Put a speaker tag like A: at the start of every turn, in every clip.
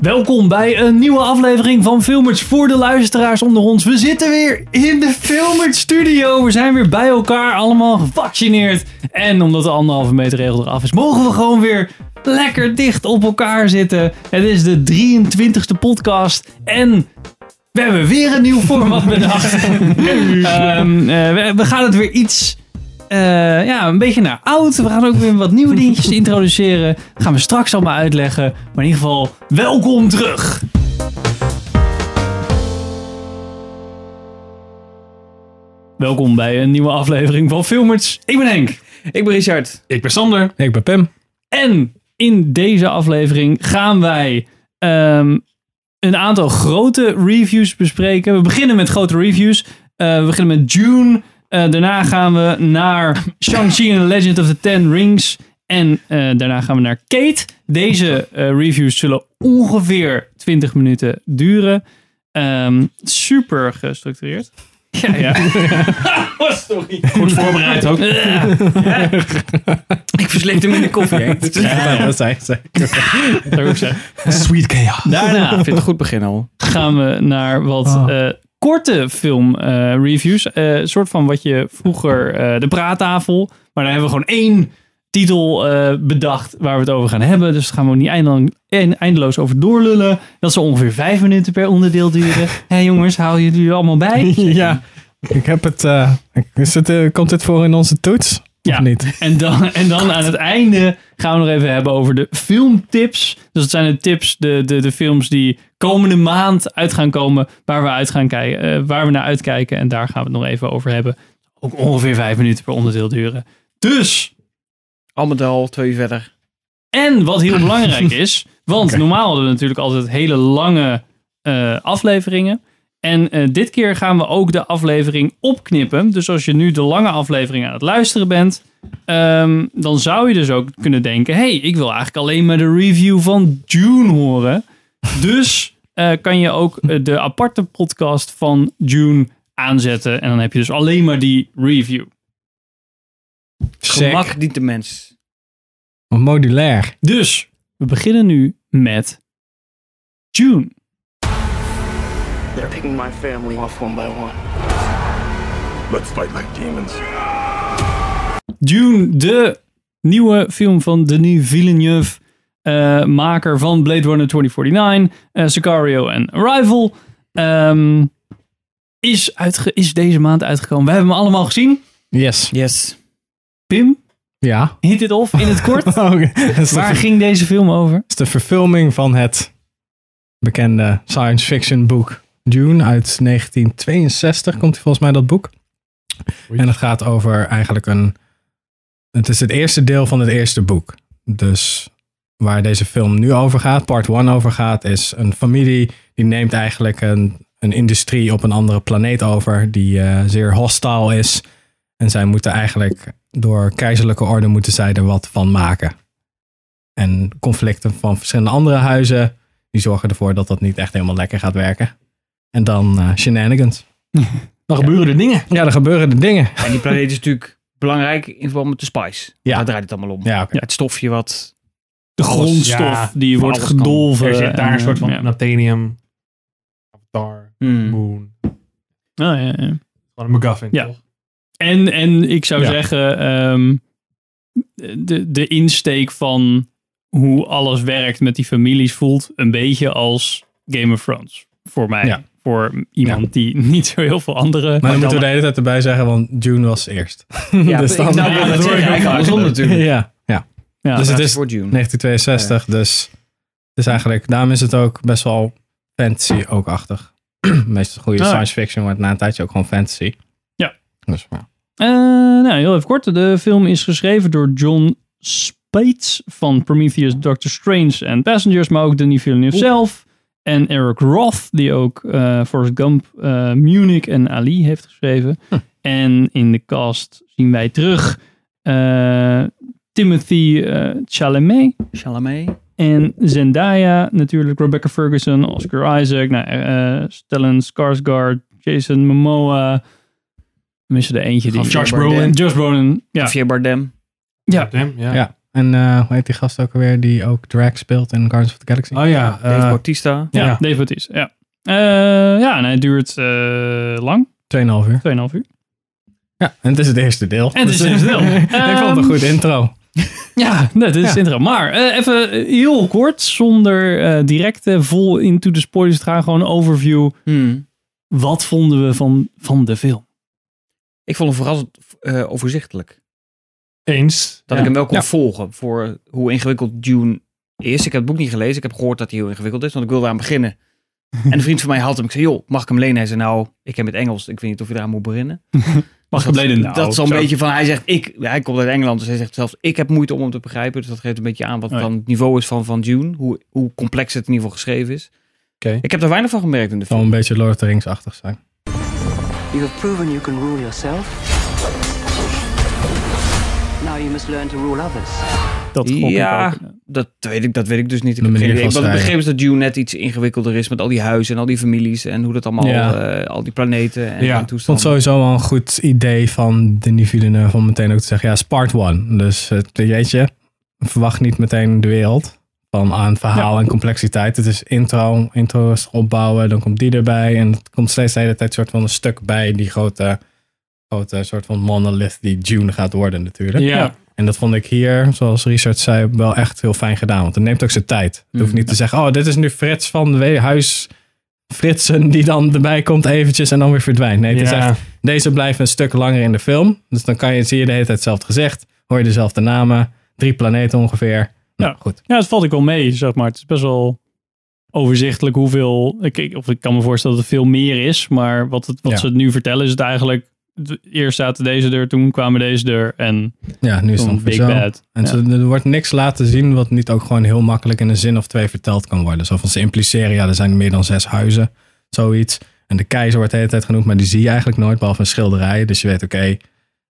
A: Welkom bij een nieuwe aflevering van Filmers voor de luisteraars onder ons. We zitten weer in de Filmers studio. We zijn weer bij elkaar, allemaal gevaccineerd. En omdat de anderhalve meter regel eraf is, mogen we gewoon weer lekker dicht op elkaar zitten. Het is de 23e podcast en we hebben weer een nieuw format bedacht. Ehm, eh, we, we gaan het weer iets eh, ja, een beetje naar oud. We gaan ook weer wat nieuwe dingetjes introduceren. Dat gaan we straks allemaal uitleggen. Maar in ieder geval, welkom terug. Welkom bij een nieuwe aflevering van Filmers. Ik ben Henk.
B: Ik ben Richard.
C: Ik ben Sander.
D: Ik ben Pim.
A: En in deze aflevering gaan wij ehm, een aantal grote reviews bespreken. We beginnen met grote reviews. Eh, we beginnen met June. Eh, daarna gaan we naar Shang-Chi and the Legend of the Ten Rings. En eh, daarna gaan we naar Kate. Deze eh, reviews zullen ongeveer 20 minuten duren. Ehm, super gestructureerd. Ja, ja. Oh, sorry.
C: Goed voorbereid ook.
B: Ik versleep hem in de koffie.
D: Ja, dat zei.
A: Dat zou ik ook zeggen.
C: Sweet chaos.
A: Daarna
B: Ik vind het een goed begin al.
A: gaan we naar wat
D: Oh.
A: eh, korte film eh, reviews. Eh, Een soort van wat je vroeger eh, de praattafel. Maar dan hebben we gewoon één titel bedacht waar we het over gaan hebben. Dus daar gaan we niet eindeloos, eindeloos over doorlullen. Dat zal ongeveer vijf minuten per onderdeel duren. Hé jongens, hou je jullie allemaal bij?
D: ja, ik heb het. is het komt dit voor in onze toets?
A: Ja.
D: Of niet?
A: En dan, en dan aan het einde gaan we nog even hebben over de filmtips. Dus dat zijn de tips, de, de, de films die komende maand uit gaan komen, waar we, uit gaan kijken, eh, waar we naar uitkijken. En daar gaan we het nog even over hebben. Ook ongeveer vijf minuten per onderdeel duren. Dus,
B: Al met al, twee uur verder.
A: en wat heel belangrijk is, want normaal hadden we natuurlijk altijd hele lange eh, afleveringen. En eh, dit keer gaan we ook de aflevering opknippen. Dus als je nu de lange aflevering aan het luisteren bent, ehm, dan zou je dus ook kunnen denken: hey, ik wil eigenlijk alleen maar de review van June horen. Dus eh, kan je ook eh, de aparte podcast van June aanzetten. En dan heb je dus alleen maar die review.
B: Gemak dient de mens.
D: Modulair.
A: Dus we beginnen nu met June.
E: They're picking my family off one by one.
F: Let's fight like demons.
A: Dune, de nieuwe film van Denis Villeneuve, eh, maker van Blade Runner 2049, eh, Sicario en Arrival, ehm, is, uitge is deze maand uitgekomen. We hebben hem allemaal gezien.
D: Yes.
B: Yes.
A: Pim,
D: Ja.
A: hit it off in het kort.
D: De,
A: Waar ging deze film over?
D: is de verfilming van het bekende science fiction boek Dune uit 1962. Komt volgens mij dat boek. En het gaat over eigenlijk een. Het is het eerste deel van het eerste boek. Dus waar deze film nu over gaat, part 1 over gaat, is een familie die neemt eigenlijk een, een industrie op een andere planeet over, die eh, zeer hostile is. En zij moeten eigenlijk door keizerlijke orde moeten zij er wat van maken. En conflicten van verschillende andere huizen, die zorgen ervoor dat dat niet echt helemaal lekker gaat werken. En dan eh, shenanigans.
C: Dan gebeuren er dingen.
D: Ja, er gebeuren de dingen.
B: En die planeet is natuurlijk belangrijk in verband met de spice.
D: Ja.
B: Daar draait het allemaal om.
D: Ja.
B: Het stofje wat...
A: De grondstof
C: ja,
A: die wordt gedolven.
C: Er zit daar
A: en,
C: een soort van
A: ja.
C: Nathanium, Avatar,
B: Hmm.
C: Moon.
A: Oh, ja, ja.
C: Gewoon een McGuffin,
A: Ja.
C: toch?
A: En, en ik zou
D: Ja.
A: zeggen, ehm, de, de insteek van hoe alles werkt met die families voelt een beetje als Game of Thrones. Voor mij.
D: Ja.
A: Voor iemand die niet zo heel veel andere...
D: Maar dan moeten we de hele tijd erbij zeggen, want June was eerst.
B: Ja,
D: Dus
B: ik
D: dan-
B: nou,
A: Ja,
B: dat
A: dat
B: ik
A: ik
B: eigenlijk
A: ook
B: andersom natuurlijk.
D: ja, ja.
A: ja,
D: dus het is
B: voor June.
D: 1962, dus het is eigenlijk, daarom is het ook best wel fantasy ook achtig. Meestal goede
A: Ah.
D: science fiction wordt na een tijdje ook gewoon fantasy.
A: Ja.
D: Dus, ja.
A: Eh, nou, heel even kort. De film is geschreven door John Spates van Prometheus, Doctor Strange en Passengers, maar ook Denis Villeneuve zelf. En Eric Roth, die ook eh Forrest Gump, eh, Munich en Ali heeft geschreven. En in de cast zien wij terug eh, Timothy eh, Chalamet
B: Chalamet.
A: en Zendaya, natuurlijk Rebecca Ferguson, Oscar Isaac, nou, eh, Stellan Skarsgård, Jason Momoa. We missen er eentje die...
C: Josh
B: Brolin.
A: Josh Brolin, ja.
B: Javier Bardem.
A: Ja.
C: Damn, ja.
D: Ja. En eh, hoe heet die gast ook alweer die ook drag speelt in Guardians of the Galaxy?
C: Oh ja.
B: Dave
C: eh,
B: Bautista.
A: Ja,
C: Ja.
A: Dave Bautista. Ja. Eh, ja, en hij duurt eh, lang.
D: 2,5 uur.
A: 2,5 uur.
D: Ja, en het is het eerste deel.
A: En het is het eerste deel.
D: ik vond het een
A: Ehm,
D: goede intro.
A: Ja, nee, dit is
D: Ja.
A: interessant. Maar eh, even heel kort, zonder eh, direct eh, vol into de spoilers te gaan. Gewoon een overview.
B: Hmm.
A: Wat vonden we van, van de film?
B: Ik vond hem verrassend eh, overzichtelijk.
C: Eens.
B: Dat
A: Ja.
B: ik hem wel kon
D: Ja.
B: volgen voor hoe ingewikkeld Dune is. Ik heb het boek niet gelezen. Ik heb gehoord dat hij heel ingewikkeld is, want ik wilde aan beginnen. En een vriend van mij had hem. Ik zei, joh, mag ik hem lenen? Hij zei, nou, ik heb het Engels. Ik weet niet of je eraan moet beginnen.
A: Mag
B: dat,
A: geleden?
B: dat is zo'n
A: zo.
B: beetje van, hij zegt, ik, hij komt uit Engeland, dus hij zegt zelfs, ik heb moeite om hem te begrijpen. Dus dat geeft een beetje aan wat
A: Oh ja.
B: dan het niveau is van, van Dune. Hoe, hoe complex het in ieder geval geschreven is.
C: Oké.
B: Ik heb er weinig van gemerkt in de
D: zal
B: film.
D: een beetje Lord of the Rings-achtig zijn.
E: You have proven you can rule yourself. You must learn to rule others.
A: Dat
B: Ja. Dat weet ik, dat weet ik dus niet. Ik
D: De
B: heb geen
D: manier
B: idee.
D: van
B: Wat ik
D: strijden.
B: begreep is dat Dune net iets ingewikkelder is met al die huizen en al die families en hoe dat allemaal,
D: Ja.
B: eh, al die planeten en,
C: Ja.
B: en
D: Ik vond
B: toestanden.
D: sowieso wel een goed idee van Denis Villeneuve om meteen ook te zeggen, ja, is part one. Dus het, weet je, verwacht niet meteen de wereld van aan verhaal en complexiteit. Het is intro, intro's opbouwen, dan komt die erbij en het komt steeds de hele tijd soort van een stuk bij die grote, grote soort van monolith die Dune gaat worden natuurlijk.
C: Ja.
D: En dat vond ik hier, zoals Richard zei, wel echt heel fijn gedaan. Want het neemt ook zijn tijd. Het hoeft
B: Mhm.
D: niet te zeggen, oh, dit is nu Frits van de huis Fritsen die dan erbij komt eventjes en dan weer verdwijnt. Nee, het is echt, deze blijven een stuk langer in de film. Dus dan kan je, zie je de hele tijd hetzelfde gezicht. Hoor je dezelfde namen. Drie planeten ongeveer. Nou,
A: Ja.
D: goed.
A: Ja, het valt ook wel mee, zeg maar. Het is best wel overzichtelijk hoeveel... Ik, ik- of ik kan me voorstellen dat het veel meer is. Maar wat, het, wat
D: Ja.
A: ze het nu vertellen is het eigenlijk... Eerst zaten deze deur, toen kwamen deze deur. En
D: Ja, nu is het
A: Big. Bad.
D: En
A: Ja.
D: ze, er wordt niks laten zien wat niet ook gewoon heel makkelijk in een zin of twee verteld kan worden. Zo van ze impliceren, ja, er zijn meer dan zes huizen. Zoiets. En de keizer wordt de hele tijd genoemd, maar die zie je eigenlijk nooit, behalve een schilderij. Dus je weet, oké,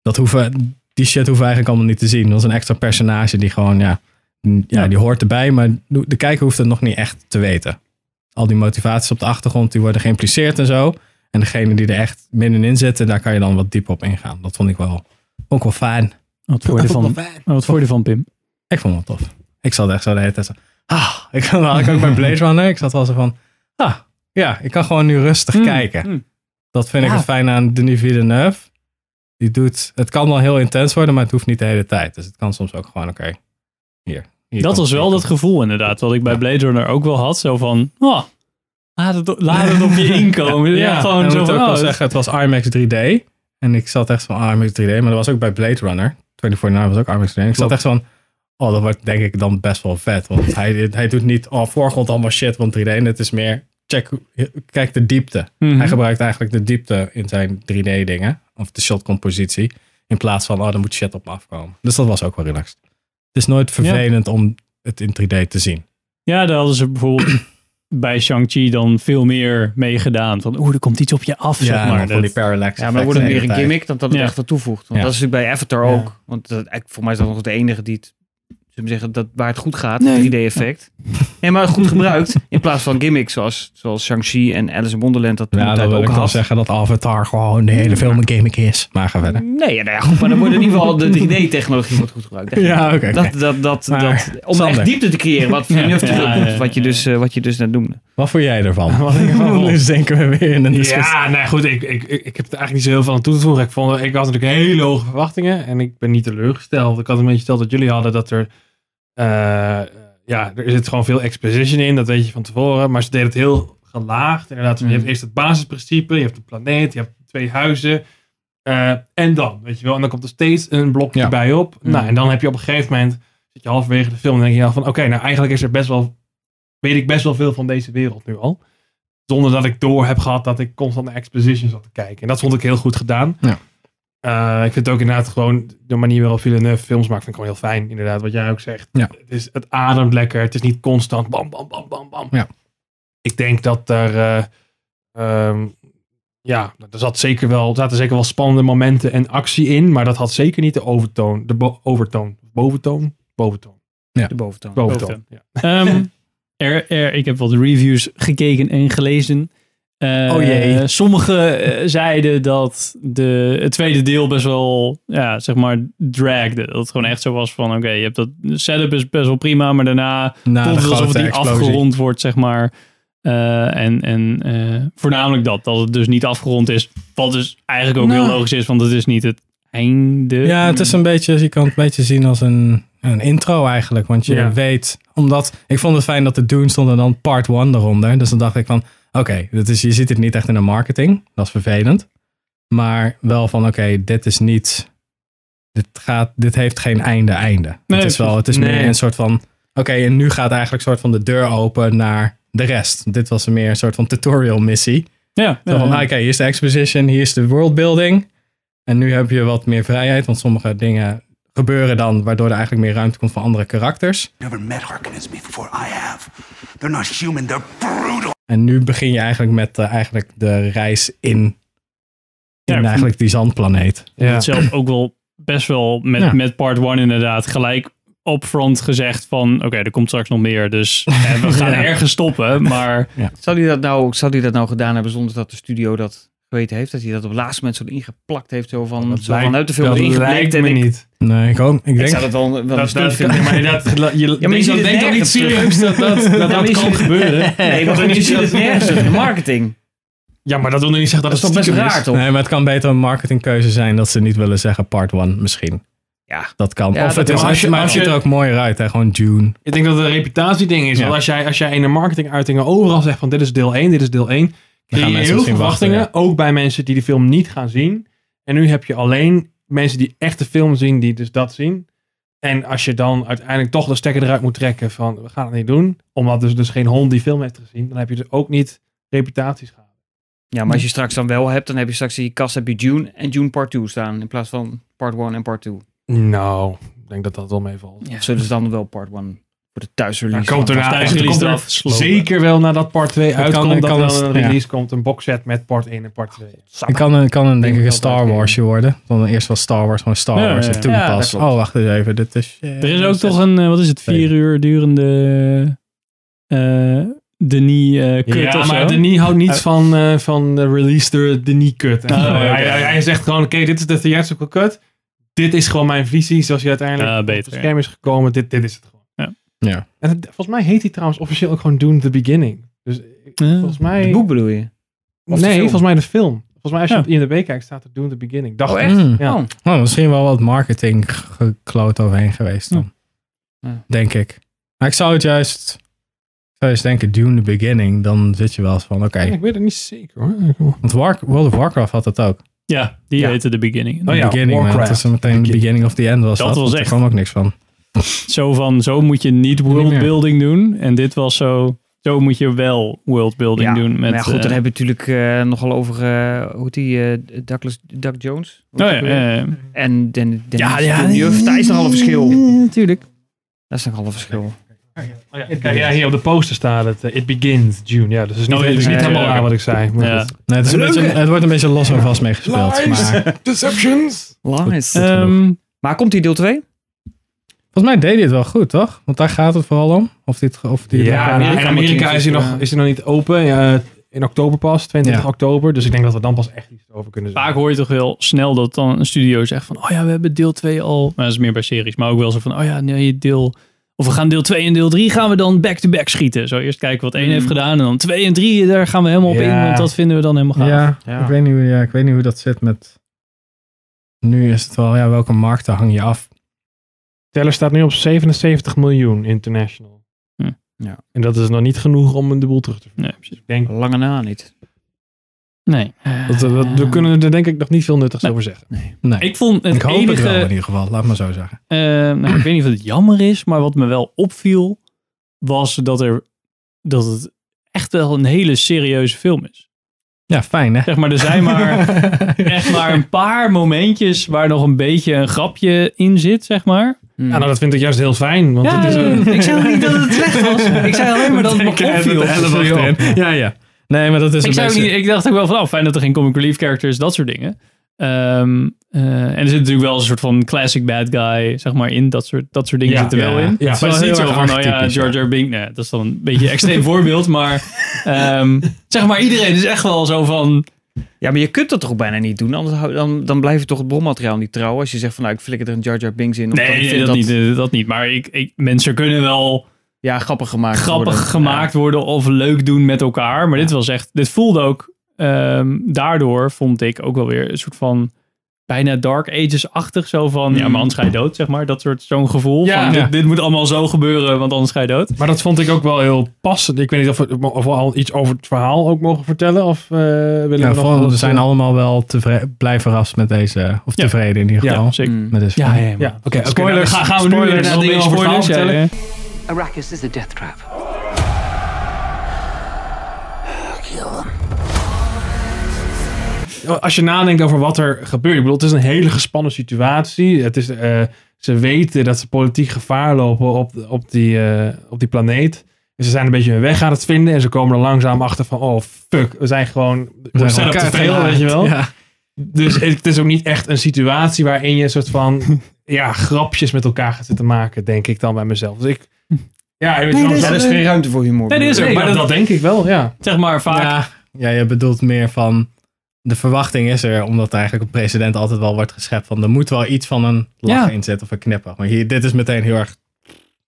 D: dat hoeven, die shit hoeven we eigenlijk allemaal niet te zien. Dat is een extra personage die gewoon, ja, ja,
A: Ja.
D: die hoort erbij, maar de de kijker hoeft het nog niet echt te weten. Al die motivaties op de achtergrond, die worden geïmpliceerd en zo. En degene die er echt middenin zitten, daar kan je dan wat dieper op ingaan. Dat vond ik wel, ook wel fijn.
A: Wat vond je ervan, wat vond je ervan, Pim?
D: Ik vond het wel tof. Ik zat echt zo de hele tijd zo. Ah, ik had ik ook bij Blaze Runner. Ik zat wel zo van. Ah, ja, ik kan gewoon nu rustig
A: Hmm,
D: kijken.
A: hmm.
D: Dat vind ik het fijn aan Denis Villeneuve. Die doet, het kan wel heel intens worden, maar het hoeft niet de hele tijd. Dus het kan soms ook gewoon, oké, hier. hier
A: Dat was wel dat gevoel inderdaad. Wat ik bij
D: Ja.
A: Blade Runner ook wel had. Zo van, oh, laat, het, laat het op je inkomen. ja,
D: En
A: gewoon zo van,
D: ook wel
A: oh,
D: zeggen, het was IMAX 3D. En ik zat echt van IMAX 3D, maar dat was ook bij Blade Runner. 24 was ook IMAX 3D. En ik zat echt van, oh, dat wordt denk ik dan best wel vet. Want hij, hij doet niet, oh, voorgrond allemaal shit van 3D. En het is meer, check, kijk de diepte.
A: mhm.
D: Hij gebruikt eigenlijk de diepte in zijn 3D dingen. Of de shotcompositie. In plaats van, oh, er moet shit op me afkomen. Dus dat was ook wel relaxed. Het is nooit vervelend om het in 3D te zien.
A: Ja, daar hadden ze bijvoorbeeld bij Shang-Chi dan veel meer mee gedaan. Van, oeh, er komt iets op je af, zeg maar.
D: van
A: Dat-
D: die parallax
B: Ja, maar dan wordt het meer een gimmick dan dat het
A: Ja.
B: echt wat toevoegt. Want
D: Ja.
B: dat is natuurlijk bij Avatar
C: Ja.
B: ook. Want dat, voor mij is dat nog de enige die het, zullen we zeggen, dat, waar het goed gaat,
A: Nee.
B: het 3D-effect. Nee, maar goed gebruikt. In plaats van gimmicks zoals, zoals Shang-Chi en Alice in Wonderland dat toen
D: Ja,
B: de
D: dan wil
B: ook
D: ik wel zeggen dat Avatar gewoon de hele film een gimmick is. Maar ga verder.
B: Nee, ja, nou ja, goed, maar dan wordt in ieder geval de 3D-technologie wordt goed gebruikt.
D: Ja, oké.
B: Dat, dat, dat,
D: Maar,
B: dat, om
D: Sander.
B: echt diepte te creëren, wat
A: Ja, ja,
B: wat je dus, eh, wat je dus net noemde.
D: Wat vond jij ervan?
C: Wat ik ervan
D: nu zinken we weer in een discussie.
C: Ja, nou goed, ik, ik, ik, ik heb er eigenlijk niet zo heel veel aan toe te voegen. Ik, vond, ik had natuurlijk hele hoge verwachtingen en ik ben niet teleurgesteld. Ik had een beetje gesteld dat jullie hadden dat er, ja, er zit gewoon veel exposition in, dat weet je van tevoren. Maar ze deden het heel gelaagd. Inderdaad, je
B: Mhm.
C: hebt eerst het basisprincipe, je hebt een planeet, je hebt twee huizen. eh, en dan, weet je wel, en dan komt er steeds een blokje
D: Ja.
C: bij op.
B: Mhm.
C: Nou, en dan heb je op een gegeven moment, zit je halverwege de film en denk je al van, oké, nou eigenlijk is er best wel, weet ik best wel veel van deze wereld nu al. Zonder dat ik door heb gehad dat ik constant naar exposition zat te kijken. En dat vond ik heel goed gedaan.
D: Ja.
C: Eh, ik vind het ook inderdaad gewoon de manier waarop Villeneuve films maakt, vind ik gewoon heel fijn. Inderdaad, wat jij ook zegt.
D: Ja.
C: Het, is, het ademt lekker. Het is niet constant bam, bam, bam, bam, bam.
D: Ja.
C: Ik denk dat er, eh, ehm, ja, er zat zeker wel, er zaten zeker wel spannende momenten en actie in, maar dat had zeker niet de overtoon, de bo- overtoon, boventoon, boventoon,
B: De boventoon.
C: boventoon. Ja.
A: Ehm, er, er, ik heb wat reviews gekeken en gelezen. Eh,
D: Oh jee.
A: Sommigen eh, zeiden dat de, het tweede deel best wel, ja, zeg maar, dragde. Dat het gewoon echt zo was van, oké, je hebt dat setup is best wel prima, maar daarna
D: Na
A: voelt het alsof het
D: explosie.
A: afgerond wordt, zeg maar. Eh, en en voornamelijk dat, dat het dus niet afgerond is. Wat dus eigenlijk ook
D: Nou.
A: heel logisch is, want het is niet het einde.
D: Ja, het is een beetje, je kan het een beetje zien als een, een intro eigenlijk. Want je
C: Ja.
D: weet, omdat ik vond het fijn dat de Dune stond en dan part 1 eronder. Dus dan dacht ik van, oké, is je ziet het niet echt in de marketing. Dat is vervelend. Maar wel van, oké, dit is niet, dit, gaat, dit heeft geen einde-einde.
A: Nee,
D: het is wel, het is
C: nee.
D: meer een soort van, oké, en nu gaat eigenlijk een soort van de deur open naar de rest. Dit was meer een soort van tutorial missie.
A: ja,
D: Zo van,
A: ja.
D: oké, hier is de exposition, hier is de worldbuilding. En nu heb je wat meer vrijheid, want sommige dingen gebeuren dan, waardoor er eigenlijk meer ruimte komt voor andere karakters.
G: Never met Harkonnens before I have. They're not human, they're brutal.
D: En nu begin je eigenlijk met eh, eigenlijk de reis in, in
A: Ja,
D: eigenlijk die zandplaneet.
A: Vond het zelf ook wel best wel met,
D: Ja.
A: met part 1 inderdaad gelijk upfront gezegd van oké, er komt straks nog meer. Dus eh, we gaan
D: Ja.
A: ergens stoppen. Maar
B: Zou hij dat nou, zou die dat nou gedaan hebben zonder dat de studio dat geweten heeft? Dat hij dat op het laatste moment zo ingeplakt heeft, zo van, zo vanuit de film
C: dat
B: erin
C: lijkt
B: geblikt. En
C: me
B: ik,
C: niet.
D: Nee, ik, hoop, ik
B: ik
D: denk...
B: zou dat wel, wel een
C: Dat,
B: stunt
C: dat,
B: vinden.
C: maar dat, je
B: maar je
C: denkt,
B: ziet
C: dat,
B: het
C: denk toch niet serieus dat dat, dat,
B: je
C: kan gebeuren.
B: Nee, maar je ziet het nergens terug in de marketing.
C: Ja, maar dat wil nog niet zeggen
B: Dat
C: dat,
B: is toch
C: het
B: best raar,
C: is.
B: toch?
D: Nee, maar het kan beter een marketingkeuze zijn dat ze niet willen zeggen part 1 misschien.
B: Ja.
D: Dat kan.
B: Ja,
D: of
B: dat
D: het is.
C: Als je-
D: maar het ziet
C: je-
D: er ook mooier uit, hè? gewoon June.
C: Ik denk dat het een reputatieding is.
D: Ja.
C: Want als jij, als jij in de marketinguitingen overal zegt van dit is deel 1, dit is deel 1.
D: Gaan mensen
C: heel veel
D: wachten,
C: verwachtingen. Ook bij mensen die de film niet gaan zien. En nu heb je alleen mensen die echt de film zien, die dus dat zien. En als je dan uiteindelijk toch de stekker eruit moet trekken van we gaan het niet doen. Omdat dus, dus geen hond die film heeft gezien. Dan heb je dus ook niet reputatieschade.
B: Ja, maar als je straks dan wel hebt, dan heb je straks in je kast heb je June en June Part 2 staan. In plaats van Part 1 en Part 2.
C: Nou, ik denk dat dat wel meevalt.
B: Ja, zullen ze dan wel Part 1 voor de thuisrelease?
C: Komt er, na, komt er zeker wel nadat part 2
D: kan-
C: uitkomt,
D: kan
C: dat er
D: een-
C: wel een
D: ja.
C: release komt. Een boxset met part 1 en part 2.
D: Het kan een, kan een denk ik een Star. Warsje worden. Dan eerst was Star Wars gewoon Star
A: Ja,
D: Wars.
A: ja,
D: En toen pas. Oh, wacht eens even. Dit is.
A: er is ook toch een, eh, wat is het, vier uur durende eh Denis eh cut
C: ja,
A: of
C: maar
A: zo?
C: Denis houdt niet
A: Uh,
C: van, eh, van de release de Denis cut. En
A: Oh,
C: hij, hij, zegt gewoon, oké, dit is de theatrical cut. Dit is gewoon mijn visie, zoals je uiteindelijk op het scherm is gekomen. Dit, dit is het.
D: Ja.
C: En het- volgens mij heet hij trouwens officieel ook gewoon Dune the Beginning. Dus ik-
A: Ja.
C: volgens mij...
B: Het boek bedoel je? Of de
C: nee, volgens mij de film. Volgens mij als je
A: Ja.
C: op IMDb kijkt staat er Dune the Beginning. Dacht
B: Oh,
C: ik.
B: echt?
D: Mm.
C: Ja.
B: Oh.
D: Oh, misschien wel wat marketing gekloot overheen geweest dan.
B: Ja.
D: Denk ik. Maar ik zou het juist. Ik zou juist denken, Dune the Beginning. Dan zit je wel eens van, oké.
C: Ik weet het niet zeker hoor.
D: Want War- World of Warcraft had het ook.
A: Ja, die
C: Ja.
A: heette The Beginning.
C: Oh ja,
D: beginning, maar
C: Warcraft.
D: het is meteen the beginning of the end was
A: Dat
D: dat.
A: was echt-
D: Er kwam ook niks van.
A: Zo van, zo moet je niet worldbuilding doen. En dit was zo, zo moet je wel worldbuilding
B: Ja,
A: doen. Met,
B: maar ja, goed,
A: eh,
B: dan hebben we natuurlijk eh, nogal over, eh, hoe heet die, eh, Douglas, Doug Jones?
A: Oh ja.
B: En Den, Den,
A: Ja, ja,
B: Villeneuve, daar is nogal een verschil.
A: natuurlijk.
B: Dat is nogal een verschil.
C: Oh ja, kijk, ja, hier op de poster staat het. eh, It begins June. Ja, dus het is niet,
A: Oh,
C: het is niet
A: ja,
C: helemaal
A: ja.
C: wat ik zei. Maar
A: Ja.
D: Nee, het, is een beetje, het wordt een beetje los en vast meegespeeld. Maar
C: Deceptions.
B: Lies.
D: Goed genoeg.
A: Ehm,
B: maar komt die deel 2?
D: Volgens mij deed hij het wel goed, toch? Want daar gaat het vooral om. Of dit, of die
C: Ja,
B: Amerika
C: in Amerika is hij,
B: je-
C: nog, is hij nog niet open. Ja, in oktober pas, 22
D: Ja.
C: oktober. Dus ik denk dat we dan pas echt iets over kunnen zeggen.
A: vaak hoor je toch wel snel dat dan een studio zegt van, oh ja, we hebben deel 2 al. Maar dat is meer bij series, maar ook wel zo van, oh ja, nee, deel... Of we gaan deel 2 en deel 3 gaan we dan back-to-back schieten. Zo eerst kijken wat 1
B: Mm.
A: heeft gedaan en dan 2 en 3, daar gaan we helemaal op in, want dat vinden we dan helemaal gaaf.
D: Ja,
B: Ja.
D: Ik, weet niet, hoe- ja, ik weet niet hoe dat zit met... Nu is het wel, ja, welke markten hang je af?
C: Teller staat nu op 77 miljoen international.
A: Hm.
B: Ja.
C: En dat is nog niet genoeg om een de boel terug te vinden.
A: Nee, precies.
C: Ik denk,
B: Lange na niet.
A: Nee.
C: dat, dat- we kunnen er denk ik nog niet veel nuttigs
A: Nee.
C: over zeggen.
D: Nee,
A: Ik vond het
D: ik hoop
A: enige...
D: het wel in ieder geval. Laat maar zo zeggen.
A: Eh, nou, ik weet niet of het jammer is, maar wat me wel opviel, was dat, er, dat het echt wel een hele serieuze film is.
D: Ja, fijn hè?
A: Zeg maar, er zijn maar echt maar een paar momentjes waar nog een beetje een grapje in zit, zeg maar.
B: Hmm.
C: Ja, nou, dat vind ik juist heel fijn. Want het is
A: ik zei ook niet dat het slecht was. Ik zei alleen maar dat het me opviel.
D: Ja, ja. Nee, maar dat is
A: Ik, zei niet, ik dacht ook wel van, oh, fijn dat er geen comic relief character is, dat soort dingen. Ehm, eh, en er zit natuurlijk wel een soort van classic bad guy, zeg maar, in. Dat soort, dat soort dingen
C: Ja,
A: zitten wel
D: ja.
A: in.
C: Ja.
A: maar het is
D: Wel
A: niet
D: heel
A: zo
D: erg
A: van, oh ja, Jar Binks. Nee, dat is dan een beetje een extreem voorbeeld. Maar ehm, zeg maar, iedereen is echt wel zo van...
B: Ja, maar je kunt dat toch bijna niet doen? Anders hou- dan, dan blijf je toch het bronmateriaal niet trouw. Als je zegt van nou, ik flikker er een Jar Jar Binks in.
A: Nee,
B: vind
A: dat, niet, eh, dat niet. Maar ik, ik, mensen kunnen wel
B: Ja, grappig gemaakt
A: grappig
B: worden.
A: gemaakt worden of leuk doen met elkaar. Maar dit was echt, dit voelde ook, ehm, daardoor vond ik ook wel weer een soort van bijna Dark Ages-achtig. Zo van, ja, maar anders ga je dood, zeg maar. Dat soort, zo'n gevoel
C: Ja.
A: van,
C: Ja.
A: dit, dit moet allemaal zo gebeuren, want anders ga je dood.
C: Maar dat vond ik ook wel heel passend. Ik weet niet of we, of we al iets over het verhaal ook mogen vertellen. Of eh willen
D: Ja,
C: we nog
D: vooral,
C: wat,
D: we zijn allemaal wel tevreden, blij verrast met deze, of
A: Ja.
D: tevreden in ieder
C: Ja,
D: geval.
A: zeker.
B: Mm.
D: Met deze
A: Ja, ja,
C: Ja, oké. oké,
A: Spoiler,
C: nou,
A: ga- gaan we nu
C: spoiler,
A: inderdaad
C: wel
A: een
C: dingen
A: beetje
C: over het verhaal
A: spoilers? Ja,
C: vertellen.
A: ja.
E: Arrakis is a death trap.
C: Als je nadenkt over wat er gebeurt. Ik bedoel, het is een hele gespannen situatie. Het is, eh, ze weten dat ze politiek gevaar lopen op, op, die, eh, op die planeet. En ze zijn een beetje hun weg aan het vinden. En ze komen er langzaam achter van, oh fuck, we zijn gewoon, we
D: zijn
C: zijn op te
D: elkaar
C: veel, weet je wel.
D: Ja.
C: Dus het is ook niet echt een situatie waarin je een soort van ja, grapjes met elkaar gaat zitten maken, denk ik dan bij mezelf. Dus ik, ja,
A: Nee, is-
B: er is geen ruimte voor humor.
A: Nee, dit is ook, maar
C: dat,
A: dat,
C: dat denk ik wel, ja.
A: zeg maar vaak...
D: Ja, ja, je bedoelt meer van. De verwachting is er, omdat eigenlijk een president altijd wel wordt geschept van. Er moet wel iets van een lach
A: Ja.
D: in zitten of een knippen. Maar hier, dit is meteen heel erg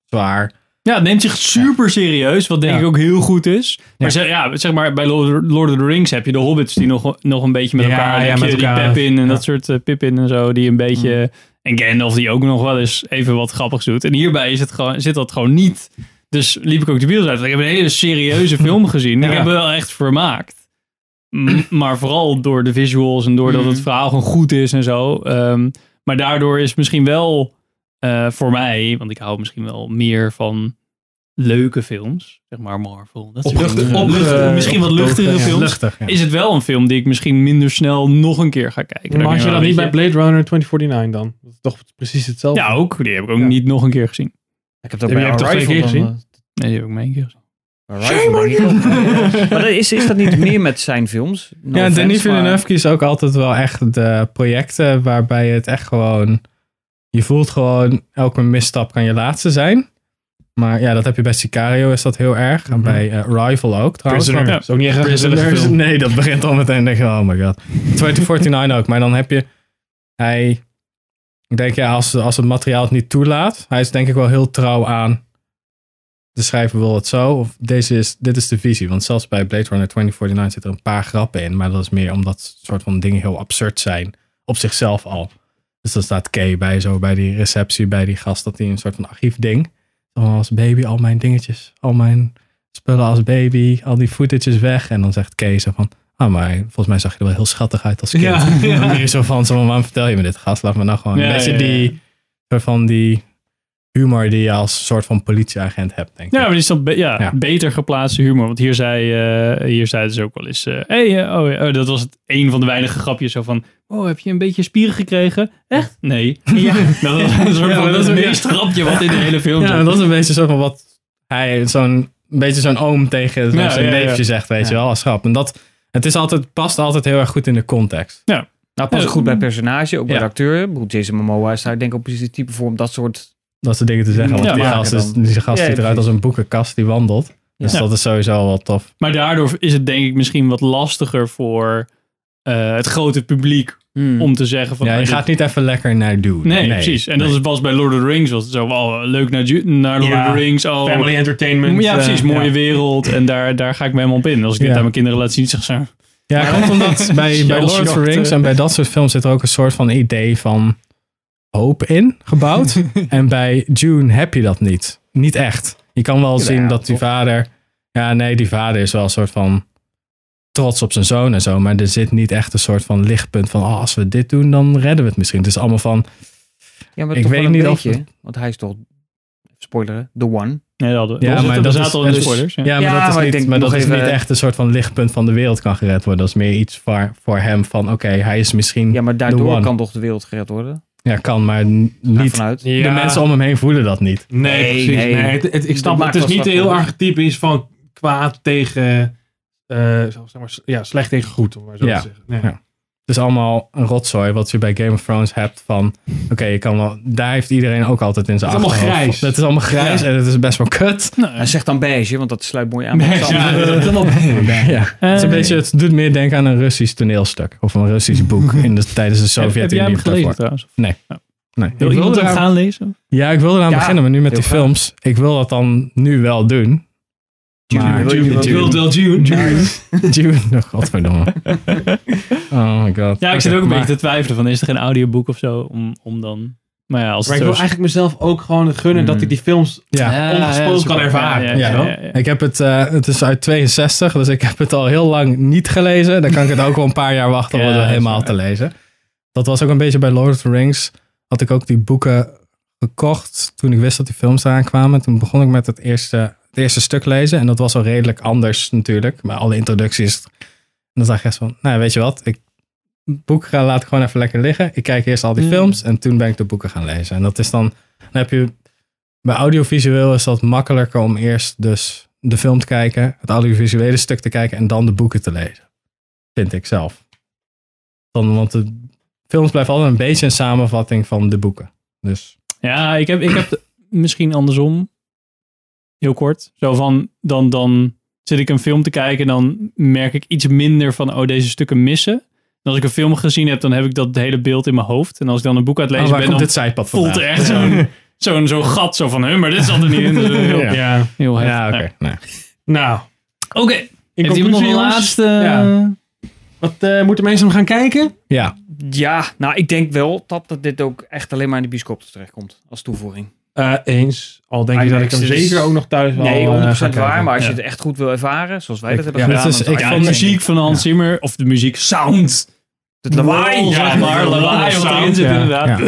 D: zwaar.
A: Ja, het neemt zich super serieus, wat denk
C: Ja.
A: ik ook heel goed is. Maar
C: Ja.
A: zeg, ja, zeg maar, bij Lord of the Rings heb je de hobbits die nog, nog een beetje met elkaar...
C: ja, met
A: die
C: elkaar.
A: Pippin en dat soort uh, Pippin en zo, die een beetje... En Gandalf die ook nog wel eens even wat grappigs doet. En hierbij is het gewoon, zit dat gewoon niet. Dus liep ik ook de bios uit. Ik heb een hele serieuze film gezien. Ik heb me wel echt vermaakt. Maar vooral door de visuals en doordat het verhaal gewoon goed is en zo. Ehm, maar daardoor is misschien wel eh, voor mij, want ik hou misschien wel meer van leuke films, zeg maar Marvel. Dat
C: op- eh,
A: misschien wat luchtigere
D: Ja,
A: films.
D: luchtig, ja.
A: Is het wel een film die ik misschien minder snel nog een keer ga kijken.
C: Maar had je
A: Dan
C: dat niet bij Blade Runner 2049 dan? Dat is toch precies hetzelfde?
A: Ja, ook. Die heb ik ook
C: Ja.
A: niet nog een keer gezien.
B: Ik heb dat bij
C: je twee
B: Arrival
C: keer gezien?
A: Nee, die heb ik maar één keer gezien.
B: Maar is, is dat niet meer met zijn films? No
D: ja, Denis Villeneuve kiest ook altijd wel echt de projecten waarbij het echt gewoon... Je voelt gewoon, elke misstap kan je laatste zijn. Maar ja, dat heb je bij Sicario, is dat heel erg. En bij eh, Rival ook trouwens.
C: Prisoner. Is ook niet echt
D: Prisoners,
C: film.
D: nee, dat begint al meteen. denk je, oh my god. 2049 ook. Maar dan heb je... Hij... Ik denk, ja, als, als het materiaal het niet toelaat... Hij is denk ik wel heel trouw aan... De schrijver wil het zo. Of deze is, dit is de visie. Want zelfs bij Blade Runner 2049 zitten er een paar grappen in. Maar dat is meer omdat soort van dingen heel absurd zijn. Op zichzelf al. Dus dan staat Kay bij zo bij die receptie bij die gast. Dat hij een soort van archief ding. Als baby, al mijn dingetjes. Al mijn spullen als baby. Al die footages weg. En dan zegt Kay zo van... Ah, maar volgens mij zag je er wel heel schattig uit als kind.
A: Ja, ja.
D: En zo van, zo, van, waarom vertel je me dit gast? Laat me nou gewoon
A: Ja,
D: een beetje
A: ja, ja.
D: die... van die humor die je als soort van politieagent hebt, denk ik.
A: Ja, maar die is dan be- ja,
D: Ja.
A: beter geplaatste humor. Want hier, zei, eh, hier zeiden ze ook wel eens... eh hey, eh, oh, ja, oh, dat was het een van de weinige grapjes. Zo van, oh, heb je een beetje spieren gekregen? Echt? Nee. Ja. Dat was een soort
D: Ja,
A: van
D: dat is
A: het meest grapje wat in de hele film
D: Ja, dat is een beetje zo van wat hij, zo'n een beetje zo'n oom tegen
A: Ja,
D: zijn
A: ja, ja.
D: neefje zegt, weet je wel, als grap. En dat, het is altijd, past altijd heel erg goed in de context.
B: Nou, past
A: Ja.
B: goed bij personage, ook bij
D: Ja.
B: de acteur. Jason Momoa is daar denk ik ook precies het type voor om dat soort...
D: Dat soort dingen te zeggen. Want
A: Ja,
D: die gast, is, die gast
B: Ja,
D: ziet eruit als een boekenkast die wandelt. Dus
A: Ja.
D: dat is sowieso wel tof.
A: Maar daardoor is het denk ik misschien wat lastiger voor eh, het grote publiek
B: Hmm.
A: om te zeggen van...
D: Ja, je
A: ah, dit-
D: gaat niet even lekker naar doen.
A: Nee, precies. En dat is, was bij Lord of the Rings was het zo, oh, leuk naar, naar Lord
C: Ja,
A: of the Rings. Oh,
C: Family entertainment.
A: ja, precies.
C: eh,
A: mooie
C: ja.
A: wereld. En daar, daar ga ik me helemaal op in. Als ik dit aan mijn kinderen laat zien, zeg ze...
D: Ja, het komt omdat bij, bij Lord of the Rings
A: eh.
D: en bij dat soort films zit er ook een soort van idee van hoop in gebouwd. en bij June heb je dat niet. Niet echt. Je kan wel zien dat die
B: toch?
D: vader... Ja, nee, die vader is wel een soort van trots op zijn zoon en zo. Maar er zit niet echt een soort van lichtpunt van... Oh, als we dit doen, dan redden we het misschien. Het is allemaal van...
B: Ja, maar
D: Ik
B: toch
D: weet
B: wel een
D: niet of
B: beetje, Want hij is toch, spoiler, the one.
A: Nee, dat,
D: Ja, maar
A: we
D: dat
A: zaten
D: is,
A: al in de
D: dus-
A: spoilers. Ja.
D: Ja, maar
B: Ja,
D: dat is,
B: maar
D: niet, maar dat is
B: even-
D: niet echt een soort van lichtpunt van de wereld kan gered worden. Dat is meer iets voor, voor hem van... Oké, hij is misschien...
B: Ja, maar
D: the
B: daardoor
D: one.
B: kan toch de wereld gered worden?
D: Ja, kan, maar niet...
B: vanuit.
D: De
C: Ja.
D: mensen om hem heen voelen dat niet.
C: Nee,
B: Nee,
C: precies.
B: nee.
C: Nee. Het, het- ik snap, het is niet heel archetypisch van kwaad tegen, eh, zeg maar, ja, slecht tegen goed, om maar zo
D: Ja.
C: te zeggen.
D: Is allemaal een rotzooi wat je bij Game of Thrones hebt van, oké, je kan wel, daar heeft iedereen ook altijd in zijn
C: Het is allemaal grijs.
D: Het is allemaal grijs en het is best wel kut.
B: Hij zegt dan beige, want dat sluit mooi aan. bij het
C: Ja,
B: andere.
C: dat is allemaal
D: Ja. Het, is een beetje, het doet meer denken aan een Russisch toneelstuk of een Russisch boek in de, tijdens de
A: Heb, heb jij hem
D: Sovjet-Unie.
A: gelezen
D: daarvoor.
A: trouwens?
D: Nee.
A: Ja.
D: Nee.
A: Wil
D: Ik
A: iemand
D: eraan-
A: gaan lezen?
D: Ja, ik wilde eraan
B: Ja,
D: beginnen, maar nu met die
B: graag.
D: films. Ik wil dat dan nu wel doen. Maar
B: niet
C: Je wilt wel June.
D: June, oh, godverdomme. Oh my god.
A: Ja, ik zit ook een
D: maar-
A: beetje te twijfelen van is er geen audioboek of zo om, om dan... Maar ja, als
C: Maar ik wil
A: zo
C: eigenlijk mezelf ook gewoon gunnen dat ik die films
D: Ja,
C: ongespoeld kan ervaren.
D: Ja,
C: Ja,
A: ja.
D: Ik heb het, eh, het is uit 62, dus ik heb het al heel lang niet gelezen. Dan kan ik het ook wel een paar jaar wachten om
A: Ja,
D: het helemaal te lezen. Dat was ook een beetje bij Lord of the Rings. Had ik ook die boeken gekocht toen ik wist dat die films eraan kwamen. Toen begon ik met het eerste, het eerste stuk lezen. En dat was al redelijk anders natuurlijk. Maar alle introducties. En dan zag ik echt van, nou weet je wat, ik boek ga laat ik gewoon even lekker liggen. Ik kijk eerst al die
A: Mm.
D: films en toen ben ik de boeken gaan lezen. En dat is dan, dan heb je bij audiovisueel is dat makkelijker om eerst dus de film te kijken, het audiovisuele stuk te kijken en dan de boeken te lezen. Vind ik zelf. Dan, want de films blijven altijd een beetje een samenvatting van de boeken. Dus
A: Ja, ik heb, ik heb de- misschien andersom. Heel kort. Zo van, dan, dan zit ik een film te kijken en dan merk ik iets minder van, oh, deze stukken missen. En als ik een film gezien heb, dan heb ik dat hele beeld in mijn hoofd. En als ik dan een boek aan het
D: oh,
A: lezen
D: waar
A: ben, dan
D: dit zijpad
A: voelt er echt zo'n zo'n zo'n gat zo van, huh, maar dit zat er niet in. Dus heel,
D: Ja.
C: Ja.
A: heel heftig.
D: Ja, oké. Nee.
C: Nou,
A: Oké.
C: in
A: Heeft iemand nog
C: conclusie,
A: een laatste...
C: Ja. Wat eh, moeten mensen hem gaan kijken?
D: Ja,
B: Ja, nou, ik denk wel dat, dat dit ook echt alleen maar in de bioscoop terechtkomt als toevoeging.
C: Eh, eens. Al denk ik dat ik hem zeker ook nog thuis wel
B: Nee, 100%
C: eh, kijken.
B: waar. Maar als je het echt goed wil ervaren, zoals wij
D: Ik-
B: dat hebben
D: ja,
B: gedaan.
D: dit is- ik
A: de
D: vond-
B: denk
A: muziek van Hans Zimmer, of de muziek sound.
B: Het lawaai,
A: zeg maar. Lawaai wat erin zit inderdaad.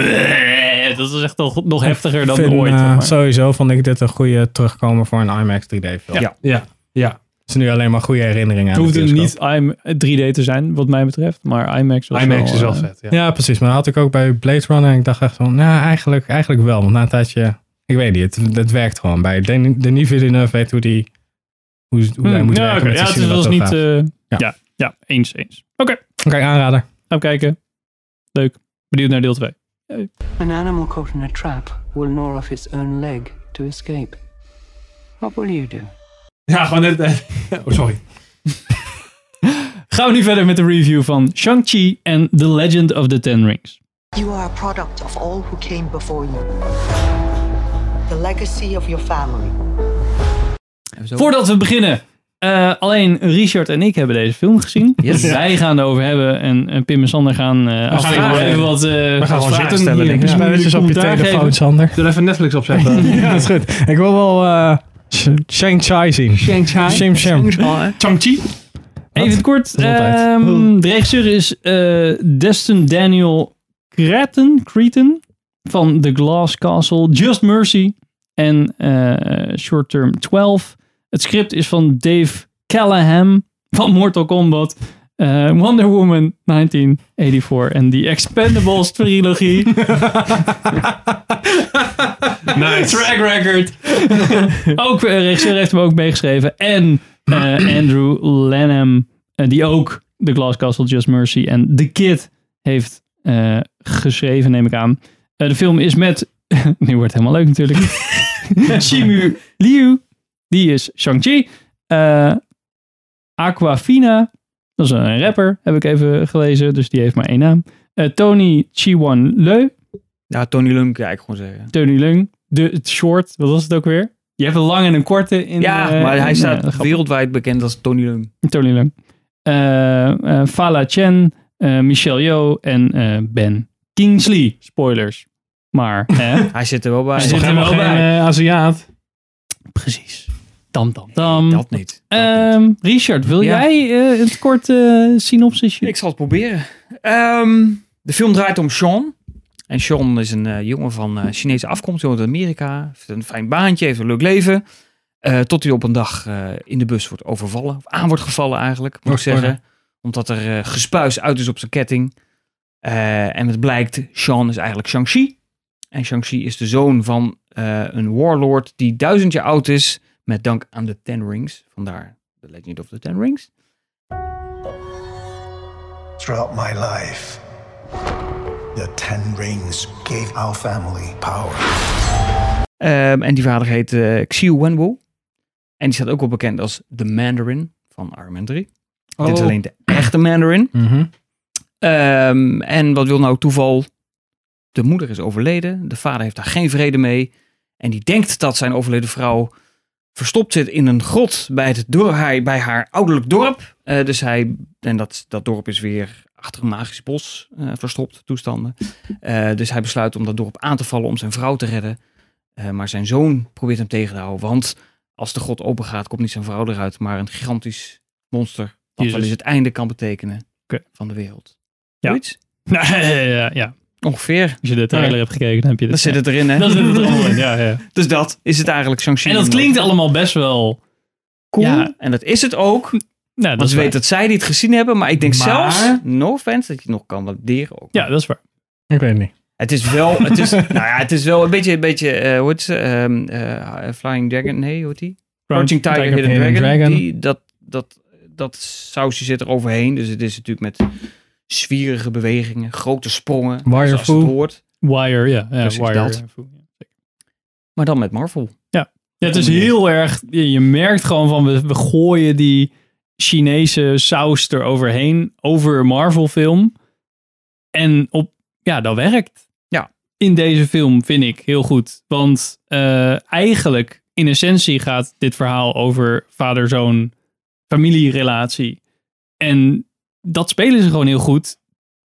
A: Dat is echt nog, nog heftiger dan ooit.
D: eh. Sowieso vond ik dit een goede terugkomen voor een IMAX 3D film.
B: Ja.
C: Ja, ja.
D: Het is nu alleen maar goede herinneringen
A: Het
D: aan
A: hoeft
D: de
A: er
D: bioscoop.
A: niet IM 3D te zijn, wat mij betreft. Maar IMAX was
C: IMAX is wel
A: eh,
C: vet. Ja.
D: Ja, precies. Maar dat had ik ook bij Blade Runner. En ik dacht echt van, nou, eigenlijk, eigenlijk wel. Want na een tijdje, ik weet niet, het, het werkt gewoon. Bij Denis Villeneuve weet hoe, die, hoe, hoe hij
A: hmm,
D: moet
A: ja,
D: werken
A: oké.
D: met
A: ja, het was niet... eh,
D: Ja.
A: ja. Ja, eens, eens. Oké,
D: Oké, aanrader.
A: gaan we kijken. Leuk. Benieuwd naar deel 2.
H: An animal caught in a trap will gnaw off its own leg to escape. What will you do?
C: Ja, gewoon net. oh, sorry.
A: Gaan we nu verder met de review van Shang-Chi en The Legend of the Ten Rings.
I: You are a product of all who came before you. The legacy of your family.
A: Voordat we beginnen, eh, alleen Richard en ik hebben deze film gezien.
B: Yes.
A: Wij gaan erover hebben en, en Pim en Sander gaan eh afvragen even wat, eh,
C: we gaan gewoon zitten
A: stellen.
C: hier.
A: denk ik.
C: Ja.
A: Dus
D: op je telefoon,
A: geven.
D: Sander.
C: Doe even Netflix opzetten.
D: ja, dat is goed. Ik wil wel eh Sh- Shang-Chi zien.
C: Shang-Chi.
D: Shim Shim.
C: Chang-Chi.
A: Even in het kort. Ehm, de regisseur is eh, Destin Daniel Cretton, Cretton van The Glass Castle, Just Mercy en eh, Short Term 12. Het script is van Dave Callahan van Mortal Kombat, eh, Wonder Woman 1984 en The Expendables trilogie.
C: Nice.
A: Track record. ook eh, regisseur heeft hem ook meegeschreven. En eh, Andrew Lanham, die ook The Glass Castle, Just Mercy en The Kid heeft geschreven, neem ik aan. De film is met, nu wordt het helemaal leuk natuurlijk, Simu Liu, die is Shang-Chi. Aquafina, dat is een rapper, heb ik even gelezen, dus die heeft maar één naam. Eh, Tony Chiwan Leu,
B: Ja, Tony Lung, ja, ik gewoon zeggen.
A: Tony Lung, de het short, wat was het ook weer? Je hebt een lange en een korte in.
B: Ja,
A: eh,
B: maar hij
A: in,
B: staat
A: eh,
B: wereldwijd bekend als Tony Lung.
A: Tony Lung. Eh, eh, Fala Chen, eh, Michelle Yeoh en eh, Ben Kingsley. Spoilers. Maar, hè?
B: Hij zit er wel bij.
A: Hij zit er wel
C: geen
A: bij.
C: eh, Aziat.
A: Precies. Tam, tam, tam.
B: Dat niet. Dat niet.
A: Ehm, Richard, wil
B: Ja.
A: jij eh, het korte uh, synopsisje?
B: Ik zal het proberen. Ehm, de film draait om Sean. En Sean is een eh, jongen van eh, Chinese afkomst, woont in Amerika. Heeft een fijn baantje, heeft een leuk leven. Eh, tot hij op een dag eh, in de bus wordt overvallen. Of aan wordt gevallen eigenlijk, moet ik zeggen. Omdat er eh, gespuis uit is op zijn ketting. Eh, en het blijkt, Sean is eigenlijk Shang-Chi. En Shang-Chi is de zoon van eh, een warlord die duizend jaar oud is. Met dank aan de Ten Rings. Vandaar The Legend of the Ten Rings.
J: Throughout my life, the Ten Rings gave our family power.
B: Ehm, en die vader heet eh Xiu Wenwu. En die staat ook wel bekend als de Mandarin van Iron Man 3. Dit is
D: Oh.
B: alleen de echte Mandarin.
D: Mhm.
B: Ehm, en wat wil nou toeval? De moeder is overleden. De vader heeft daar geen vrede mee. En die denkt dat zijn overleden vrouw verstopt zit in een grot bij, het hij- bij haar ouderlijk dorp. Eh, dus hij, en dat, dat dorp is weer achter een magisch bos eh, verstopt, toestanden. Eh, dus hij besluit om dat dorp aan te vallen om zijn vrouw te redden. Maar zijn zoon probeert hem tegen te houden. Want als de grot open gaat, komt niet zijn vrouw eruit, maar een gigantisch monster. Wat wel eens het einde kan betekenen van de wereld.
A: Ja.
B: Zoiets?
A: ja, ja, ja, ja.
B: Ongeveer.
A: Als je de trailer hebt gekeken, dan heb je
B: Dan
A: dit.
B: zit het erin, hè?
A: Dan zit het er allemaal in, ja, ja.
B: Dus dat is het eigenlijk, Shang-Chi.
A: En dat klinkt allemaal best wel...
B: cool.
A: Ja.
B: En dat is het ook.
A: Nou, dat
B: ze weten dat zij die het gezien hebben. Maar ik denk
D: Maar-
B: zelfs, no offense, dat je het nog kan waarderen ook.
A: Ja, dat is waar.
D: Ik weet het niet.
B: Het is wel, het is, nou ja, het is wel een beetje, een beetje eh, hoe heet ze? Ehm, eh, Flying Dragon, nee, hoe heet die? Crouching Tiger,
D: Tiger,
B: Hidden,
D: Hidden
B: Dragon.
D: Dragon.
B: Die, dat, dat, dat sausje zit er overheen. Dus het is natuurlijk met zwierige bewegingen, grote sprongen.
D: Wire
B: het hoort.
A: Wire, ja. ja
B: Precies
A: Wire.
B: dat.
A: ja.
B: Maar dan met Marvel.
A: Ja, het is heel erg. Je, merkt gewoon van we, we gooien die Chinese saus eroverheen over een Marvel-film. En op, ja, dat werkt.
B: Ja.
A: In deze film vind ik heel goed. Want eh, eigenlijk, in essentie, gaat dit verhaal over vader-zoon familierelatie. En dat spelen ze gewoon heel goed.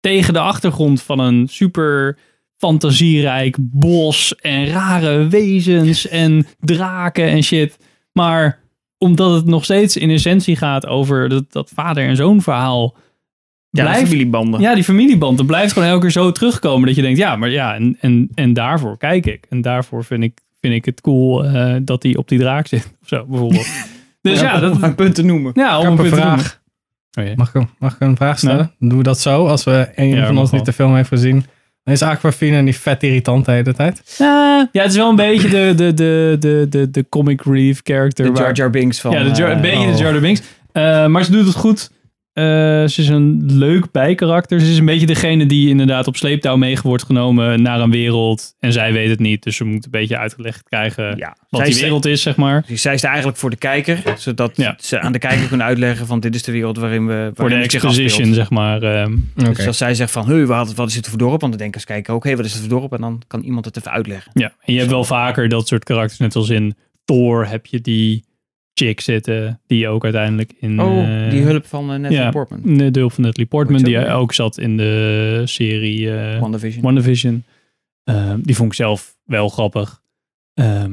A: Tegen de achtergrond van een super fantasierijk bos en rare wezens en draken en shit. Maar omdat het nog steeds in essentie gaat over dat, dat vader en zoon verhaal.
B: Ja,
A: blijft-
B: familiebanden.
A: Ja, die familieband. Dat blijft gewoon elke keer zo terugkomen dat je denkt, ja, maar ja, en, en, en daarvoor kijk ik. En daarvoor vind ik, vind ik het cool eh, dat hij op die draak zit. Of zo, bijvoorbeeld. dus ja, dat,
B: om een punt te noemen.
A: ja, om een punt te
D: vraag.
A: noemen. Oh.
D: Mag ik, mag ik een vraag stellen? Doen we dat zo? Als we een
A: Ja,
D: van ons niet de film heeft gezien. Dan is Aquafina niet vet irritant de hele tijd.
A: Ja, ja, het is wel een beetje de, de, de, de, de, de comic relief character.
B: De
A: waar-
B: Jar Jar Binks van...
A: ja, de Jar, een
B: eh,
A: beetje
D: oh.
A: de Jar Jar Binks. Eh, maar ze doet het goed. Eh, ze is een leuk bijkarakter. Ze is een beetje degene die inderdaad op sleeptouw mee wordt genomen naar een wereld. En zij weet het niet. Dus ze moet een beetje uitgelegd krijgen
B: Ja,
A: wat
B: zij
A: die wereld is, zeg maar.
B: Dus zij is er eigenlijk voor de kijker, zodat
A: Ja.
B: ze aan de kijker kunnen uitleggen van dit is de wereld waarin we waarin
A: Voor de
B: het zich
A: exposition, zeg maar. ehm.
D: Oké.
B: Dus als zij zegt van, hey, wat, wat is dit voor dorp? Want dan denken als kijker ook, hé, wat is dit voor dorp? En dan kan iemand het even uitleggen.
A: ja, en je hebt wel vaker dat soort karakters. Net als in Thor heb je die chick zitten. Die ook uiteindelijk in...
B: Oh,
A: eh,
B: die hulp van uh, Natalie
A: ja,
B: Portman.
A: Nee, de hulp van Natalie Portman, die ook zat in de serie eh
B: WandaVision.
A: WandaVision. Ehm, die vond ik zelf wel grappig. Ehm,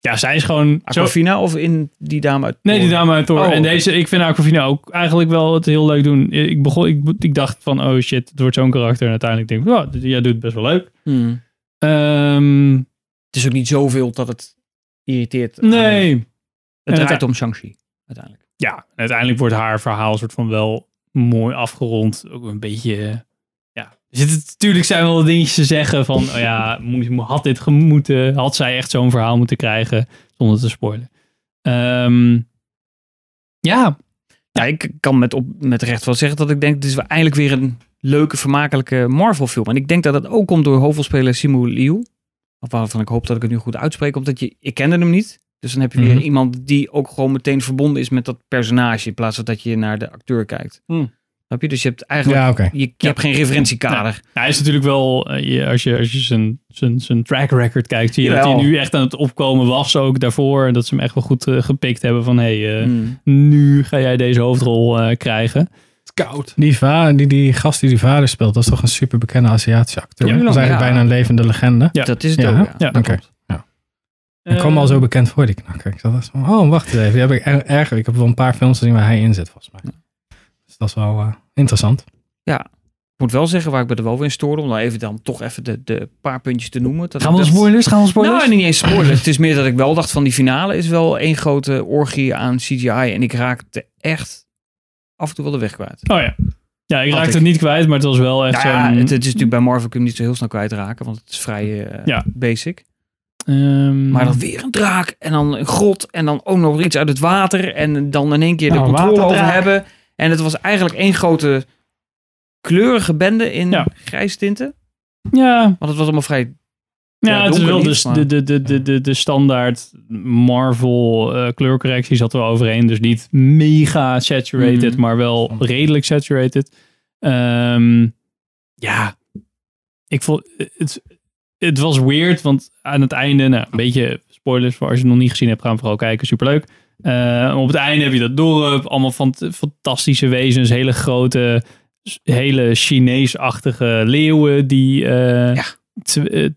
A: ja, zij is gewoon... Zo,
B: Aquafina of in die dame uit
A: nee, die dame uit Thor.
B: Oh,
A: en deze, ik vind Aquafina ook eigenlijk wel het heel leuk doen. Ik, begon, ik, ik dacht van, oh shit, het wordt zo'n karakter. En uiteindelijk denk ik, ja, dit- jij doet het best wel leuk.
B: Hmm.
A: Ehm,
B: Het is ook niet zoveel dat het irriteert.
A: nee.
B: Het
A: En
B: draait om Shang-Chi, uiteindelijk.
A: Ja, uiteindelijk wordt haar verhaal soort van wel mooi afgerond. Ook een beetje... Ja, natuurlijk zijn wel dingetjes te zeggen van... Oh ja, had dit gemoeten? Had zij echt zo'n verhaal moeten krijgen? Zonder te spoilen. Ehm, ja,
B: Ja, ik kan met, op, met recht wel zeggen dat ik denk, het is eindelijk weer een leuke, vermakelijke Marvel film. En ik denk dat dat ook komt door hoofdrolspeler Simu Liu. Of waarvan ik hoop dat ik het nu goed uitspreek. Omdat je, ik kende hem niet. Dus dan heb je weer
D: Mhm.
B: iemand die ook gewoon meteen verbonden is met dat personage. In plaats van dat je naar de acteur kijkt.
A: Hmm.
B: Snap je? Dus je hebt eigenlijk,
D: Ja,
B: je, je hebt geen referentiekader.
A: hij is natuurlijk wel... eh, je- als je, als je zijn, zijn, zijn track record kijkt... zie je dat hij nu echt aan het opkomen was ook daarvoor. En dat ze hem echt wel goed eh, gepikt hebben van... Hey, eh,
B: Hmm.
A: nu ga jij deze hoofdrol eh, krijgen.
C: Koud.
D: Die, va die, die gast die die vader speelt, dat is toch een super bekende Aziatische acteur.
B: Ja,
D: dat is eigenlijk
B: ja.
D: bijna een levende legende.
A: Ja.
B: Dat is het
D: Ja,
B: ook, ja.
D: Oké.
B: klopt.
D: Ik kwam al zo bekend voor, die knakker. Ik dacht, van, oh, wacht eens even. Die heb ik er- erger. Ik heb wel een paar films gezien waar hij in zit, volgens mij. Dus dat is wel eh, interessant.
B: Ik moet wel zeggen waar ik me er wel weer in stoorde. Om dan even dan toch even de, de paar puntjes te noemen. Dat
A: Gaan we
B: dat-
A: spoilers? Gaan we spoilers?
B: Nou, niet eens spoilen. het is meer dat ik wel dacht van die finale is wel één grote orgie aan CGI. En ik raakte echt af en toe wel de weg kwijt.
A: Oh ja. Ja, ik raakte
B: ik.
A: het niet kwijt, maar het was wel echt
B: Nou ja,
A: zo'n...
B: het, het is natuurlijk bij Marvel kun je hem niet zo heel snel kwijtraken. Want het is vrij eh,
A: Ja.
B: basic.
A: Ehm,
B: Maar dan weer een draak. En dan een grot. En dan ook nog iets uit het water. En dan in één keer de
D: Nou,
B: controle over hebben. En het was eigenlijk één grote kleurige bende in
A: Ja.
B: grijs tinten.
A: Ja,
B: Want het was allemaal vrij...
A: Ja, het is wel dus de, de, de, de, de, de standaard Marvel eh, kleurcorrectie zat er wel overheen. Dus niet mega saturated,
B: Mhm.
A: maar wel redelijk saturated. Ehm, ja, ik vond het, het was weird, want aan het einde, nou, een beetje spoilers voor als je het nog niet gezien hebt, gaan vooral kijken, superleuk. Eh, op het einde heb je dat dorp, allemaal van fantastische wezens, hele grote, hele Chinees-achtige leeuwen die eh,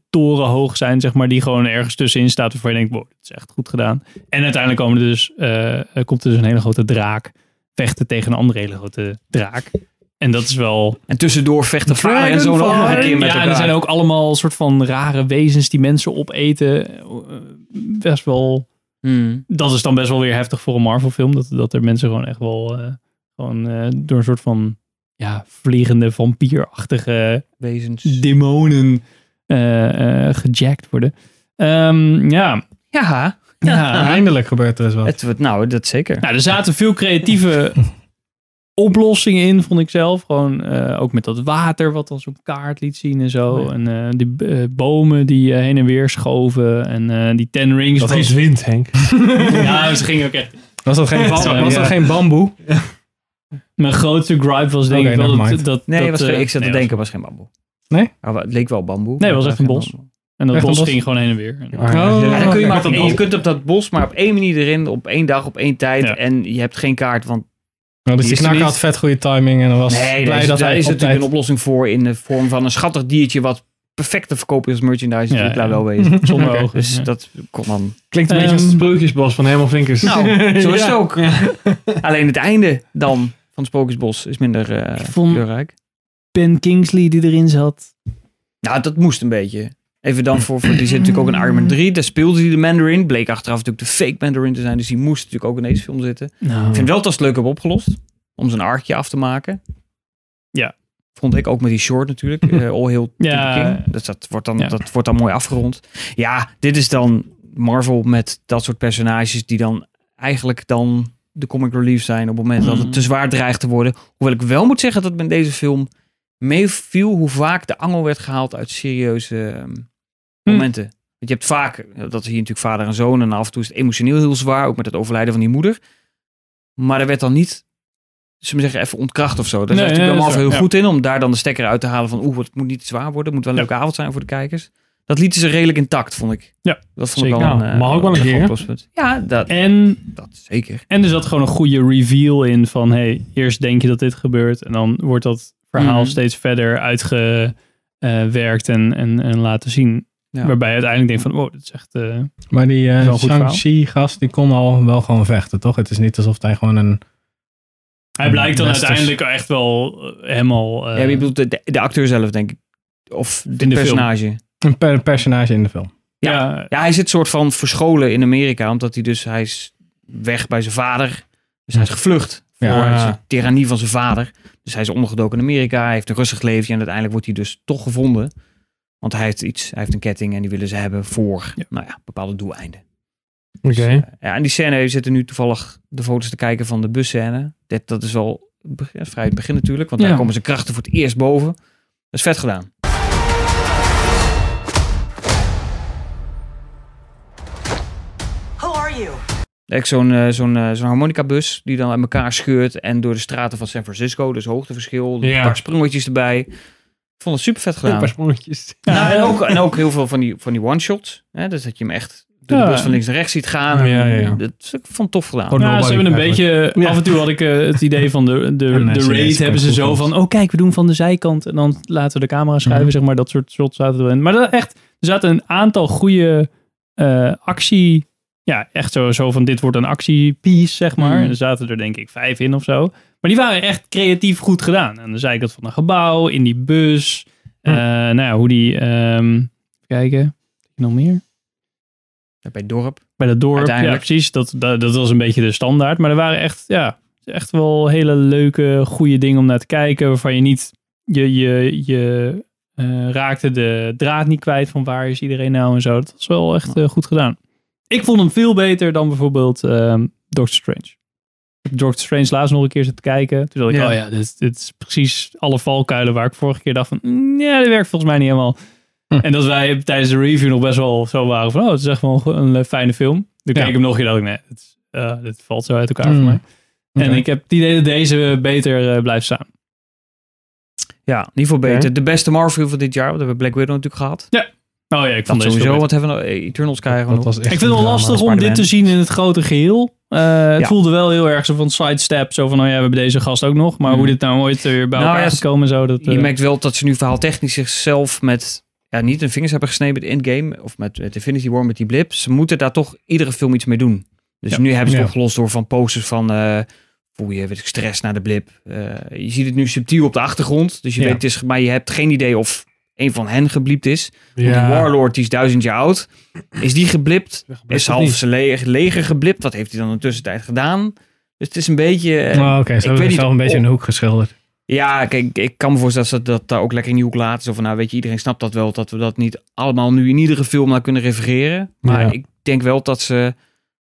A: torenhoog zijn, zeg maar, die gewoon ergens tussenin staat waarvan je denkt, wow, dat is echt goed gedaan. En uiteindelijk komen er dus, komt er dus een hele grote draak vechten tegen een andere hele grote draak. En dat is wel...
B: En tussendoor vechten vader en zoon ook nog een keer met
A: ja, en
B: elkaar.
A: er zijn ook allemaal soort van rare wezens die mensen opeten. Eh, Best wel...
B: Hmm.
A: Dat is dan best wel weer heftig voor een Marvel film. Dat, dat er mensen gewoon echt wel eh, gewoon, eh, door een soort van ja, vliegende vampierachtige
B: Wezens.
A: demonen eh, eh, gejackt worden. Ehm, ja.
B: Ja.
A: Ja.
D: Eindelijk gebeurt er eens wat.
B: Het, nou, dat zeker.
A: Nou, er zaten veel creatieve oplossingen in, vond ik zelf. Gewoon eh, ook met dat water wat ons op kaart liet zien en zo.
C: Oh ja.
A: En eh, die eh, bomen die heen en weer schoven. En eh, die ten rings.
C: Dat
A: was-
C: is wind, Henk.
A: ja, ze gingen ook echt...
D: Was dat geen, was
A: ja.
D: dat geen bamboe?
A: Mijn grootste gripe was denk ik wel dat, dat...
B: Nee,
A: dat,
B: was geen-
A: eh,
B: ik zat te denken, het was geen bamboe.
D: Nee?
B: Nou, het leek wel bamboe.
A: Nee, het was echt een bos.
B: bamboe.
A: En dat
D: Echt
A: bos
D: bos?
A: ging gewoon heen en weer.
D: Oh.
B: Ja, dan kun je, maar, je kunt op dat bos maar op één manier erin, op één dag, op één tijd.
A: Ja.
B: En je hebt geen kaart, want
D: Nou, dus die
B: Die er
D: knakker had vet goede timing en dan was
B: nee,
D: blij
B: daar is,
D: dat
B: daar
D: hij
B: is
D: op
B: natuurlijk
D: tijd...
B: een oplossing voor in de vorm van een schattig diertje wat perfect te verkopen is als merchandise.
A: Ja,
B: laat
A: ja.
B: wel wezen.
A: Zonder
B: Oké,
A: ogen,
B: Dus
A: ja.
B: dat kon dan...
C: Klinkt een beetje als het sprookjesbos van Herman Vinkers.
B: Nou, zo is het
C: Ja.
B: ook. Alleen het einde dan van het Sprookjesbos is minder eh
A: vond-
B: kleurrijk.
A: Ben Kingsley die erin zat.
B: Nou, dat moest een beetje. Even dan voor, voor die zit natuurlijk ook in Iron Man 3. Daar speelde hij de Mandarin. Bleek achteraf natuurlijk de fake Mandarin te zijn. Dus die moest natuurlijk ook in deze film zitten.
A: Nou,
B: Ik vind wel dat ze het leuk hebben opgelost. Om zijn arkje af te maken.
A: Ja.
B: Vond ik ook met die short natuurlijk. eh All to
A: Ja.
B: King. Dus dat wordt, dan,
A: Ja.
B: dat wordt dan mooi afgerond. Ja, dit is dan Marvel met dat soort personages die dan eigenlijk dan de comic relief zijn op het moment dat het te zwaar dreigt te worden. Hoewel ik wel moet zeggen dat me in deze film meeviel hoe vaak de angel werd gehaald uit serieuze ehm, momenten. Want je hebt vaak, dat is hier natuurlijk vader en zoon en af en toe is het emotioneel heel zwaar, ook met het overlijden van die moeder. Maar er werd dan niet, zullen we zeggen, even ontkracht of zo. Daar
A: Nee,
B: zijn natuurlijk
A: nee, dat
B: heel
A: is
B: goed in, om daar dan de stekker uit te halen van, oeh, het moet niet zwaar worden, het moet wel een leuke avond zijn voor de kijkers. Dat lieten ze redelijk intact, vond ik.
A: Ja,
B: dat vond
A: zeker.
B: ik wel een, eh,
C: mag ook wel een keer.
B: Ja, dat,
A: En,
B: dat zeker.
A: en er zat gewoon een goede reveal in van, hey, eerst denk je dat dit gebeurt en dan wordt dat verhaal
B: Mhm.
A: steeds verder uitgewerkt en, en, en laten zien.
B: Ja.
A: Waarbij je uiteindelijk denkt van, wow, dit is echt... eh,
D: Maar die eh
A: een
D: Shang-Chi-gast, die kon al wel gewoon vechten, toch? Het is niet alsof hij gewoon een...
A: hij blijkt dan uiteindelijk echt wel eh, helemaal... eh,
B: ja, je bedoelt de, acteur zelf, denk ik. Of de,
A: In de
B: personage.
D: Een per- personage in de film.
A: ja,
B: Ja, hij zit soort van verscholen in Amerika, omdat hij dus, hij is weg bij zijn vader. Dus hij is gevlucht voor
D: Ja.
B: de tirannie van zijn vader. Dus hij is ondergedoken in Amerika, hij heeft een rustig leven en uiteindelijk wordt hij dus toch gevonden. Want hij heeft iets, hij heeft een ketting en die willen ze hebben voor,
A: Ja.
B: nou ja, bepaalde doeleinden.
C: Oké.
B: Dus, eh, ja, en die scène, we zitten nu toevallig de foto's te kijken van de busscène. Dat, dat is wel be- vrij het begin natuurlijk, want
A: Ja.
B: daar komen zijn krachten voor het eerst boven. Dat is vet gedaan.
I: Who are you?
B: Echt zo'n eh, zo'n eh, zo'n harmonicabus die dan uit elkaar scheurt en door de straten van San Francisco, dus hoogteverschil,
C: Ja.
B: een paar sprongetjes erbij. Ik vond het super vet
C: Een
B: gedaan.
C: paar sprongetjes.
B: Nou, en, ook, en ook heel veel van die, van die one-shots. hè, Dus dat je hem echt door de
A: Ja.
B: bus van links naar rechts ziet gaan.
C: Ja, ja, ja.
B: Dat ik vond het tof gedaan.
A: Ja, ze hebben een
D: eigenlijk.
A: beetje. Af en toe had ik eh, het idee van de, de,
D: En,
A: de raid hebben ze zo van. Oh, kijk, we doen van de zijkant. En dan laten we de camera schuiven,
D: Mhm.
A: zeg maar. Dat soort shots zaten erin. Maar dat echt, er zaten een aantal goede eh, actie. Ja, echt zo, zo van dit wordt een actiepiece, zeg maar.
B: Mhm.
A: En er zaten er denk ik vijf in of zo. Maar die waren echt creatief goed gedaan. En de zijkant van een gebouw, in die bus.
D: Mhm.
A: Eh, nou ja, hoe die. even kijken. Nog meer?
B: Bij het dorp.
A: Bij dat dorp, ja precies. Dat, dat, dat was een beetje de standaard. Maar er waren echt, ja, echt wel hele leuke, goede dingen om naar te kijken. Waarvan je niet, je, je, je eh, raakte de draad niet kwijt van waar is iedereen nou en zo. Dat was wel echt eh, goed gedaan. Ik vond hem veel beter dan bijvoorbeeld ehm Doctor Strange. Heb Doctor Strange laatst nog een keer zitten kijken. Toen dacht ik,
B: Ja.
A: oh ja, dit, dit is precies alle valkuilen waar ik vorige keer dacht van, mm, ja, dat werkt volgens mij niet helemaal.
D: Hm.
A: En dat wij tijdens de review nog best wel zo waren van, oh, het is echt wel een, een eh, fijne film. Toen
D: Ja.
A: keek ik hem nog een keer dacht ik, nee, het, eh, dit valt zo uit elkaar
D: Mm.
A: voor mij. En ik heb het idee dat deze beter eh, blijft staan.
B: Ja, in ieder geval beter. De beste Marvel van dit jaar. Want we hebben Black Widow natuurlijk gehad.
A: Oh ja, ik
B: Dat
A: vond deze
B: sowieso. Wat hebben we nog? Eh, Eternals krijgen we
C: Dat
B: nog.
A: Ik vind het wel lastig om dit te zien in het grote geheel. Eh, het
B: Ja.
A: voelde wel heel erg zo van sidestep. Zo van, oh ja, we hebben deze gast ook nog. Maar
B: Mm.
A: hoe dit nou ooit weer bij
B: Nou
A: elkaar
B: ja,
A: is gekomen. Zo, dat,
B: Je
A: eh,
B: merkt wel dat ze nu verhaaltechnisch zichzelf met... Ja, niet de vingers hebben gesneden met Endgame. Of met, met Infinity War met die blip. Ze moeten daar toch iedere film iets mee doen. Dus
A: Ja.
B: nu hebben ze het
D: Ja.
B: opgelost door van posters van... eh voel je weet ik, stress naar de blip. Eh, je ziet het nu subtiel op de achtergrond. Dus je
D: Ja.
B: weet het is... Maar je hebt geen idee of een van hen gebliept is. Want
C: Ja.
B: die Warlord, die is duizend jaar oud. Is die geblipt? Is half zijn leger, leger geblipt? Wat heeft hij dan in de tussentijd gedaan? Dus het is een beetje... eh,
D: Oh, Oké,
B: ik
D: zo
B: niet
D: zelf een beetje in de hoek geschilderd.
B: Ja, kijk, ik kan me voorstellen dat ze dat daar ook lekker in die hoek laten. Zo van, nou weet je, iedereen snapt dat wel. Dat we dat niet allemaal nu in iedere film naar kunnen refereren. Maar
C: Ja.
B: ik denk wel dat ze...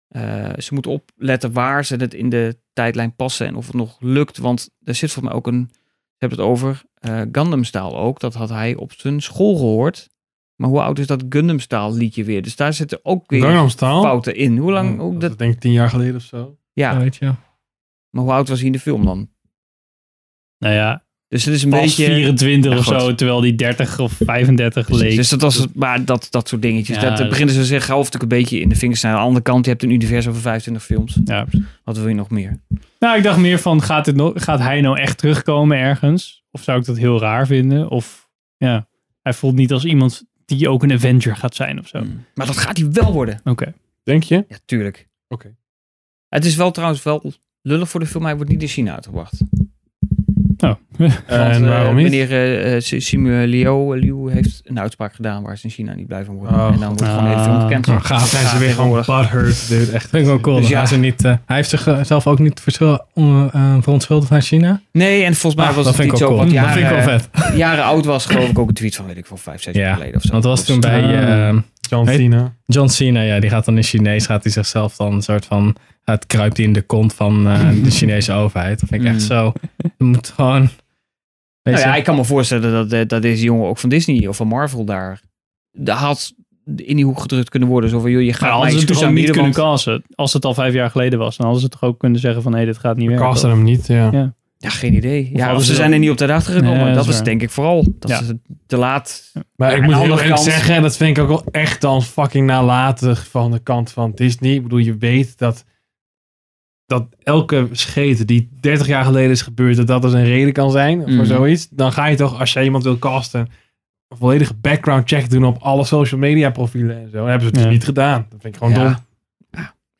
B: eh, ze moeten opletten waar ze het in de tijdlijn passen. En of het nog lukt. Want er zit voor mij ook een... Ze hebben het over eh Gundam Style ook. Dat had hij op zijn school gehoord. Maar hoe oud is dat Gundam Style liedje weer? Dus daar zitten ook weer fouten in. Hoe lang? Hoe
C: Dat
B: dat,
C: denk ik tien jaar geleden of zo.
B: ja,
D: Weet je.
B: maar hoe oud was hij in de film dan?
A: nou ja,
B: Dus het is een
A: pas
B: beetje...
A: 24
B: Ja,
A: of
B: goed.
A: zo. Terwijl die 30 of 35
B: Precies,
A: leek.
B: Dus dat was het, maar dat, dat soort dingetjes.
A: Ja,
B: dat,
A: dat-
B: beginnen ze zich hoofdstuk een beetje in de vingers te snijden. Aan de andere kant, je hebt een universum van 25 films.
A: ja.
B: Wat wil je nog meer?
A: Nou, ik dacht meer van, gaat, dit nog, gaat hij nou echt terugkomen ergens? Of zou ik dat heel raar vinden? Of ja, hij voelt niet als iemand die ook een Avenger gaat zijn of zo.
B: Mm. Maar dat gaat hij wel worden.
A: Oké.
C: Denk je?
B: Ja, tuurlijk.
C: Oké.
B: Het is wel trouwens wel lullig voor de film. Hij wordt niet in China uitgebracht.
A: Oh.
B: Want,
C: En
B: eh,
C: waarom niet?
B: Meneer eh, eh, Simu Liu, Liu heeft een uitspraak gedaan waar ze in China niet blij van worden.
C: Oh,
B: en dan wordt gewoon
A: Ah.
B: gekend.
D: Oh, gaaf.
C: Zijn ze weer gewoon butthurt, dude. Echt.
D: Vind ik wel cool.
B: Dus ja.
D: ze niet, hij heeft zichzelf ook niet verschil, verontschuldigd aan China.
B: Nee, en volgens mij
D: Ah,
B: was
D: dat
B: het
D: vind ik
B: iets
D: wel
B: zo
D: cool.
B: wat
D: Dat vind ik wel
B: jaren,
D: vet.
B: jaren oud was. Geloof ik ook een tweet van, weet ik wel, vijf, zes jaar
D: Ja,
B: geleden of zo.
D: Want dat was toen
B: Dus,
D: bij
A: Ah.
D: eh,
C: John Cena.
D: John Cena. Ja, die gaat dan in Chinees, gaat hij zichzelf dan een soort van, het kruipt in de kont van eh, de Chinese overheid. Dat vind ik echt
B: Mm.
D: zo. Je moet gewoon, weet
B: Nou ja, ik kan me voorstellen dat, dat, dat deze jongen ook van Disney of van Marvel daar, daar had in die hoek gedrukt kunnen worden. Zo van, joh, je
A: Maar
B: gaat mij
A: hadden ze het niet kunnen
B: want-
A: casten? Als het al vijf jaar geleden was, dan hadden ze toch ook kunnen zeggen van, hé, dit gaat niet
C: We
A: werken.
C: casten hem niet, ja.
A: Ja.
B: Ja, geen idee. Ja, of
A: ze
B: zijn er niet op de dag gekomen.
A: Nee, dat
B: dat
A: is
B: is
A: waar.
B: denk ik vooral. Dat
A: Ja.
B: ze te laat...
C: Maar
B: Ja,
C: ik moet heel eerlijk zeggen, dat vind ik ook wel echt dan fucking nalatig van de kant van Disney. Ik bedoel, je weet dat, dat elke scheet die 30 jaar geleden is gebeurd, dat dat dus een reden kan zijn
B: Mhm.
C: voor zoiets. Dan ga je toch, als je iemand wil casten, een volledige background check doen op alle social media profielen en zo. Dat hebben ze dus
A: Ja.
C: niet gedaan. Dat vind ik gewoon
B: Ja.
C: dom.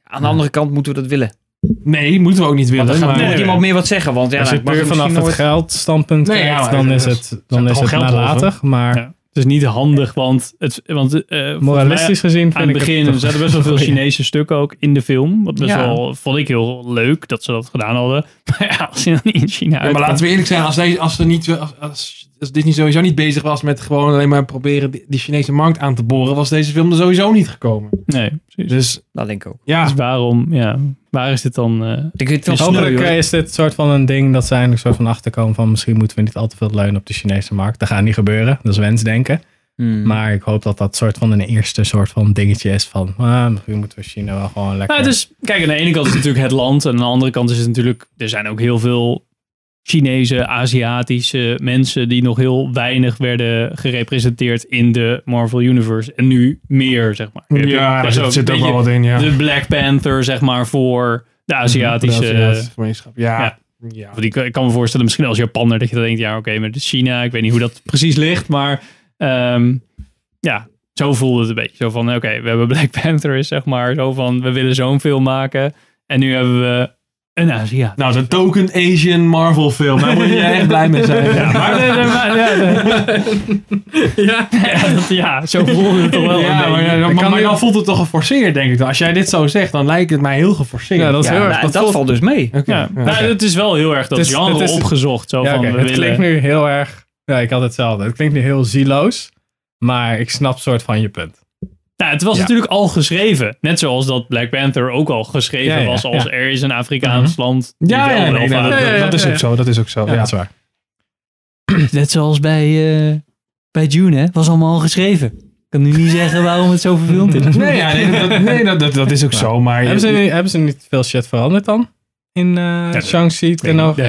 B: Aan de andere kant moeten we dat willen.
C: Nee, moeten we ook niet willen.
B: Want dan gaat iemand meer wat zeggen. Want ja,
D: als je puur vanaf het
B: nooit...
D: geldstandpunt
C: Nee,
D: kijkt, dan is het, dan is het nalatig. Maar
A: Het is niet handig, want, het, want eh,
D: moralistisch
A: mij,
D: gezien
A: aan
D: vind
A: het
D: ik
A: begin er zaten best wel veel Chinese stukken ook in de film. Wat best
B: Ja.
A: wel, vond ik heel leuk dat ze dat gedaan hadden. Maar ja, als je dan niet in China
C: Ja, maar laten we eerlijk zijn, als, deze, als, er niet, als, als, als Disney sowieso niet bezig was met gewoon alleen maar proberen die, die Chinese markt aan te boren, was deze film er sowieso niet gekomen.
A: Nee, precies.
C: Dus
B: Dat denk ik ook.
C: ja,
A: Dus waarom, ja, waar is dit dan? eh,
B: Ik weet
D: Hopelijk
B: hoor.
D: eh, is dit soort van een ding dat ze eindelijk soort van achterkomen van misschien moeten we niet al te veel leunen op de Chinese markt. Dat gaat niet gebeuren, dat is wensdenken.
B: Hmm.
D: Maar ik hoop dat dat soort van een eerste soort van dingetje is van ah, misschien moeten we China wel gewoon lekker...
A: Nou, dus, kijk, aan de ene kant is het natuurlijk het land. En aan de andere kant is het natuurlijk... Er zijn ook heel veel Chinese, Aziatische mensen... die nog heel weinig werden gerepresenteerd in de Marvel Universe. En nu meer, zeg maar.
C: ja
A: Er
C: daar zit,
A: ook
C: zit
A: een
C: ook wel wat in, ja.
A: De Black Panther, zeg maar, voor de Aziatische...
C: De Aziatische gemeenschap. Ja.
A: ja. ik kan me voorstellen, misschien als Japanner, dat je dan denkt, ja, oké, maar het is China. Ik weet niet hoe dat precies ligt, maar ehm, ja, zo voelde het een beetje. Zo van, oké, we hebben Black Panther, is zeg maar, zo van, we willen zo'n film maken. En nu hebben we een Aziat.
C: Nou, zo'n token Asian Marvel film. Daar moet je echt blij mee zijn.
A: Ja, maar, nee, nee, maar ja, nee. ja, dat- ja, zo voelde het toch wel
C: Ja, maar, ja, maar,
D: kan
C: maar
D: nu-
C: dan voelt het toch geforceerd, denk ik. Als jij dit zo zegt, dan lijkt het mij heel geforceerd.
D: Ja, dat is
B: Ja,
D: heel erg.
B: nou,
D: Dat,
B: dat
D: voelt-
B: valt dus mee.
A: Ja,
C: ja.
A: nou, het is wel heel erg dat
D: Het is-
A: genre
D: het is-
A: opgezocht. Zo
D: ja,
A: van,
D: oké,
A: we
D: het
A: willen...
D: klinkt nu heel erg... Ja, ik had hetzelfde. Het klinkt nu heel zieloos. Maar ik snap soort van je punt.
A: Nou, het was
D: Ja.
A: natuurlijk al geschreven. Net zoals dat Black Panther ook al geschreven
D: Ja, ja,
A: was als
D: ja.
A: er is een Afrikaans land. die
C: Ja,
A: wel
C: ja, nee,
A: welvaart-
C: nee, dat, is ook zo. Dat is ook zo.
D: Ja,
C: Ja,
D: dat is waar.
A: Net zoals bij, eh, bij June, hè? Was allemaal al geschreven. Ik kan nu niet zeggen waarom het zo verfilmd is.
C: Nee, ja, nee, dat, nee dat, dat, dat is ook zo. Maar
D: Hebben ze, hebben ze niet veel shit veranderd dan? In eh Shang-Chi?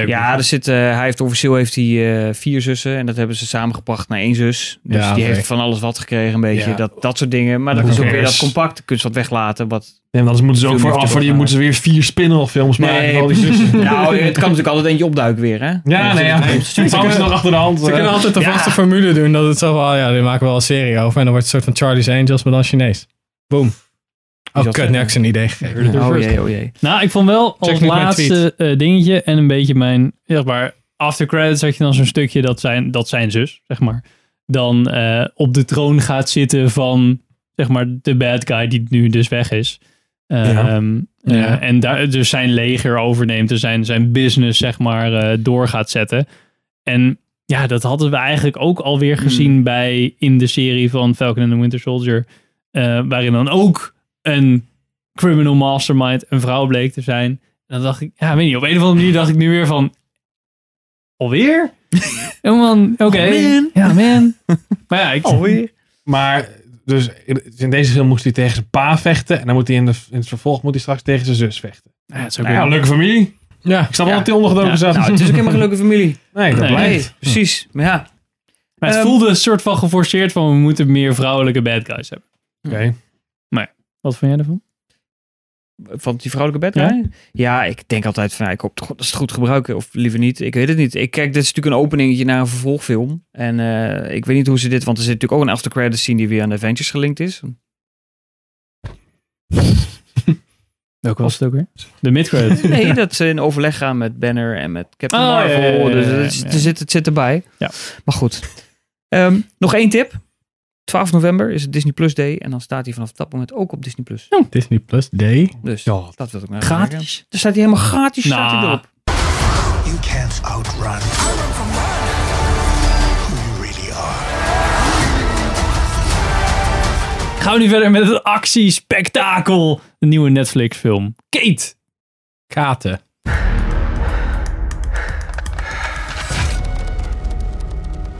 B: Ja, er zit, eh, hij heeft officieel heeft hij, eh, vier zussen en dat hebben ze samengebracht naar één zus. Dus
D: Ja,
B: die heeft van alles wat gekregen, een beetje.
C: Ja.
B: Dat, dat soort dingen. Maar dat is ook weer dat compact. Kun je wat weglaten. Wat...
C: Want anders moeten ze ook voor, af, voor die moeten ze weer vier spin-off films maken.
B: Nee,
C: al die zussen.
B: nou, het kan natuurlijk altijd eentje opduiken weer, hè?
C: Ja, nee, ja. Ze nog achter de hand.
D: Ze kunnen altijd de
B: Ja.
D: vaste formule doen. Dat het zo van, ah ja, die maken we wel een serie over. En dan wordt het een soort van Charlie's Angels, maar dan Chinees. Boom. Oh, kut, nu heb ik ze een idee gegeven.
B: Oh jee, oh jee.
A: Nou, ik vond wel als laatste eh, dingetje en een beetje mijn, zeg maar, after credits had je dan zo'n stukje dat zijn, dat zijn zus, zeg maar, dan eh, op de troon gaat zitten van, zeg maar, de bad guy die nu dus weg is. Ehm, eh,
D: Ja.
A: en daar dus zijn leger overneemt en zijn, zijn business, zeg maar, eh, door gaat zetten. En ja, dat hadden we eigenlijk ook alweer gezien bij in de serie van Falcon and the Winter Soldier. eh, waarin dan ook een criminal mastermind een vrouw bleek te zijn. En dan dacht ik, ja, weet niet, op een of andere manier dacht ik nu weer van, alweer? En oké.
B: man.
A: Ja, man. Maar ja, ik,
B: Alweer.
C: Maar dus in deze film moest hij tegen zijn pa vechten. En dan moet hij in, de, in het vervolg moet hij straks tegen zijn zus vechten.
A: Ja, het is ook
C: Nou ja, leuke familie.
D: Ja.
C: Ik snap wel
B: Ja.
C: dat hij ondergedoken
A: Ja.
C: zat.
B: Nou, het is ook helemaal geen leuke familie.
C: nee, dat
A: Nee.
C: blijkt.
B: Nee, precies. Maar ja,
A: maar het
B: Ehm,
A: voelde een soort van geforceerd van, we moeten meer vrouwelijke bad guys hebben.
C: Oké.
A: Wat vond jij ervan?
B: van die vrouwelijke guy? Ja, ik denk altijd van, ja, ik hoop dat ze het goed gebruiken. Of liever niet. Ik weet het niet. Ik kijk, dit is natuurlijk een openingetje naar een vervolgfilm. En eh, ik weet niet hoe ze dit, want er zit natuurlijk ook een after credits scene die weer aan de Avengers gelinkt is.
A: Welke was het ook weer? De mid-credit.
B: Nee, dat ze in overleg gaan met Banner en met Captain
A: Oh,
B: Marvel.
A: ja, ja, ja,
B: dus het, er zit, het zit erbij.
A: Ja.
B: Maar goed. Ehm, nog één tip. 12 november is het Disney Plus Day. En dan staat hij vanaf dat moment ook op Disney Plus.
D: Disney Plus Day.
B: Dus
C: Ja.
B: dat wil ik nou zeggen.
A: Gratis?
B: Dan staat hij helemaal gratis staat hij
A: Nou.
B: erop.
J: You can't outrun who you really are.
A: Gaan we nu verder met het actiespektakel. De nieuwe Netflix film. Kate.
D: Katen.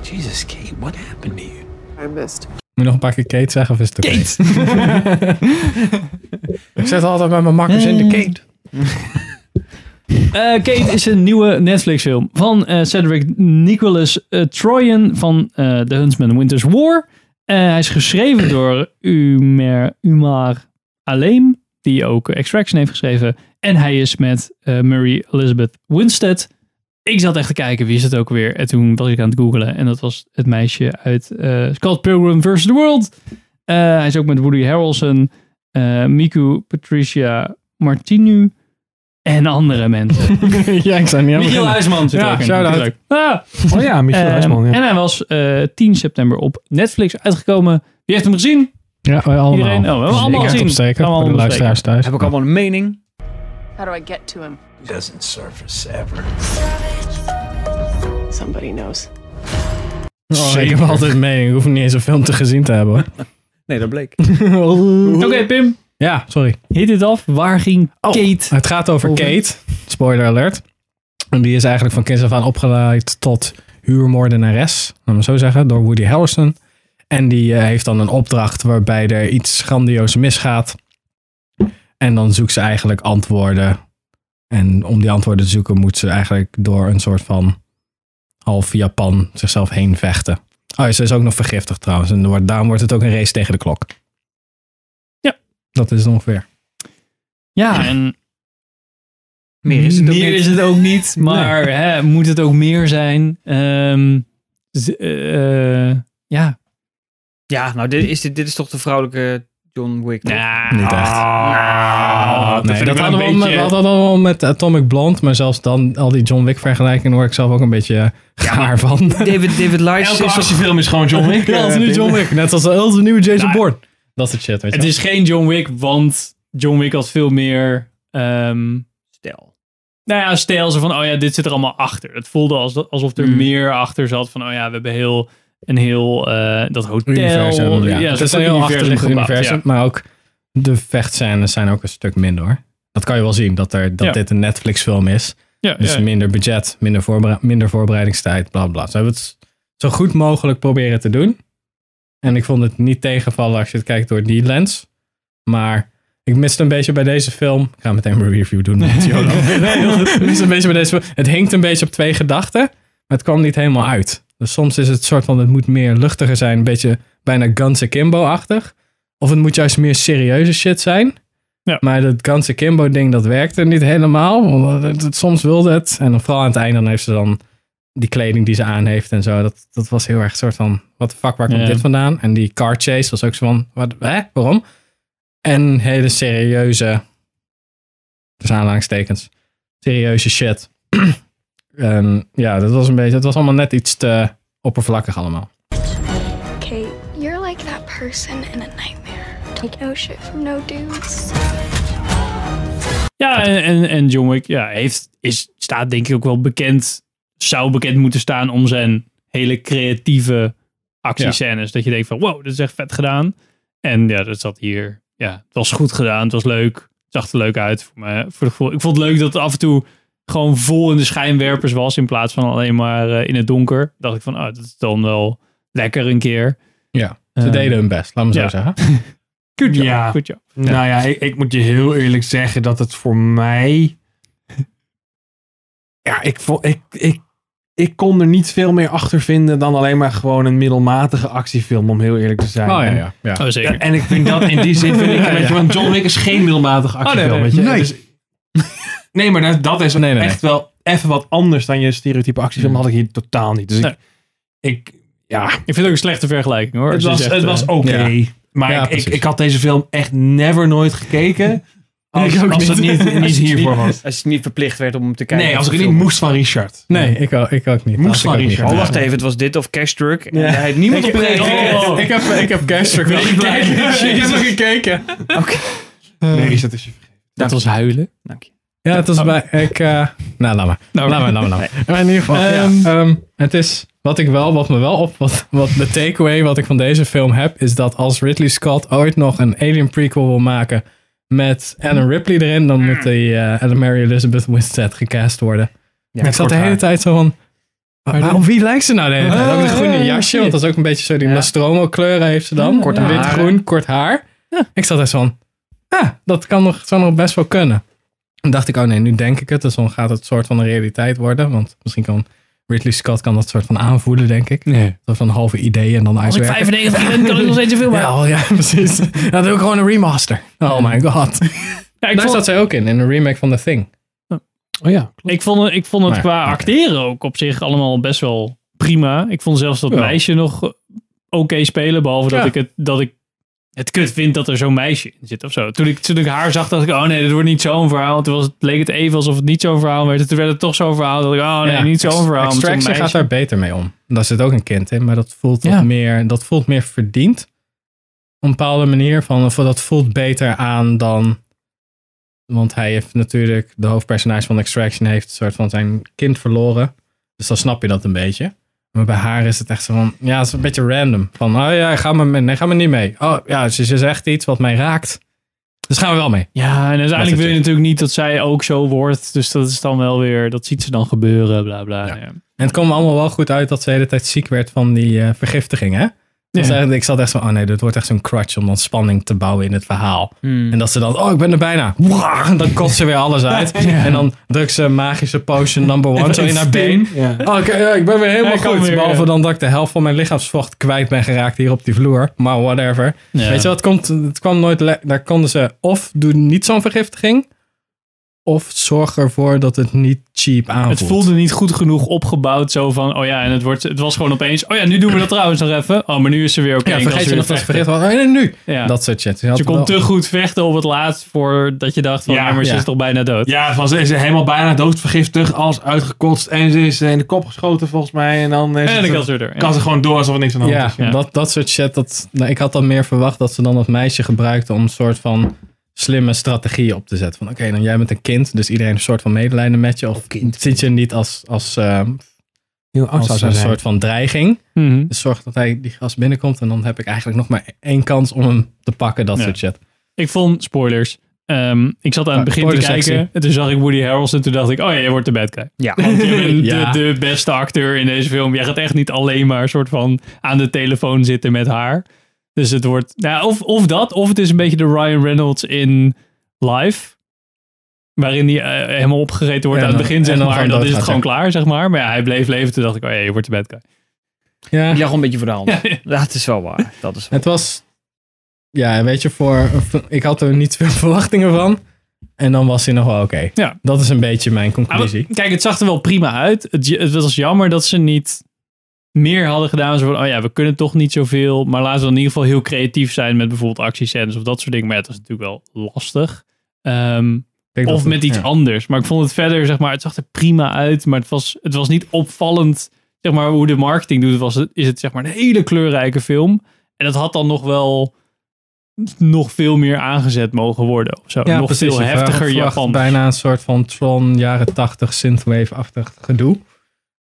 G: Jesus, Kate, what happened to you?
K: I missed.
D: Moet je nog een paar keer Kate zeggen of is het?
A: Kate.
D: Ik zet altijd met mijn makkers in de Kate.
A: Eh, Kate is een nieuwe Netflix film van eh, Cedric Nicholas eh, Troyan van eh The Huntsman Winter's War. Eh, hij is geschreven door Umer, Umar Aleem, die ook Extraction heeft geschreven. En hij is met eh, Murray Elizabeth Winstead. Ik zat echt te kijken, wie is het ook weer? En toen was ik aan het googlen en dat was het meisje uit eh, Scott Pilgrim vs. The World. Eh, hij is ook met Woody Harrelson, eh, Miku Patricia Martinu en andere mensen.
D: ja, ik zou niet
A: Michiel. Huisman zit
D: Ja,
A: ook in.
D: shout-out.
A: Ah,
C: Oh ja, Michiel
A: ehm,
C: Huisman. Ja.
A: En hij was eh 10 september op Netflix uitgekomen. Wie heeft hem gezien?
D: Ja, wij allemaal.
A: Iedereen? Oh, we hebben allemaal gezien.
D: De
A: allemaal
D: luisteraars thuis.
B: Heb ik allemaal een mening?
K: How do I get to him?
J: He doesn't surface ever.
K: Somebody knows.
D: Oh, ik heb altijd mening. Ik hoef niet eens een film te gezien te hebben. hoor.
B: Nee, dat bleek.
A: Oké, Pim.
D: Ja, sorry.
A: Hit dit af. Waar ging
D: Oh,
A: Kate?
D: Het gaat over
A: Over.
D: Kate. Spoiler alert. En die is eigenlijk van kinds af aan opgeleid tot huurmoordenares. Laten we zo zeggen. Door Woody Harrelson. En die eh, heeft dan een opdracht waarbij er iets grandioos misgaat. En dan zoekt ze eigenlijk antwoorden. En om die antwoorden te zoeken moet ze eigenlijk door een soort van half Japan zichzelf heen vechten. Oh, ze is ook nog vergiftigd trouwens. En wordt- daarom wordt het ook een race tegen de klok.
A: Ja.
D: Dat is het ongeveer.
A: Ja, en
B: Meer is het ook
A: meer
B: niet.
A: is het ook niet. Maar hè, moet het ook meer zijn? Ehm, eh, eh, ja.
B: Ja, nou, dit is, dit, dit is toch de vrouwelijke John Wick?
A: Nou,
D: Niet echt.
A: nou,
D: Nee,
A: vind
D: dat hadden we, al met, dat al Atomic Blonde, maar zelfs dan al die John Wick vergelijkingen word ik zelf ook een beetje gaar van.
B: David, David Leitch
C: Elke
B: is
C: actiefilm is gewoon John Wick.
D: Ja, het is
C: eh,
D: nu. John Wick, net als de nieuwe Jason
A: Nou,
D: Bourne. Dat soort shit, weet je
A: Het is geen John Wick, want John Wick had veel meer... ehm,
B: Stel.
A: nou ja, stijl ze van, oh ja, dit zit er allemaal achter. Het voelde als, alsof er
B: Mm.
A: meer achter zat van, oh ja, we hebben heel een heel eh, dat hotel.
D: universum. Ja. Is een heel achterlijk
A: gebouwd,
D: universum,
A: ja.
D: maar ook de vechtscènes zijn ook een stuk minder hoor. Dat kan je wel zien, dat, er, dat
A: Ja.
D: dit een Netflix film is. Dus minder budget, minder, voorbere- minder voorbereidingstijd, bla bla. Ze hebben het zo goed mogelijk proberen te doen. En ik vond het niet tegenvallen als je het kijkt door die lens. Maar ik miste een beetje bij deze film. Ik ga meteen mijn review doen. met ik miste een beetje bij deze film. Het hinkt een beetje op twee gedachten, maar het kwam niet helemaal uit. Dus soms is het soort van, het moet meer luchtiger zijn. Een beetje bijna Guns Akimbo-achtig. Of het moet juist meer serieuze shit zijn.
A: Ja.
D: Maar dat Guns Akimbo ding, dat werkte niet helemaal. Want het, het- soms wilde het. En dan vooral aan het einde dan heeft ze dan die kleding die ze aan heeft en zo. Dat, dat was heel erg een soort van, wat de fuck, waar komt
A: Ja.
D: dit vandaan? En die car chase was ook zo van, wat, hè, waarom? En hele serieuze, dus aanhalingstekens, serieuze shit. en ja, dat was een beetje, het was allemaal net iets te oppervlakkig allemaal.
L: Kate, you're like that person in a nightmare. Take no shit from no dudes.
A: Ja, en, en, en John Wick ja, heeft, is, staat denk ik ook wel bekend, zou bekend moeten staan om zijn hele creatieve actiescènes. Dat je denkt van, wow, dit is echt vet gedaan. En ja, dat zat hier, ja, het was goed gedaan, het was leuk, het zag er leuk uit. Voor me, voor de gevoel. Ik vond het leuk dat af en toe gewoon vol in de schijnwerpers was, in plaats van alleen maar eh, in het donker. Dacht ik van, oh, dat is dan wel lekker een keer.
D: Ja, ze
A: Eh,
D: deden hun best, laat me
A: ja.
D: zo zeggen.
A: Good job,
C: Ja.
A: good job.
C: Nou ja, ik, ik moet je heel eerlijk zeggen dat het voor mij. Ja, ik, vond, ik, ik, ik kon er niet veel meer achter vinden dan alleen maar gewoon een middelmatige actiefilm, om heel eerlijk te zijn.
D: Oh ja,
C: En-
D: ja. ja.
A: Oh, zeker.
C: En ik vind dat in die zin, vind ik, weet je, want John Wick is geen middelmatige actiefilm,
A: nee,
C: weet je.
D: nee.
C: Dus- nee, maar dat, dat is
D: Nee, nee,
C: echt wel even wat anders dan je stereotype actiefilm. had ik hier totaal niet. Dus
A: Nee.
C: ik, ik, ja,
A: Ik vind het ook een slechte vergelijking hoor.
C: het was, het
A: eh,
C: was oké.
D: ja.
C: Maar
D: Ja,
C: ik, ik, had deze film echt never nooit gekeken. Als,
A: Ik ook
C: als het
A: niet.
C: niet, niet hiervoor was.
B: Als je niet verplicht werd om hem te kijken.
C: Nee, als ik het niet moest van Richard.
D: Nee, ik, ook- ik ook niet.
C: Moest van Richard.
B: Oh, wacht even. Het was dit of Cash Truck.
C: Ja.
B: daar heeft niemand op
D: ik, ik,
B: gereageerd.
D: ik, ik heb, ik heb Gastric wel gekeken. ik heb nog gekeken.
C: Nee, Richard is je vergeten.
A: Dat was huilen.
B: Dank je.
D: Ja, het was bij. Ik, eh, nou, laat maar.
A: Nou,
D: laat maar, laat maar, laat maar. In ieder geval,
A: Ehm,
D: ja, het is wat ik wel, wat me wel op, wat, wat de takeaway wat ik van deze film heb, is dat als Ridley Scott ooit nog een Alien prequel wil maken met Alan Ripley erin, dan moet die eh Mary Elizabeth Winstead gecast worden. ik zat de hele tijd zo van, waar- waarom, wie lijkt ze nou de hele tijd? Ook de groene jasje, want dat is ook een beetje zo, die Nostromo kleuren heeft ze dan.
B: Korte
D: Wit, groen, kort haar. Ik zat echt zo van, ah, dat kan nog, zou nog best wel kunnen. En dacht ik, oh nee, nu denk ik het. Dus dan gaat het soort van een realiteit worden. Want misschien kan Ridley Scott kan dat soort van aanvoelen, denk ik.
A: Nee.
D: Dat van halve ideeën en dan
A: Als ik
D: uitwerken.
A: 95 ben, kan ik nog steeds een film maken.
D: Ja, oh ja, precies. Dan doe ik gewoon een remaster. Oh my god.
A: Ja,
D: Daar
A: vond,
D: zat zij ook in, in een remake van The Thing.
C: Oh ja.
A: ik vond, het- ik vond het
D: Maar,
A: qua acteren ook op zich allemaal best wel prima. Ik vond zelfs dat
D: Ja.
A: meisje nog oké spelen. Behalve dat, ik het, dat ik het kut vind dat er zo'n meisje in zit of zo. Toen ik, toen ik haar zag, dacht ik, oh nee, dit wordt niet zo'n verhaal. Toen was het, leek het even alsof het niet zo'n verhaal werd. Toen werd het toch zo'n verhaal. Dat ik, oh nee,
D: Ja,
A: niet zo'n verhaal.
D: Extraction gaat daar beter mee om. Daar zit ook een kind in, maar dat voelt,
A: Ja.
D: meer, dat voelt meer verdiend. Op een bepaalde manier. Van, dat voelt beter aan dan... Want hij heeft natuurlijk... De hoofdpersonage van Extraction heeft een soort van zijn kind verloren. Dus dan snap je dat een beetje. Maar bij haar is het echt zo van... Ja, het is een beetje random. Van, oh ja, ga mee. nee, ga maar niet mee. Oh ja, ze, ze zegt iets wat mij raakt. Dus gaan we wel mee.
A: Ja, en uiteindelijk wil je natuurlijk niet dat zij ook zo wordt. Dus dat is dan wel weer, dat ziet ze dan gebeuren, bla bla. Ja.
D: En het kwam allemaal wel goed uit dat ze de hele tijd ziek werd van die eh, vergiftiging, hè? Dus
A: Ja.
D: eigenlijk- ik zat echt zo, oh nee, dit wordt echt zo'n crutch om dan spanning te bouwen in het verhaal.
B: Hmm.
D: En dat ze dan, oh ik ben er bijna. Wah, dan kotst ze weer alles uit. En dan drukt ze magische potion number one zo in haar been.
C: Ja.
D: Oh, oké, ja, ik ben weer helemaal goed.
A: weer,
D: Behalve dan dat ik de helft van mijn lichaamsvocht kwijt ben geraakt hier op die vloer. Maar whatever. Weet je wat, het, komt, het kwam nooit... Daar konden ze of doen niet zo'n vergiftiging... of zorg ervoor dat het niet cheap aanvoelt.
A: Het voelde niet goed genoeg opgebouwd. Zo van, oh ja, en het, wordt, het was gewoon opeens. Oh ja, nu doen we dat trouwens nog even. Oh, maar nu is ze weer oké.
D: Ja,
A: en kan
D: vergeet je nog vergeten. Oh, nee, nu.
A: Ja.
D: Dat soort shit. Ze
A: kon
D: wel-
A: te goed vechten op het laatst voordat je dacht van,
C: Ja,
A: ja, maar ze
D: ja.
A: is toch bijna dood.
C: Ja, van ze is helemaal bijna doodvergiftigd, alles uitgekotst en ze is in de kop geschoten volgens mij. En dan, is
A: En
C: het-
A: dan kan ze ja.
C: kan ze gewoon door alsof er niks aan de hand
D: Ja,
C: is.
A: Ja.
D: Dat, dat soort shit. Dat, nou, ik had dan meer verwacht dat ze dan dat meisje gebruikten om een soort van slimme strategieën op te zetten. Van oké, dan jij bent een kind, dus iedereen een soort van medelijden met je. Of ziet je niet als, als ehm,
C: Heel
D: als een
C: zijn.
D: soort van dreiging.
A: Mhm.
D: Dus zorg dat hij die gast binnenkomt en dan heb ik eigenlijk nog maar één kans om hem te pakken, dat
A: Ja.
D: soort shit.
A: Ik vond, spoilers, ehm, ik zat aan het begin te kijken en toen zag ik Woody Harrelson en toen dacht ik, oh ja, jij wordt de bad guy.
B: Ja.
A: Want je bent
D: Ja.
A: de, de beste acteur in deze film. Jij gaat echt niet alleen maar soort van aan de telefoon zitten met haar. Dus het wordt, nou, of, of dat, of het is een beetje de Ryan Reynolds in Live. Waarin hij eh, helemaal opgegeten wordt
D: Ja,
A: aan het
D: dan-
A: begin, zeg
D: en dan
A: maar. Dan is het gewoon klaar, zeg maar. Maar ja, hij bleef leven. Toen dacht ik, oh ja, je wordt de bad guy.
D: Ja,
B: Die lag een beetje voor de hand. Dat is wel waar. Dat is wel
D: het was, ja, weet je, voor, ik had er niet veel verwachtingen van. En dan was hij nog wel oké.
A: Ja.
D: Dat is een beetje mijn
A: Ah, maar
D: conclusie.
A: kijk, het zag er wel prima uit. Het, het was jammer dat ze niet meer hadden gedaan. Zo van, oh ja, we kunnen toch niet zoveel. Maar laten we in ieder geval heel creatief zijn met bijvoorbeeld actiescènes of dat soort dingen. Maar ja, het was natuurlijk wel lastig. Ehm, of
D: dat
A: met
D: het-
A: iets
D: ja.
A: anders. Maar ik vond het verder, zeg maar, het zag er prima uit. Maar het was, het was niet opvallend, zeg maar, hoe de marketing doet. Het was, is het, zeg maar, een hele kleurrijke film. En dat had dan nog wel nog veel meer aangezet mogen worden. Of zo.
D: Ja,
A: nog
D: precies.
A: veel heftiger Japan.
D: Bijna een soort van Tron jaren 80 synthwave-achtig gedoe.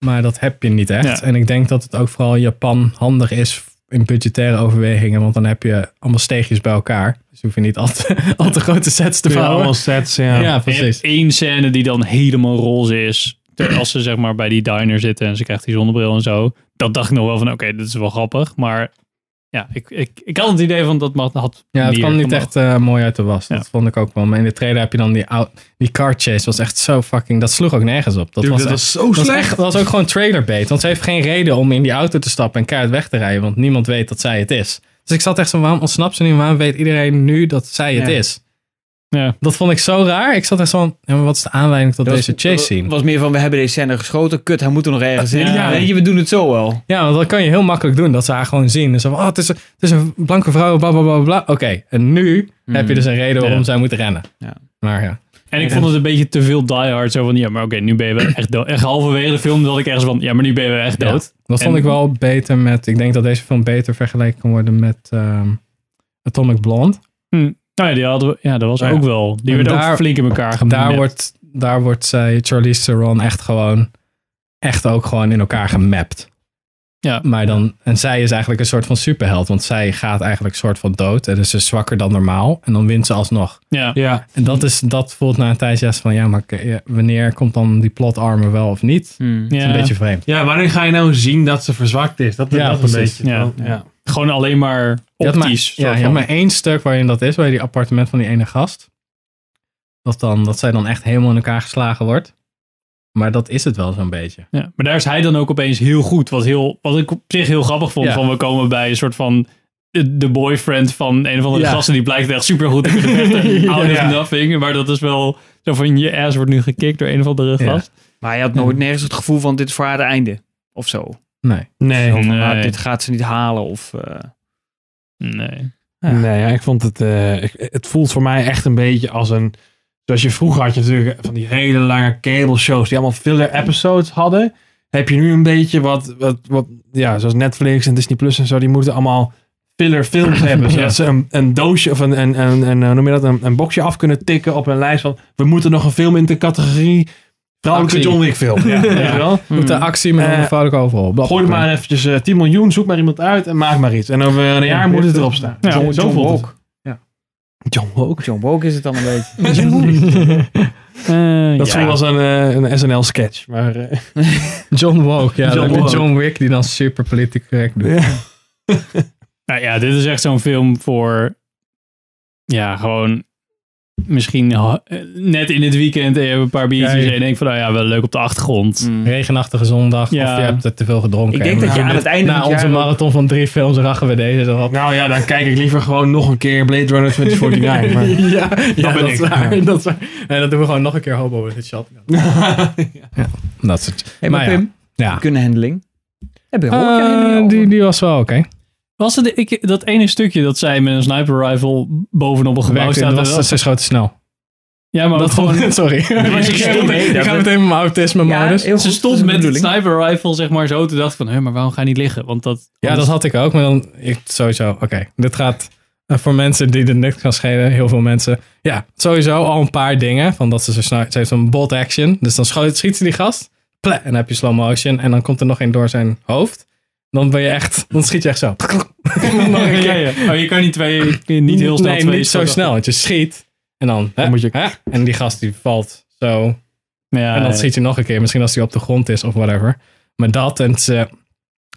D: Maar dat heb je niet echt.
A: Ja.
D: En ik denk dat het ook vooral Japan handig is in budgettaire overwegingen. Want dan heb je allemaal steegjes bij elkaar. Dus hoef je niet al te, al te grote sets te
C: Ja,
D: bouwen.
C: allemaal sets, ja.
D: Ja, precies.
A: één scène die dan helemaal roze is. Als ze zeg maar bij die diner zitten en ze krijgt die zonnebril en zo. Dat dacht ik nog wel van oké, dit is wel grappig. Maar ja, ik, ik, ik had het idee van dat mag- had
D: Ja, het kwam niet echt eh, mooi uit de was.
A: Ja.
D: Dat vond ik ook wel. Maar in de trailer heb je dan die, die car chase. was echt zo fucking... Dat sloeg ook nergens op. Dat, was,
C: dat
D: echt-
C: was zo
D: dat was
C: slecht.
D: echt- Dat was ook gewoon trailerbait. Want ze heeft geen reden om in die auto te stappen en keihard weg te rijden. Want niemand weet dat zij het is. Dus ik zat echt zo, waarom ontsnapt ze nu? Waarom weet iedereen nu dat zij het
B: Ja.
D: is?
A: Ja.
D: Dat vond ik zo raar. Ik zat echt zo van, ja, maar wat is de aanleiding tot
B: Dat
D: deze
B: was-
D: chase scene?
B: was meer van, we hebben deze scène geschoten. Kut, hij moet er nog ergens in.
D: Ja.
B: Weet je, we doen het zo wel.
D: Ja, want dat kan je heel makkelijk doen. Dat ze haar gewoon zien. En zo van, oh, het is een, het is een blanke vrouw, bla bla bla bla. Oké, en nu heb je dus een reden waarom
A: Ja.
D: zij moet rennen.
B: Ja.
D: Maar ja.
A: En ik vond het een beetje te veel die hard. Zo van ja, maar oké, nu ben je wel echt dood. Echt halverwege de film dat ik ergens van ja, maar nu ben je wel echt
D: Ja,
A: dood.
D: Dat
A: En-
D: vond ik wel beter met. Ik denk dat deze film beter vergeleken kan worden met ehm, Atomic Blonde.
A: Hm. Nou ja, die hadden we, ja, dat was
D: Ja.
A: ook wel. Die
D: En
A: werd
D: daar-
A: ook flink in elkaar gemaakt.
D: Daar wordt, daar wordt zij, Charlize Theron, echt gewoon. Echt ook gewoon in elkaar gemapt.
A: Ja.
D: Maar dan, en zij is eigenlijk een soort van superheld, want zij gaat eigenlijk een soort van dood. En dus ze is zwakker dan normaal. En dan wint ze alsnog.
A: Ja.
C: Ja.
D: En dat, is, dat voelt na een tijdje als van ja, maar wanneer komt dan die plot armor wel of niet?
B: Hmm.
D: Het is een beetje vreemd.
C: Ja, wanneer ga je nou zien dat ze verzwakt is? Dat,
D: Ja,
C: dat is een beetje.
A: Ja.
C: Ja.
A: Gewoon alleen maar
D: Je had maar,
A: optisch.
D: ja, je
A: van.
D: maar één stuk waarin dat is, waar je die appartement van die ene gast. Dat, dan, dat zij dan echt helemaal in elkaar geslagen wordt. Maar dat is het wel zo'n beetje.
A: Ja, maar daar is hij dan ook opeens heel goed. Wat, heel, wat ik op zich heel grappig vond.
D: Ja.
A: Van we komen bij een soort van de de boyfriend van een of andere
D: Ja.
A: gasten. Die blijkt echt super goed te kunnen vechten. Out of nothing. Maar dat is wel zo van je ass wordt nu gekikt door een of andere
D: Ja.
A: gast.
B: Maar je had nooit nergens het gevoel van, dit is voor haar het einde. Of zo.
D: Nee.
C: Nee.
B: Zo van,
A: Nee.
B: ah, dit gaat ze niet halen. Of, eh,
A: Nee.
C: Nee, ja, ik vond het. eh, ik- het voelt voor mij echt een beetje als een. Zoals je vroeger had je natuurlijk van die hele lange cable shows die allemaal filler episodes hadden. Heb je nu een beetje wat, wat, wat ja, zoals Netflix en Disney Plus en zo, die moeten allemaal filler films hebben.
A: Ja.
C: Zodat ze een, een doosje of een, een, een, een, noem je dat, een, een boxje af kunnen tikken op een lijst van we moeten nog een film in de categorie vrouwelijke. John Wick film. Ja, wel?
D: Moet de actie met
C: Eh,
D: een vrouwelijke overal. Blap.
C: Gooi er maar eventjes eh 10 miljoen, zoek maar iemand uit en maak maar iets. En over een jaar moet het erop staan.
A: Ja,
C: Zo-
B: John,
C: zo
B: John
C: voelt het.
B: Woke.
C: John Woke.
B: John Woke is het dan een beetje.
A: Eh,
C: Dat
A: ja.
C: voelt als een, eh, een SNL-sketch. Maar eh,
D: John Woke, ja.
C: John Woke.
D: John Wick die dan super politiek correct doet.
A: Nou ja, dit is echt zo'n film voor. Ja, gewoon. Misschien eh, net in het weekend en je hebt een paar biertjes
D: Ja, ja.
A: en je denkt van, nou ja, wel leuk op de achtergrond.
B: Mm.
D: Regenachtige zondag
A: Ja.
D: of je hebt er te veel gedronken.
B: Ik denk
D: En
B: dat je
D: na-
B: aan het einde
D: Na
B: van
D: onze
B: jaar-
D: marathon van drie films rachen we deze erop.
C: nou ja, dan kijk ik liever gewoon nog een keer Blade Runner 2049. Maar,
D: ja, ja
C: ben
D: dat,
C: ik.
D: is waar, dat is waar. En dat doen we gewoon nog een keer hobo with it shot. Ja, dat soort.
B: Hey, maar. Pim,
D: Ja.
B: Kundenhandeling. Heb je hoor jij
D: die, die was wel oké.
A: Was het ik, dat ene stukje dat zij met een sniper rifle bovenop een gebouw staat?
D: dat was, ze schoot te snel.
A: ja, maar
D: Dat
A: gewoon,
D: Sorry. ik ga- meteen mijn autisme
B: Ja,
D: modus.
A: ze stond met een sniper rifle zeg maar zo te dachten van, hé, maar waarom ga je niet liggen? Want dat,
D: Ja, dat had ik ook. Maar dan, ik, sowieso, oké. Dit gaat eh, voor mensen die het niks kan schelen. Heel veel mensen. Ja, sowieso al een paar dingen. Van dat ze zo snel, ze heeft een bolt action. Dus dan schiet ze die gast. ple, en dan heb je slow motion. En dan komt er nog één door zijn hoofd. Dan ben je echt, dan schiet je echt zo.
A: Ja, ja. Oh, je kan niet twee, niet heel snel
D: Nee,
A: twee
D: niet zo snel. Want je schiet. En dan, hè,
C: moet je-
D: hè, en die gast die valt zo.
A: Ja,
D: en dan
A: ja.
D: schiet je nog een keer. Misschien als hij op de grond is of whatever. Maar dat en ze,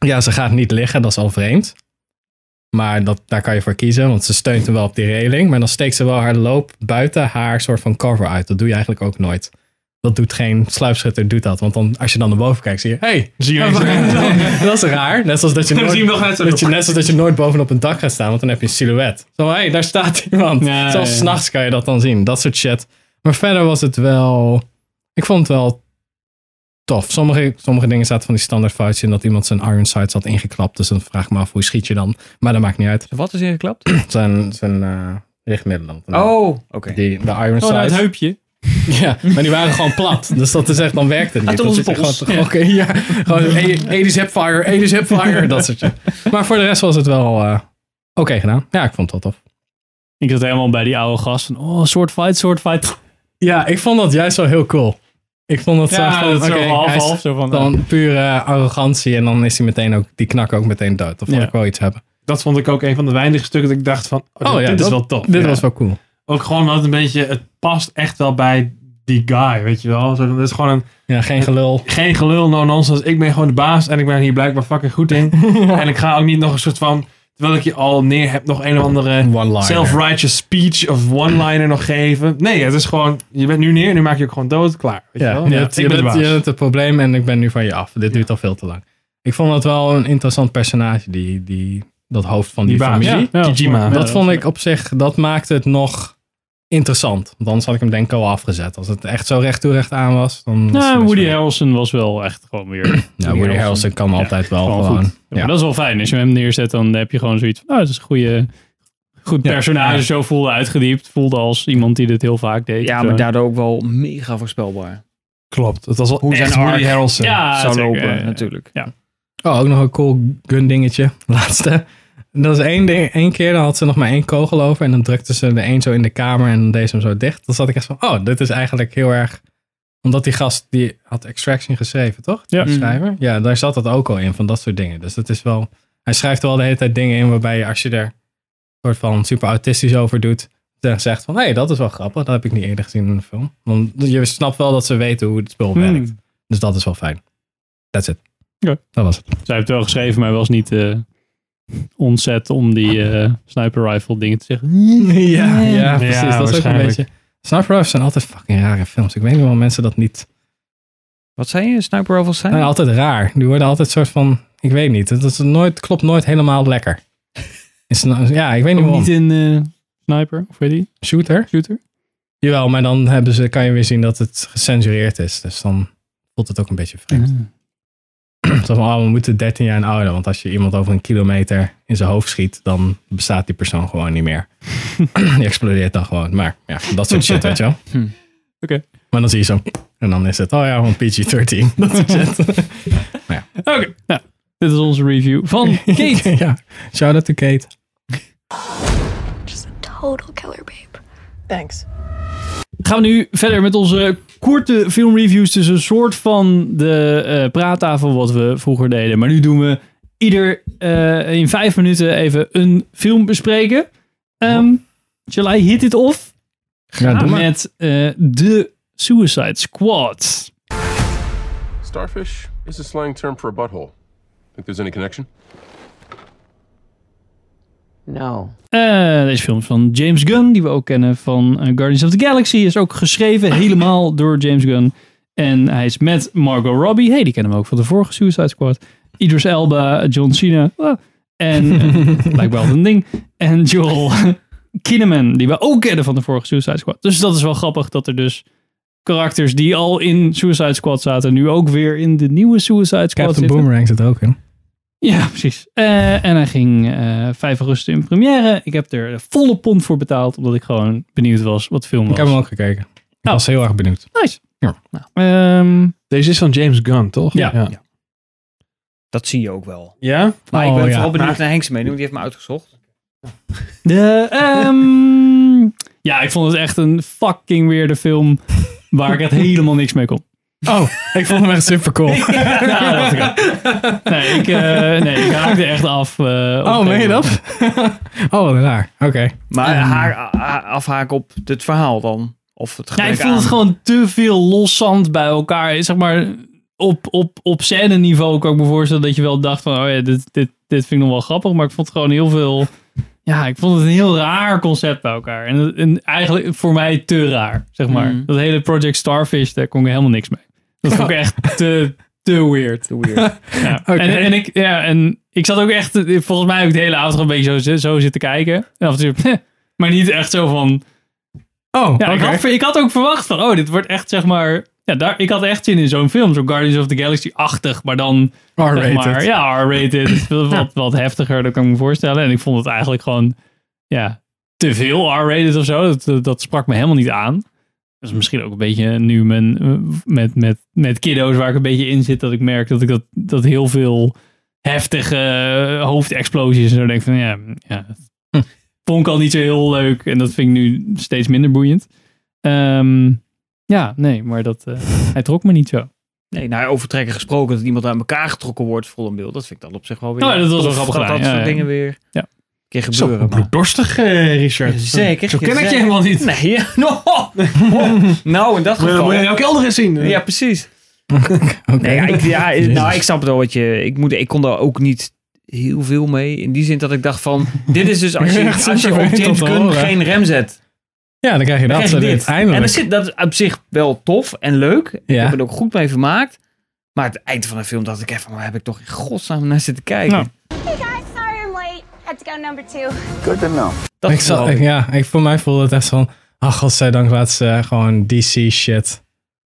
D: ja, ze gaat niet liggen. Dat is al vreemd. Maar dat, daar kan je voor kiezen. Want ze steunt hem wel op die reling. Maar dan steekt ze wel haar loop buiten haar soort van cover uit. Dat doe je eigenlijk ook nooit. Dat doet geen sluipschutter, doet dat. Want dan, als je dan naar boven kijkt, zie je... Hey,
C: Zie je
D: dat is raar. Net zoals dat je nooit, dat je, net zoals dat je nooit bovenop een dak gaat staan. Want dan heb je een silhouet. Zo, hé, hey, daar staat iemand.
A: Ja,
D: Zelfs
A: ja, ja.
D: s'nachts kan je dat dan zien. Dat soort shit. Maar verder was het wel... Ik vond het wel tof. Sommige, sommige dingen zaten van die standaard foutjes in. Dat iemand zijn iron sights had ingeklapt. Dus dan vraag ik me af, hoe schiet je dan? Maar dat maakt niet uit.
B: Wat is ingeklapt?
D: Zijn, zijn eh richtmiddelen.
B: Oh, oké.
D: Die, de iron
A: Oh, nou,
D: sights.
A: het heupje.
D: Ja, maar die waren gewoon plat. Dus dat is echt, dan werkt het niet.
B: Uit onze pols.
D: gewoon, oké, ja, gewoon 80's hipfire, 80's hipfire, dat soort shit. Maar voor de rest was het wel eh, oké gedaan. Ja, ik vond het wel tof.
A: Ik zat helemaal bij die oude gast van, oh, soort fight, soort fight.
D: Ja, ik vond dat juist wel heel cool. Ik vond dat
A: Ja,
D: zo van,
A: dat zo half, half, zo van,
D: dan pure arrogantie en dan is hij meteen ook, die knak ook meteen dood. Dat vond
A: Ja.
D: ik wel iets hebben.
C: Dat vond ik ook een van de weinige stukken dat ik dacht van, oh,
D: Oh
C: dit,
D: ja,
C: dit
D: dat-
C: is wel tof.
D: Dit
C: Ja.
D: was wel cool.
C: Ook gewoon wat een beetje, het past echt wel bij die guy, weet je wel. Zo, dat is gewoon een,
D: Ja, geen gelul.
C: geen gelul, no nonsense. Ik ben gewoon de baas en ik ben hier blijkbaar fucking goed in. En ik ga ook niet nog een soort van, terwijl ik je al neer heb, nog een of andere self-righteous speech of one-liner nog geven. Nee, het is gewoon, je bent nu neer, nu maak je ook gewoon dood, klaar. Weet je
D: Ja,
C: wel?
D: je, je,
C: de
D: bent,
C: baas.
D: je hebt het probleem en ik ben nu van je af. Dit duurt al veel te lang. Ik vond het wel een interessant personage, die, die, dat hoofd van die,
C: Die
D: familie.
A: Ja,
C: Kijima.
A: ja,
D: dat vond ik op zich, dat maakte het nog interessant. Want anders had ik hem denk ik al afgezet. Als het echt zo recht toe recht aan was, dan was het
A: Nou, Woody. Harrelson was wel echt gewoon weer...
D: Ja, Woody Harrelson kan altijd wel
A: gewoon. Ja, maar dat is wel fijn. Als je hem neerzet, dan heb je gewoon zoiets van, oh, dat is een goede, goed personage.
D: Ja.
A: Zo voelde uitgediept. Voelde als iemand die dit heel vaak deed.
B: Ja,
A: Zo.
B: maar daardoor ook wel mega voorspelbaar.
C: Klopt, het was wel
B: Hoe zijn
C: Woody Harrelson.
A: Ja,
B: zou
A: zeker.
B: lopen,
A: Ja, ja.
B: natuurlijk.
D: Oh, ook nog een cool gun dingetje. Laatste. Dat is één, ding, één keer, dan had ze nog maar één kogel over. En dan drukte ze de één zo in de kamer en dan deed ze hem zo dicht. Dan zat ik echt van, oh, dit is eigenlijk heel erg... Omdat die gast, die had Extraction geschreven, toch?
A: Ja.
D: Die schrijver. Ja, daar zat dat ook al in, van dat soort dingen. Dus dat is wel... Hij schrijft wel de hele tijd dingen in waarbij je, als je er soort van super autistisch over doet... Dan zegt van, hé, hey, dat is wel grappig. Dat heb ik niet eerder gezien in een film. Want je snapt wel dat ze weten hoe het spul
A: Hmm.
D: werkt. Dus dat is wel fijn. That's it.
A: Ja.
D: Dat was het.
A: Zij heeft wel geschreven, maar was niet eh ontzet om die eh, sniper rifle dingen te zeggen.
D: Ja, ja, precies. dat is ook een beetje... Sniper rifles zijn altijd fucking rare films. Ik weet niet waarom mensen dat niet...
B: Wat zei je? Sniper rifles zijn?
D: zijn altijd raar. Die worden altijd soort van... Ik weet niet. Het is nooit, klopt nooit helemaal lekker. Is, nou- ja, ik weet niet waarom.
A: niet in eh, sniper, of weet je?
D: Shooter?
A: Shooter?
D: Jawel, maar dan hebben ze, kan je weer zien dat het gecensureerd is. Dus dan voelt het ook een beetje vreemd. van, oh, we moeten 13 jaar en ouder. Want als je iemand over een kilometer in zijn hoofd schiet, dan bestaat die persoon gewoon niet meer. die explodeert dan gewoon. Maar ja, dat soort shit, weet je wel.
B: Hm.
A: Oké.
D: Maar dan zie je zo, en dan is het, oh ja, gewoon PG-13. Dat soort shit.
A: Oké, nou, dit is onze review van Kate.
D: ja, shout-out to Kate.
L: Just a total killer babe.
K: Thanks.
A: Gaan we nu verder met onze korte filmreviews. Dus een soort van de eh, praattafel wat we vroeger deden. Maar nu doen we ieder eh, in vijf minuten even een film bespreken. Ehm shall I hit it off?
D: Ja, doe maar.
A: Met eh The Suicide Squad.
F: Starfish is a slang term for a butthole. Think there's any connection?
K: No.
A: Eh, deze film is van James Gunn, die we ook kennen van eh, Guardians of the Galaxy. Is ook geschreven helemaal door James Gunn. En hij is met Margot Robbie. Hey, die kennen we ook van de vorige Suicide Squad. Idris Elba, John Cena. ah, en eh, blijkbaar wel een ding. En Joel Kinnaman, die we ook kennen van de vorige Suicide Squad. Dus dat is wel grappig dat er dus karakters die al in Suicide Squad zaten, nu ook weer in de nieuwe Suicide Squad
D: Captain
A: zitten.
D: Boomerang zit er ook in.
A: Ja, precies. Eh, en hij ging eh 5 augustus in première. Ik heb er de volle pond voor betaald, omdat ik gewoon benieuwd was wat de film was.
D: Ik heb hem ook gekeken. Ik
A: Oh.
D: was heel erg benieuwd.
A: Nice.
D: Ja.
A: Ehm,
C: Deze is van James Gunn, toch?
A: Ja.
C: Ja?
B: Dat zie je ook wel.
C: Ja?
B: Maar ik
D: Oh,
B: ben
D: ja.
B: vooral benieuwd naar Henk's mening, want die heeft me uitgezocht.
A: de, ehm, ja, ik vond het echt een fucking weirde film waar ik echt helemaal niks mee kon.
D: Oh, ik vond hem echt super cool.
A: Ja, dat ik- nee, ik, eh, nee, ik haakte echt af. eh,
D: Oh,
A: een
D: meen je dat? oh, wat raar. Oké.
B: Maar haar, haar- afhaken op het verhaal dan? Of het
A: Ja, ik vond het gewoon te veel loszand bij elkaar. Zeg maar, op, op, op scène niveau kan ik me voorstellen dat je wel dacht van, oh ja, dit, dit, dit vind ik nog wel grappig. Maar ik vond het gewoon heel veel, ja, ik vond het een heel raar concept bij elkaar. En, en eigenlijk voor mij te raar, zeg maar.
B: Mm.
A: Dat hele Project Starfish, daar kon ik helemaal niks mee. Dat vond ik echt te, te weird.
B: Te weird.
A: Ja. En, en, ik, ja, en ik zat ook echt, volgens mij heb ik de hele avond gewoon een beetje zo, zo zitten kijken. En af en toe, maar niet echt zo van,
D: Oh,
A: ja, ik,
D: oké.
A: had, ik had ook verwacht van, oh, dit wordt echt zeg maar. Ja, daar, ik had echt zin in zo'n film, zo'n Guardians of the Galaxy-achtig, maar dan. zeg
D: R-rated.
A: Maar, ja, R-rated. wat, wat, wat heftiger, dat kan ik me voorstellen. En ik vond het eigenlijk gewoon. Ja, te veel R-rated of zo. Dat, dat, dat sprak me helemaal niet aan. Dat is misschien ook een beetje nu mijn, eh, met, met, met kiddo's waar ik een beetje in zit, dat ik merk dat ik dat, dat heel veel heftige eh, hoofdexplosies en zo denk van ja, ja
D: Hm.
A: vond ik al niet zo heel leuk en dat vind ik nu steeds minder boeiend. Ehm, ja, nee, maar dat, eh, hij trok me niet zo.
B: Nee, nou, over trekken gesproken, dat iemand aan elkaar getrokken wordt vol een beeld. Dat vind ik dan op zich wel weer.
A: Ja, dat was wel grappig
B: Dat
A: gedaan.
B: dat
A: Ja,
B: soort
A: ja.
B: dingen weer
A: Ja.
B: Keer
C: Zo
B: gebeuren. maar-
C: bloeddorstig, eh, Richard.
B: Zeker.
C: Zo ken ik je helemaal niet.
B: Nee, ja. No. nou, in dat geval.
C: moet je jouw kelder eens zien.
B: Ja, precies.
D: Oké.
B: Nee, ja, ik, ja, nou, ik snap het wel wat je. Ik, moet, ik kon daar ook niet heel veel mee. In die zin dat ik dacht van. Dit is dus als je, als je op James
D: vervelend om te
B: Gunn geen rem zet.
D: Ja, dan krijg je
B: Dan
D: dat.
B: krijg je
D: zo
B: dit.
D: Eindelijk.
B: En dan zit dat op zich wel tof en leuk. Ik
D: Ja.
B: heb er ook goed mee vermaakt. Maar het eind van de film dacht ik even, waar heb ik toch in godsnaam naar zitten kijken?
A: Nou.
M: Had to go number two.
J: Good to know.
B: Dat
D: ik zat, ik- ja, ik, voor mij voelde het echt van, ach, godzijdank laat ze gewoon DC shit.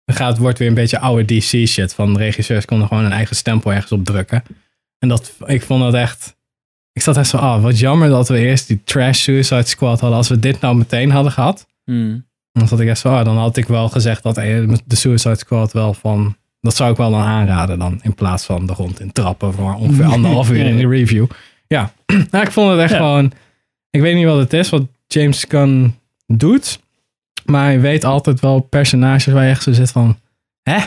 D: Dan gaat, het wordt weer een beetje oude DC shit. Van de regisseurs konden gewoon een eigen stempel ergens op drukken. En dat, ik vond dat echt, ik zat echt zo, ah, wat jammer dat we eerst die trash Suicide Squad hadden. Als we dit nou meteen hadden gehad,
B: Hmm.
D: dan zat ik echt zo, ah, dan had ik wel gezegd dat eh, de Suicide Squad wel van, dat zou ik wel dan aanraden dan. In plaats van de grond in trappen voor ongeveer anderhalf uur in de review. Ja, nou, ik vond het echt
A: Ja.
D: gewoon, ik weet niet wat het is, wat James Gunn doet. Maar hij weet altijd wel personages waar je echt zo zit van, hè?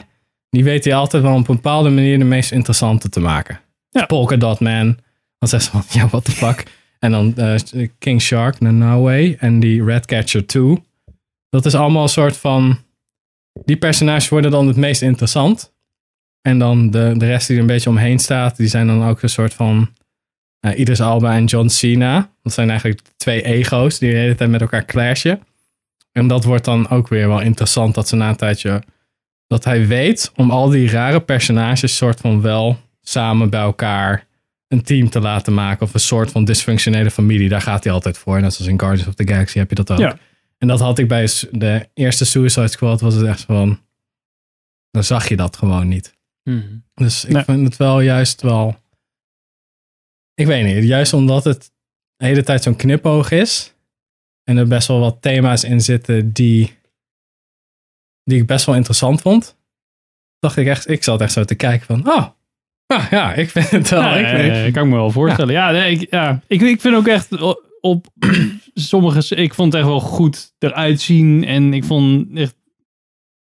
D: Die weet hij altijd wel op een bepaalde manier de meest interessante te maken.
A: Ja.
D: Polka Dot Man. Dan zegt ze van, ja, what the fuck. En dan eh, King Shark, Nanawe en die Ratcatcher 2. Dat is allemaal een soort van... Die personages worden dan het meest interessant. En dan de, de rest die er een beetje omheen staat, die zijn dan ook een soort van... eh Idris Alba en John Cena. Dat zijn eigenlijk twee ego's die de hele tijd met elkaar clashen. En dat wordt dan ook weer wel interessant dat ze na een tijdje... Dat hij weet om al die rare personages soort van wel samen bij elkaar een team te laten maken. Of een soort van dysfunctionele familie. Daar gaat hij altijd voor. Net zoals in Guardians of the Galaxy heb je dat ook.
A: Ja.
D: En dat had ik bij de eerste Suicide Squad. Was het echt van... Dan zag je dat gewoon niet.
B: Hmm.
D: Dus ik
A: Nee.
D: vind het wel juist wel... Ik weet niet. Juist omdat het de hele tijd zo'n knipoog is. En er best wel wat thema's in zitten die... Die ik best wel interessant vond. Dacht ik echt... Ik zat echt zo te kijken van... Oh, ah, ja, ik vind het wel...
A: Ja,
D: ik,
A: ja,
D: weet-
A: ja, kan ik me wel voorstellen. Ja, nee, ik, ja ik, ik vind ook echt op sommige. Ik vond het echt wel goed eruit zien. En ik vond echt.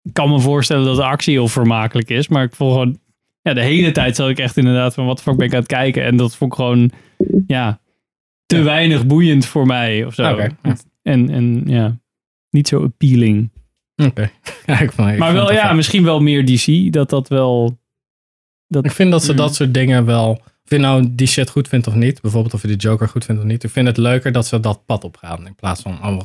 A: Ik kan me voorstellen dat de actie heel vermakelijk is. Maar ik vond gewoon. Ja, de hele tijd zat ik echt inderdaad van wat de fuck ben ik aan het kijken. En dat vond ik gewoon. Ja, te weinig boeiend voor mij of zo. En, en ja, niet zo appealing.
D: Oké. Ja,
A: maar wel, ja,
D: wel-
A: misschien wel meer DC. Dat dat wel. Dat,
D: Ik vind dat ze
A: Mm.
D: dat soort dingen wel. Of je nou die shit goed vindt of niet. Bijvoorbeeld of je de Joker goed vindt of niet. Ik vind het leuker dat ze dat pad opgaan. In plaats van, oh, we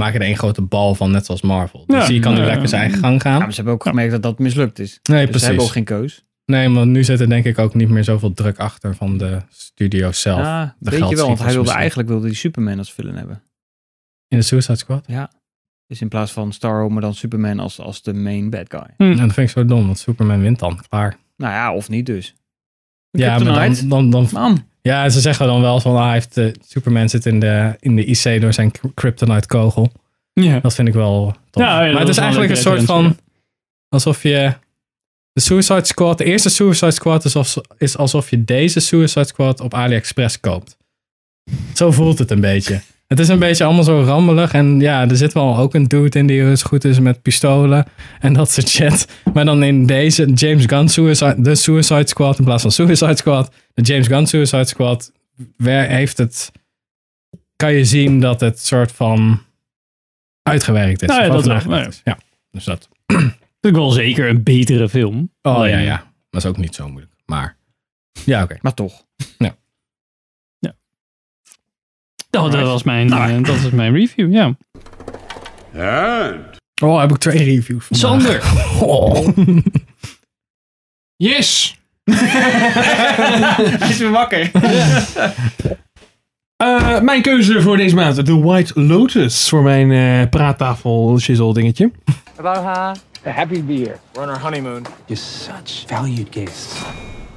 D: maken er één grote bal van, net zoals Marvel. Dus
A: Ja.
D: je kan nu
A: Ja,
D: lekker
A: ja.
D: zijn eigen gang gaan.
B: Ja, maar ze hebben ook gemerkt dat dat mislukt is.
D: Nee,
B: dus
D: precies.
B: ze hebben ook geen keus.
D: Nee, maar nu zit er denk ik ook niet meer zoveel druk achter van de studio zelf.
B: Ja,
D: de
B: weet je wel, want hij wilde
D: misschien.
B: eigenlijk wilde die Superman als villain hebben.
D: In de Suicide Squad?
B: Ja. Dus in plaats van Starro, maar dan Superman als, als de main bad guy.
A: Hm.
D: En dat vind ik zo dom, want Superman wint dan. Klaar.
B: Nou ja, of niet dus.
D: Ja, maar dan, dan, dan,
B: Man.
D: ja, ze zeggen dan wel van, ah, hij heeft, eh, Superman zit in de, in de IC door zijn kryptonite kogel.
A: Ja.
D: Dat vind ik wel tof.
A: Ja, ja,
D: maar het is eigenlijk een soort van, alsof je de Suicide Squad, de eerste Suicide Squad is, als, is alsof je deze Suicide Squad op AliExpress koopt. Zo voelt het een beetje. Het is een beetje allemaal zo rammelig. En ja, er zit wel ook een dude in die dus goed is met pistolen. En dat soort shit. Maar dan in deze James Gunn Suicide, de Suicide Squad in plaats van Suicide Squad. De James Gunn Suicide Squad. Waar heeft het... Kan je zien dat het soort van uitgewerkt is.
A: Nou ja, dat wel.
D: nagedacht
A: Nou
D: is. Ja, dus dat.
A: Dat is wel zeker een betere film.
D: Oh
A: Alleen-
D: ja, ja. Dat is ook niet zo moeilijk. Maar ja, oké.
B: Maar toch.
D: Ja.
A: Dat, dat was mijn,
D: Nou.
A: eh, dat is mijn review, ja.
D: Oh, heb ik twee reviews vandaag.
A: Sander.
D: Oh.
C: Yes!
B: Hij is weer wakker.
C: Eh, mijn keuze voor deze maand. The White Lotus. Voor mijn eh, praattafel shizzle dingetje.
N: Ha. Happy to be here. We're on our honeymoon. You're such valued guests.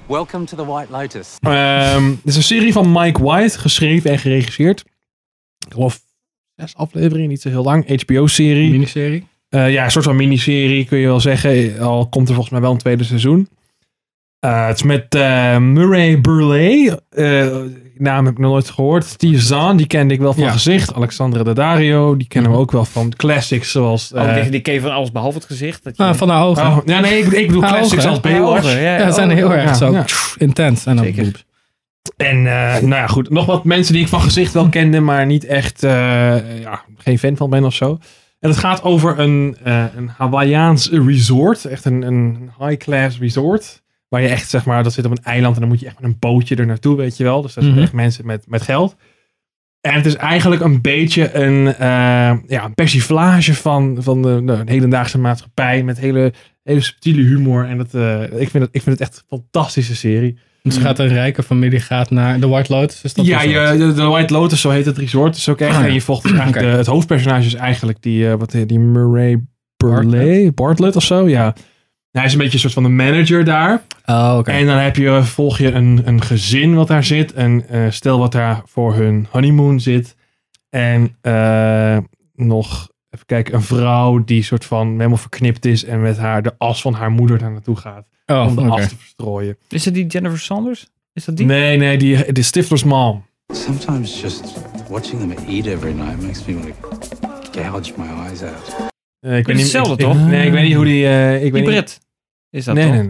N: Welcome to the White Lotus.
C: Ehm, het is een serie van Mike White. Geschreven en geregisseerd. Ik geloof zes afleveringen. Niet zo heel lang. HBO-serie.
D: Miniserie.
C: Eh, ja, een soort van miniserie kun je wel zeggen. Al komt er volgens mij wel een tweede seizoen. Eh, het is met eh, Murray Burley. Eh, naam heb ik nog nooit gehoord. Steve Zahn, die kende ik wel van
D: Ja.
C: gezicht. Alexandra Daddario, die kennen we ook wel van classics zoals...
B: Oh,
C: eh,
B: die, die ken je van alles behalve het gezicht. Dat je...
D: Ah, van de ogen.
C: oh, ja, nee, ik, ik bedoel classics als? Baywatch.
B: Ja.
D: Ja, zijn
B: Oh,
D: heel erg
C: ja,
D: zo
C: ja.
D: intens. En dan.
C: En eh, nou ja, goed. Nog wat mensen die ik van gezicht wel kende, maar niet echt, eh, ja, geen fan van ben of zo. En het gaat over een, eh een Hawaiiaans resort. Echt een, een high-class resort. Waar je echt, zeg maar, dat zit op een eiland en dan moet je echt met een bootje er naartoe, weet je wel. Dus dat zijn
D: Mhm.
C: echt mensen met, met geld. En het is eigenlijk een beetje een, eh, ja, een persiflage van, van de, de hedendaagse maatschappij. Met hele, hele subtiele humor. En dat, eh, ik, vind het, ik vind het echt een fantastische serie.
D: Dus gaat een rijke familie gaat naar de White Lotus. Is dat
C: Ja, je, de, de White Lotus, zo heet het resort. Dus ook echt.
D: Ah, ja.
C: En je volgt dus eigenlijk
D: Oké.
C: de, het hoofdpersonage is eigenlijk die, eh, wat, die Murray Burley, Bartlett of zo, ja. Hij is een beetje een soort van de manager daar.
D: Oh, oké.
C: En dan heb je, volg je een, een gezin wat daar zit. Een eh, stel wat daar voor hun honeymoon zit. En eh, nog, even kijken, een vrouw die soort van helemaal verknipt is. En met haar de as van haar moeder daar naartoe gaat.
D: Oh,
C: om de as te verstrooien.
B: Is dat die Jennifer Saunders? Is dat die?
C: Nee, nee, die, de Stifler's mom.
N: Sometimes just watching them eat every night makes me want to gouge my eyes out.
C: Eh, ik
B: is hetzelfde,
C: ik-
B: toch?
C: Nee, ik weet niet hoe die... eh, ik
B: Die
C: weet niet-
B: Brit. Is dat
C: nee,
B: toch?
C: nee,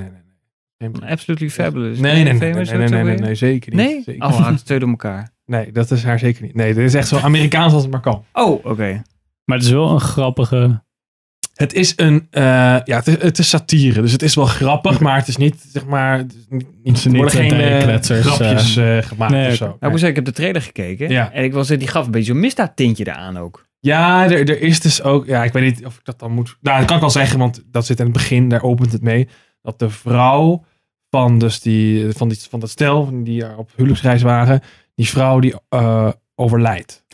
C: nee, nee,
B: Absolutely Fabulous.
C: Nee, nee, nee, nee,
B: Famous,
C: nee, nee,
B: zo
C: nee, nee,
B: weer?
C: nee, zeker niet.
B: Nee?
C: Zeker.
B: Oh, haakt twee door elkaar.
C: Nee, dat is haar zeker niet. Nee, dit is echt zo Amerikaans als het maar kan.
B: Oh, oké.
A: Maar het is wel een grappige...
C: Het is een, eh, ja, het is, het is satire, dus het is wel grappig, maar het is niet, zeg maar, het niet, er worden geen
D: eh,
C: eh,
D: kletsers,
C: grapjes gemaakt
A: nee,
C: of zo.
B: Nou, ik moet zeggen, ik heb de trailer gekeken.
C: Ja.
B: En ik was, die gaf een beetje zo'n misdaadtintje eraan ook.
C: Ja, er, er is dus ook, ja, ik weet niet of ik dat dan moet, nou, dat kan ik wel zeggen, want dat zit in het begin, daar opent het mee, dat de vrouw van, dus die, van, die, van dat stel, van die er op huwelijksreis waren, die vrouw die eh, overlijdt.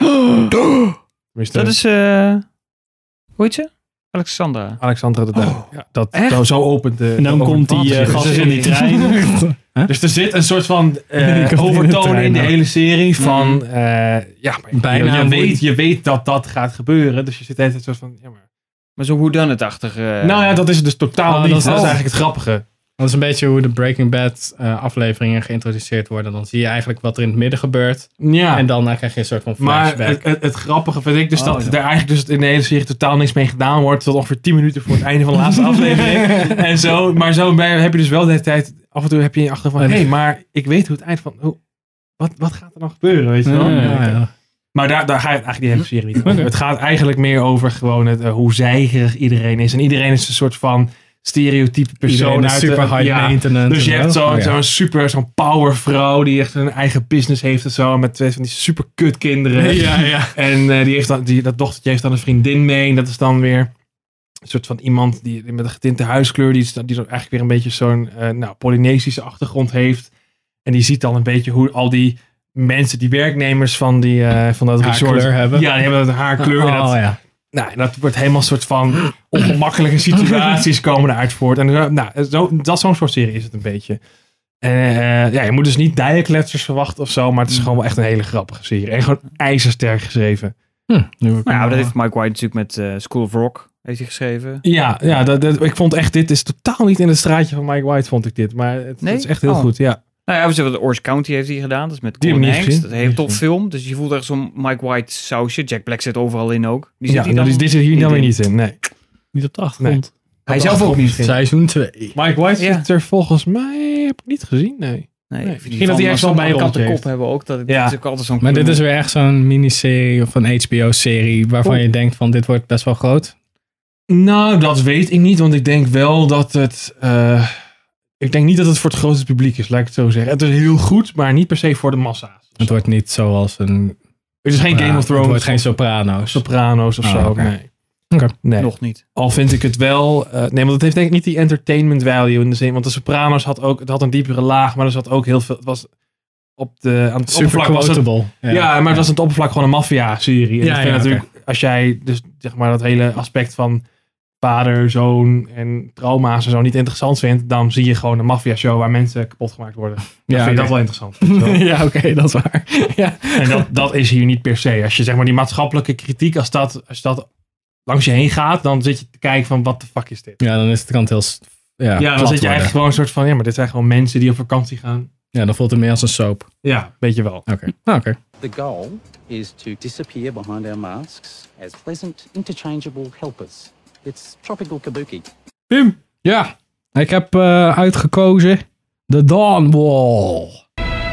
B: Dat is, eh hoe heet ze? Alexandra.
C: Alexandra de Duin. ja, dat,
B: echt?
C: zo- zo opent de.
A: En dan
C: de
A: komt die eh,
C: Dus
A: gast
C: er
A: in die trein.
C: Dus er zit een soort van eh,
D: in de
C: overtoon in de hele serie van,
B: Mhm.
C: eh, ja, maar
D: Bijna
C: je, weet, je weet dat dat gaat gebeuren, dus je zit altijd soort van, ja maar.
B: Maar zo hoe dan het achtige.
C: nou ja, dat is dus totaal
D: Oh,
C: niet.
D: dat
C: Dat
D: is-
C: is, eigenlijk het grappige.
D: Dat is een beetje hoe de Breaking Bad eh, afleveringen geïntroduceerd worden. Dan zie je eigenlijk wat er in het midden gebeurt.
C: Ja.
D: En dan eh, krijg je een soort van
C: maar
D: flashback.
C: het, het, het grappige vind ik dus
B: Oh,
C: dat
B: ja.
C: er eigenlijk dus in de hele serie totaal niks mee gedaan wordt. Tot ongeveer 10 minuten voor het einde van de laatste aflevering. en zo, maar zo heb je dus wel de hele tijd, af en toe heb je in je achter van, hé, hey, maar ik weet hoe het eind van, hoe, wat, wat gaat er dan gebeuren, weet je wel?
A: Ja.
C: Maar daar, daar gaat het eigenlijk die hele serie niet over. Het gaat eigenlijk meer over gewoon het, eh, hoe zeigerig iedereen is. En iedereen is een soort van stereotype persoon. Uit de-
D: super high
C: ja.
D: maintenance.
C: Dus je hebt
D: zo.
C: zo'n
D: Oh, ja.
C: super, zo'n powervrouw die echt een eigen business heeft en zo. Met twee van die super kut kinderen.
D: Ja, ja.
C: En eh, die heeft dan, die, dat dochtertje heeft dan een vriendin mee. En dat is dan weer een soort van iemand die, die met een getinte huiskleur. Die, die dan eigenlijk weer een beetje zo'n eh, nou, Polynesische achtergrond heeft. En die ziet dan een beetje hoe al die mensen, die werknemers van, die, eh, van dat resort.
D: Haarkleur hebben.
C: Ja, die hebben dat haarkleur. en dat,
D: Oh ja.
C: Nou, dat wordt helemaal een soort van ongemakkelijke situaties komen eruit voort. En eh, nou, zo, dat zo'n soort serie is het een beetje. En eh, ja, je moet dus niet dijenkletsers verwachten of zo, maar het is gewoon wel echt een hele grappige serie. En gewoon ijzersterk geschreven.
D: Hm,
B: Nou,
D: hem
B: ja, maar dat
D: al-
B: heeft Mike White natuurlijk met eh, School of Rock heeft hij geschreven.
C: Ja, ja dat, dat- ik vond echt, dit is totaal niet in het straatje van Mike White, vond ik dit. Maar het,
B: Nee?
C: het is echt heel
B: Oh.
C: goed, ja.
B: Nou ja, we zeggen, Orange County heeft hij gedaan. Dat is met Colin Hanks.
C: gezien.
B: Dat is een heel tof film. Dus je voelt echt zo'n Mike White sausje. Jack Black zit overal in ook. Die zit
C: Ja,
B: hier
C: dat
B: dan
C: is, dit zit hier dan weer niet in. Nee.
A: Niet op de achtergrond.
B: Hij zelf ook niet.
D: Seizoen 2.
C: Mike White
B: Ja.
C: zit er volgens mij, heb ik niet gezien. Nee.
B: Nee,
C: Nee,
B: ik vind
C: misschien dat hij echt wel bij rolletje
B: kop hebben ook. Dat
C: Ja.
B: is ook altijd zo'n
D: Maar dit is weer echt zo'n miniserie of een HBO-serie waarvan je denkt van dit wordt best wel groot.
C: Nou, dat weet ik niet, want ik denk wel dat het. eh, ik denk niet dat het voor het grootste publiek is, laat ik het zo zeggen. Het is heel goed, maar niet per se voor de massa's.
D: Het wordt niet zoals een...
C: Het is geen Game of Thrones.
D: Het wordt geen Sopranos.
C: Sopranos of
D: Oh,
C: zo. Nee.
D: Oké.
C: nee.
B: Nog niet.
C: Al vind ik het wel. eh, nee, want het heeft denk ik niet die entertainment value in de zin. Want de Sopranos had ook. Het had een diepere laag, maar er zat ook heel veel. Het was op de. Aan het
D: Super
C: oppervlak was het,
D: quotable.
C: Ja, maar het was aan het oppervlak gewoon een maffia-serie. En
D: Ja,
C: ik vind
D: ja,
C: natuurlijk, als jij dus zeg maar dat hele aspect van vader, zoon en trauma's en zo niet interessant vindt, dan zie je gewoon een maffia-show waar mensen kapot gemaakt worden. Dan
D: Ja,
C: vind je dat wel interessant.
D: ja, oké, dat is waar. ja.
C: En dat, dat is hier niet per se. Als je zeg maar die maatschappelijke kritiek, als dat, als dat langs je heen gaat, dan zit je te kijken van wat de fuck is dit?
D: ja, dan is het kant heel... Ja,
C: Ja, dan zit je
D: worden.
C: eigenlijk gewoon een soort van, ja, maar dit zijn gewoon mensen die op vakantie gaan.
D: Ja, dan voelt het meer als een soap.
C: Ja, weet je wel.
D: Oké. Ah, oké.
O: The goal is to disappear behind our masks as pleasant, interchangeable helpers. It's tropical kabuki.
D: Pim. Ja. Ik heb eh, uitgekozen The Dawn Wall.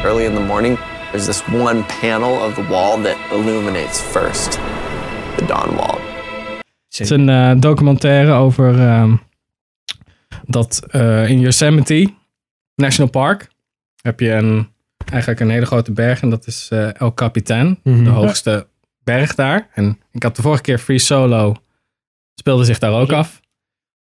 K: Early in the morning, there's this one panel of the wall that illuminates first. The dawn wall.
D: Het is een eh, documentaire over ehm, dat eh, in Yosemite National Park heb je een, eigenlijk een hele grote berg en dat is eh, El Capitan,
C: Mhm.
D: de hoogste berg daar. En ik had de vorige keer Free Solo, speelde zich daar ook af.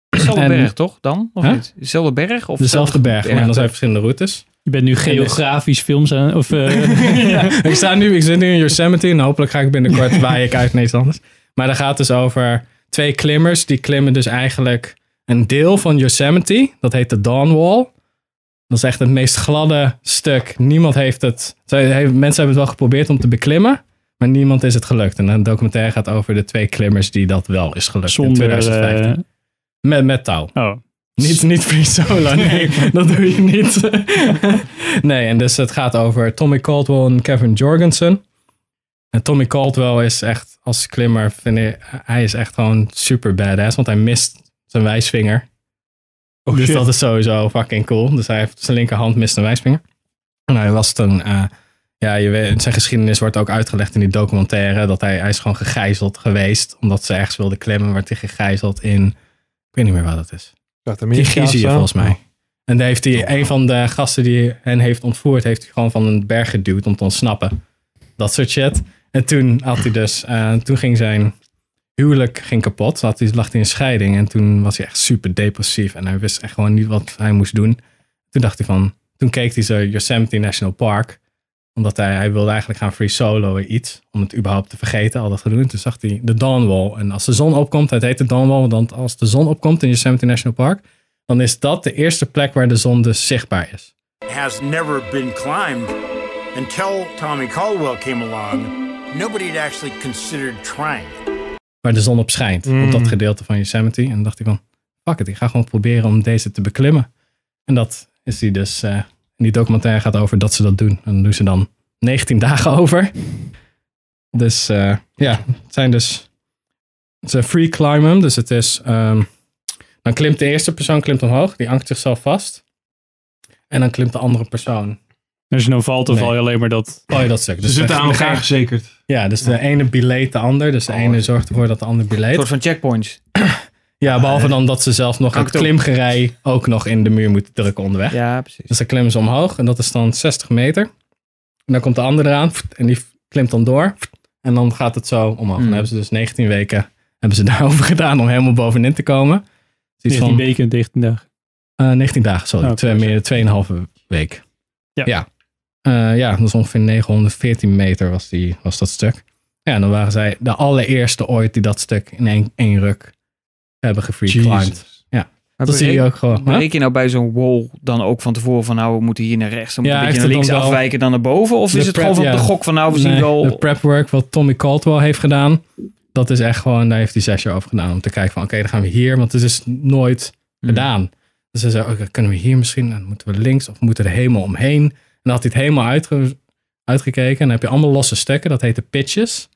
B: Dezelfde
D: En-
B: berg toch dan? Of
D: Huh?
B: niet? Dezelfde berg? Of
D: Dezelfde berg, maar dan zijn verschillende routes.
A: Je bent nu geografisch films aan... Of, eh,
D: ja, ik, sta nu, ik zit nu in Yosemite en hopelijk ga ik binnenkort waaien ik uit naar iets anders. Maar dat gaat dus over twee klimmers. Die klimmen dus eigenlijk een deel van Yosemite. Dat heet de Dawn Wall. Dat is echt het meest gladde stuk. Niemand heeft het... Mensen hebben het wel geprobeerd om te beklimmen. Maar niemand is het gelukt. En een documentaire gaat over de twee klimmers die dat wel is gelukt in
A: zonder...
D: 2015.
A: eh,
D: Met, met touw.
A: oh.
D: Niet, niet free solo, nee, dat doe je niet. nee, en dus het gaat over Tommy Caldwell en Kevin Jorgensen. En Tommy Caldwell is echt, als klimmer, vind ik, hij is echt gewoon super badass, want hij mist zijn wijsvinger.
C: Oh,
D: dus
C: shit.
D: dat is sowieso fucking cool. Dus hij heeft zijn linkerhand mist een wijsvinger. En hij was toen, eh, ja, je weet, zijn geschiedenis wordt ook uitgelegd in die documentaire, dat hij, hij is gewoon gegijzeld geweest, omdat ze ergens wilden klimmen, werd hij gegijzeld in, ik weet niet meer waar dat is. Kirgizië volgens mij. En daar heeft hij, een van de gasten die hen heeft ontvoerd, heeft hij gewoon van een berg geduwd om te ontsnappen. Dat soort shit. En toen had hij dus, eh, toen ging zijn huwelijk ging kapot. Had hij, lag hij in scheiding en toen was hij echt super depressief en hij wist echt gewoon niet wat hij moest doen. Toen dacht hij van, toen keek hij zo Yosemite National Park omdat hij, hij wilde eigenlijk gaan free solo iets. Om het überhaupt te vergeten, al dat gedoe. En toen zag hij de Dawn Wall. En als de zon opkomt, het heet de Dawn Wall. Want als de zon opkomt in Yosemite National Park. Dan is dat de eerste plek waar de zon dus zichtbaar is.
P: has never been climbed until Tommy Caldwell came along. Nobody had actually considered trying.
D: Waar de zon op schijnt. Op
C: Mm.
D: dat gedeelte van Yosemite. En dan dacht hij van, fuck it, ik ga gewoon proberen om deze te beklimmen. En dat is hij dus... eh in die documentaire gaat over dat ze dat doen. En dan doen ze dan 19 dagen over. Dus eh, ja, het zijn dus... Het is een free climb, dus het is... ehm, dan klimt de eerste persoon klimt omhoog, die ankert zichzelf vast. En dan klimt de andere persoon.
A: Als je nou valt, dan
D: Nee.
A: val je alleen maar dat...
D: Oh ja, dat stuk.
C: Ze zitten aan elkaar gezekerd.
D: Ja, dus de ene bileet de ander. Dus de ene zorgt ervoor dat de ander bileet.
B: Een soort van checkpoints.
D: Ja, behalve dan dat ze zelf nog het
B: ook.
D: klimgerij ook nog in de muur moeten drukken onderweg.
B: Ja, precies.
D: Dus dan klimmen ze omhoog en dat is dan 60 meter. En dan komt de andere eraan en die klimt dan door. En dan gaat het zo omhoog. En dan hebben ze dus 19 weken hebben ze daarover gedaan om helemaal bovenin te komen. Dus iets
A: 19
D: van
A: weken en 19 dagen.
D: eh, 19 dagen, sorry.
A: Oh,
D: Twee, meer dan 2,5 week.
A: Ja.
D: Ja. Eh, ja, dat is ongeveer 914 meter was, die, was dat stuk. Ja, en dan waren zij de allereerste ooit die dat stuk in één, één ruk hebben gefreeclimbed. Ja,
B: Maar
D: dat zie je ook gewoon.
B: Bereken je nou bij zo'n wall dan ook van tevoren van nou we moeten hier naar rechts, dan
D: Ja,
B: moeten we een beetje naar links
D: dan
B: afwijken dan naar boven? Of is het
D: prep-
B: gewoon van
D: ja.
B: de gok van nou we zien
D: Nee,
B: wel...
D: De prepwork wat Tommy Caldwell heeft gedaan, dat is echt gewoon, daar heeft hij zes jaar over gedaan om te kijken van oké, dan gaan we hier, want het is nooit
B: Hmm.
D: gedaan. Dus ze zei, oké, kunnen we hier misschien, dan moeten we links of moeten we er helemaal omheen. En dan had hij het helemaal uitge- uitgekeken. En dan heb je allemaal losse stukken, dat heet de pitches.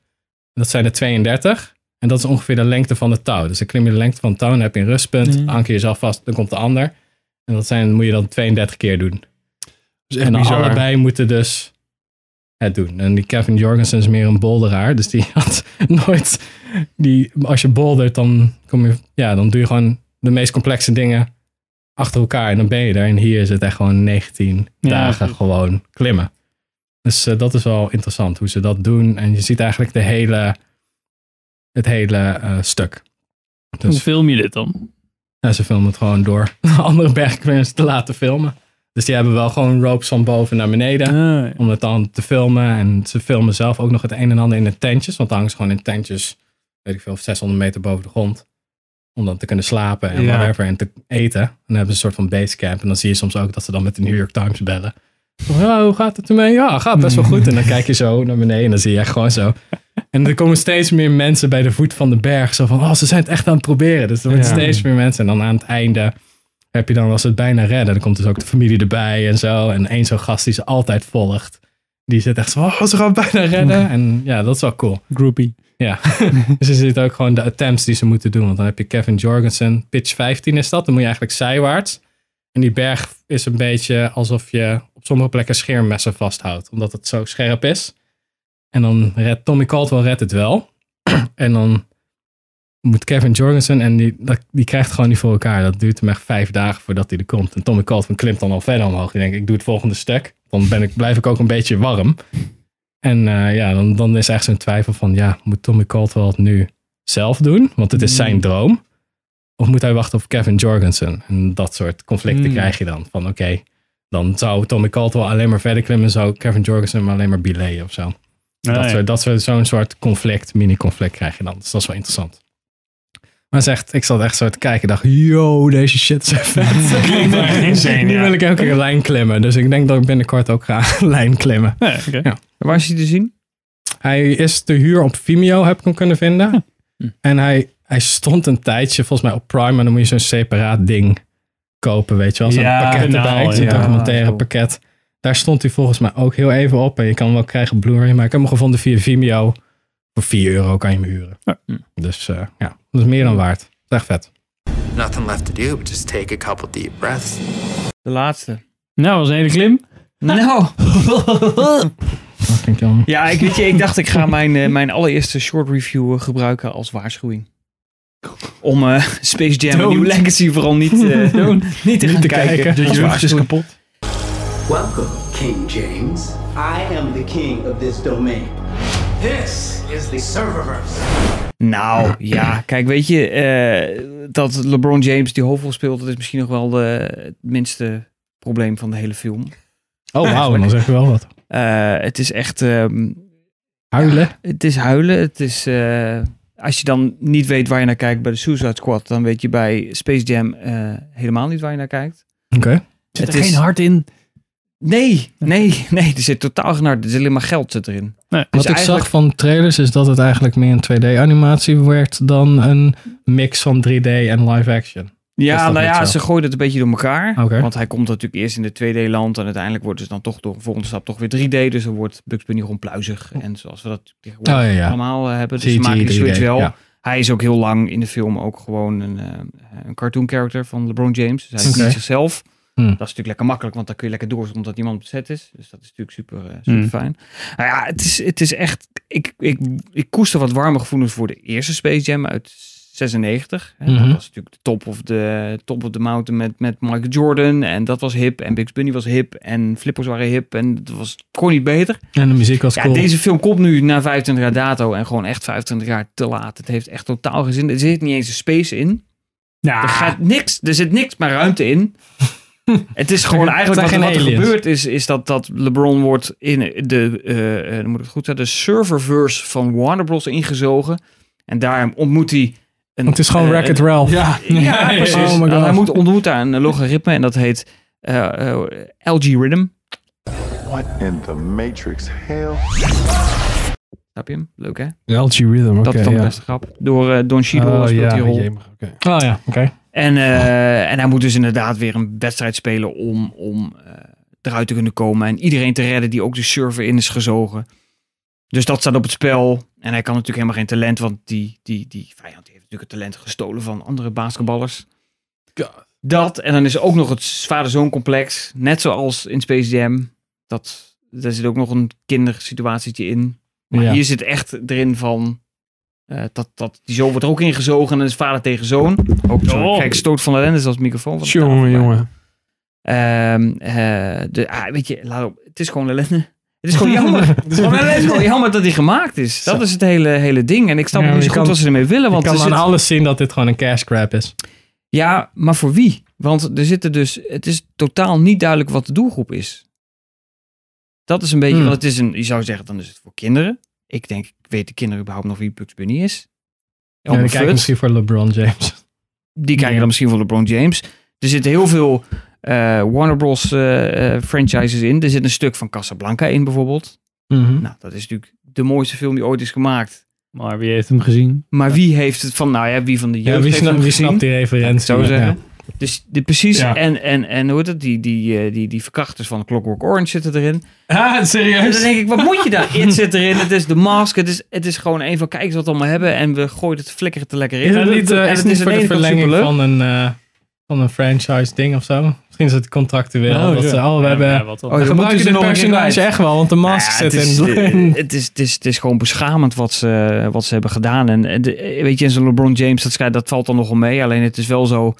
D: En dat zijn er 32. En dat is ongeveer de lengte van de touw. Dus dan klim je de lengte van het touw, dan heb je een rustpunt,
C: Mm.
D: anker je jezelf vast, dan komt de ander. En dat zijn, moet je dan 32 keer doen.
C: echt
D: en
C: bizar.
D: allebei moeten dus het doen. En die Kevin Jorgensen is meer een boulderaar. Dus die had nooit... Die, als je bouldert, dan, kom je, ja, dan doe je gewoon de meest complexe dingen achter elkaar. En dan ben je er. En hier is het echt gewoon 19
A: Ja,
D: dagen gewoon klimmen. Dus eh, dat is wel interessant hoe ze dat doen. En je ziet eigenlijk de hele, het hele eh, stuk.
A: Hoe
D: Dus
A: film je dit dan?
D: ja, ze filmen het gewoon door andere bergklimmers te laten filmen. Dus die hebben wel gewoon ropes van boven naar beneden.
A: Ah,
D: Om het dan te filmen. En ze filmen zelf ook nog het een en ander in de tentjes. Want dan hangen ze gewoon in tentjes, weet ik veel, 600 meter boven de grond. Om dan te kunnen slapen en
C: Ja.
D: whatever. En te eten. En dan hebben ze een soort van basecamp. En dan zie je soms ook dat ze dan met de New York Times bellen. Ja, hoe gaat het ermee? Ja, gaat best wel goed. En dan kijk je zo naar beneden en dan zie je echt gewoon zo. En er komen steeds meer mensen bij de voet van de berg. Zo van, oh, ze zijn het echt aan het proberen. Dus er worden
C: Ja.
D: steeds meer mensen. En dan aan het einde heb je dan, als ze het bijna redden, dan komt dus ook de familie erbij en zo. En één zo'n gast die ze altijd volgt. Die zit echt zo, oh, ze gaan het bijna redden. En ja, dat is wel cool.
A: Groupie.
D: Ja, dus je ziet ook gewoon de attempts die ze moeten doen. Want dan heb je Kevin Jorgensen, pitch 15 is dat. Dan moet je eigenlijk zijwaarts. En die berg is een beetje alsof je op sommige plekken scheermessen vasthoudt. Omdat het zo scherp is. En dan redt Tommy Caldwell redt het wel. en dan moet Kevin Jorgensen, en die, dat, die krijgt gewoon niet voor elkaar. Dat duurt hem echt vijf dagen voordat hij er komt. En Tommy Caldwell klimt dan al verder omhoog. Die denkt, ik doe het volgende stuk. Dan ben ik, blijf ik ook een beetje warm. En eh, ja, dan, dan is echt zo'n twijfel van, ja, moet Tommy Caldwell het nu zelf doen? Want het is zijn droom. Of moet hij wachten op Kevin Jorgensen? En dat soort conflicten
A: Hmm.
D: krijg je dan. Van oké, dan zou Tommy Caldwell alleen maar verder klimmen. Zou Kevin Jorgensen maar alleen maar belayen of zo. Dat, soort, dat soort, zo'n soort conflict, mini-conflict krijg je dan. Dus dat is wel interessant. Maar zegt, ik zat echt zo te kijken. dacht, yo, deze shit is echt vet.
A: Klinkt echt insane,
D: Nu
A: ja.
D: wil ik ook een lijn klimmen. Dus ik denk dat ik binnenkort ook ga een lijn klimmen.
A: Ja, oké.
D: Ja.
B: Waar is hij te zien?
D: Hij is te huur op Vimeo, heb ik hem kunnen vinden.
A: Hm.
D: En hij, hij stond een tijdje, volgens mij op Prime, maar dan moet je zo'n separaat ding kopen, weet je wel. Zo'n
A: Ja,
D: pakket
A: kanaal,
D: erbij, zo'n
A: ja.
D: documentaire
B: cool.
D: pakket. Daar stond hij volgens mij ook heel even op. En je kan hem ook krijgen op Blu-ray, maar ik heb hem gevonden via Vimeo. Voor 4 euro kan je hem huren. Dus eh, ja, dat is meer dan waard. Dat is echt vet.
K: Nothing left to do but just take a couple deep breaths.
B: De laatste.
A: Nou, was een hele klim.
B: Nou. Ja, ik, weet je, ik dacht ik ga mijn, eh, mijn allereerste short review eh, gebruiken als waarschuwing. Om eh, Space Jam en
A: Don't.
B: New Legacy vooral niet, eh, niet te gaan
D: te
B: kijken.
D: kijken.
B: Als
D: Je rug is kapot.
Q: Welcome, King James. I am the king of this domain. This is the serververse.
B: Nou, ja. Kijk, weet je, eh, dat LeBron James die hoofdrol speelt, dat is misschien nog wel de, het minste probleem van de hele film.
D: Oh, wauw, dan zeg je wel wat.
B: Eh, het is echt... ehm,
D: Huilen.
B: Het is huilen. Het is, eh, als je dan niet weet waar je naar kijkt bij de Suicide Squad, dan weet je bij Space Jam eh, helemaal niet waar je naar kijkt.
D: Oké.
A: Zit er
B: Het is-
A: geen hart in?
B: Nee, nee, nee. Er zit totaal geen hart. Er zit alleen maar geld zit erin.
A: Nee.
B: Dus
D: Wat ik zag van trailers is dat het eigenlijk meer een 2D-animatie werd dan een mix van 3D en live action.
B: Ja, nou ja,
D: zo?
B: ze gooien het een beetje door elkaar. Want hij komt natuurlijk eerst in de 2D-land en uiteindelijk wordt het dan toch door een volgende stap toch weer 3D. Dus dan wordt Bugs Bunny gewoon pluizig. En zoals we dat
D: Oh, ja, ja.
B: allemaal eh, hebben. Dus ze maken
D: 3D,
B: switch wel.
D: ja.
B: Hij is ook heel lang in de film ook gewoon een, eh, een cartoon character van LeBron James. Dus hij is niet zichzelf.
D: Hm.
B: Dat is natuurlijk lekker makkelijk, want dan kun je lekker door omdat iemand de set is. Dus dat is natuurlijk super, eh, super
A: Hmm.
B: fijn. Nou ja, het is, het is echt... Ik, ik, ik koester wat warme gevoelens voor de eerste Space Jam uit 96. Hè.
D: Mhm.
B: Dat was natuurlijk de top of the, top of the mountain met, met Michael Jordan. En dat was hip. En Bugs Bunny was hip. En flippers waren hip. En het was gewoon niet beter.
D: En de muziek was
B: Ja,
D: cool.
B: deze film komt nu na 25 jaar dato. En gewoon echt 25 jaar te laat. Het heeft echt totaal geen zin. Er zit niet eens een space in.
A: Ja.
B: Er gaat niks. Er zit niks maar ruimte in. Het is gewoon eigenlijk wat, wat er gebeurt is, is dat, dat LeBron wordt in de, eh, eh, dan moet ik het goed zeggen, de serververse van Warner Bros. ingezogen. En daar ontmoet hij een...
D: het is gewoon
B: eh,
D: Wreck-It
B: een-
D: Ralph.
B: Ja, ja, precies.
D: Oh my
B: Nou,
D: god.
B: hij moet ontmoet daar een logaritme en dat heet eh, eh, LG Rhythm.
F: What in the Matrix hell?
B: Snap je hem? Leuk hè?
C: LG Rhythm, oké.
B: dat is dan de beste grap. Door eh, Don Cheadle
C: Oh,
B: speelt die rol.
D: Oh ja, oké.
B: En, eh, en hij moet dus inderdaad weer een wedstrijd spelen om, om eh, eruit te kunnen komen. En iedereen te redden die ook de server in is gezogen. Dus dat staat op het spel. En hij kan natuurlijk helemaal geen talent, want die, die, die vijand heeft natuurlijk het talent gestolen van andere basketballers. Dat, en dan is er ook nog het vader-zoon complex. Net zoals in Space Jam. Dat, daar zit ook nog een kindersituatietje in. Maar
D: Ja.
B: hier zit echt erin van... eh, dat, dat die zoon wordt er ook ingezogen en is vader tegen zoon. Ook
C: Oh.
B: kijk, stoot van de lens als microfoon. Van
C: Jongen.
B: Ehm, eh, de, ah, weet je, laat op, het is gewoon ellende. Het is gewoon jammer. het is gewoon ellende. Het is gewoon jammer dat hij gemaakt is. Dat is het hele, hele ding. En ik snap
D: Ja,
B: niet zo goed wat ze ermee willen. Want
D: je kan aan
B: zit-
D: alles zien dat dit gewoon een cash grab is.
B: ja, maar voor wie? Want er zitten dus, het is totaal niet duidelijk wat de doelgroep is. Dat is een beetje,
D: Hmm.
B: want het is een, je zou zeggen, dan is het voor kinderen. Ik denk, weten kinderen überhaupt nog wie Bugs Bunny is?
D: Ja, dan
B: Elmer
D: kijk ik
B: Fudd.
D: misschien voor LeBron James.
B: Die kijken dan misschien voor LeBron James. Er zitten heel veel eh, Warner Bros. eh, eh, franchises in. Er zit een stuk van Casablanca in bijvoorbeeld.
D: Mhm.
B: Nou, dat is natuurlijk de mooiste film die ooit is gemaakt.
A: Maar wie heeft hem gezien?
B: Maar wie heeft het van, nou ja, wie van de jeugd
D: Ja, wie,
B: heeft
D: snapt,
B: hem
D: wie
B: gezien?
D: snapt die referentie?
B: Zo
D: Ja.
B: Dus die, precies,
C: Ja.
B: en, en, en hoe heet het, die, die, eh, die, die verkrachters van Clockwork Orange zitten erin.
C: Ah,
B: En dan
C: serieus?
B: denk ik, wat moet je daar? It zit erin, het is de mask, het is, het is gewoon een van, kijk eens wat we allemaal hebben en we gooien het flikkeren er lekker in.
D: Is het niet, eh,
B: en
D: is het niet de
B: ene kant
D: verlenging van een, eh, van een franchise ding of zo? Misschien is het contractueel.
A: Oh,
D: dat ze, oh, we
A: Ja,
D: hebben...
A: ja, wat dan?
D: we
B: Oh,
D: gebruiken
B: ze een
D: personage
B: kwijt.
D: echt wel, want de mask
B: Ja,
D: zit
B: het, is,
D: in.
B: eh, het, is, het, is, het is gewoon beschamend wat ze, wat ze hebben gedaan. En eh, de- eh, weet je, en zo'n LeBron James, dat, schijnt- dat valt dan nog wel mee. Alleen het is wel zo...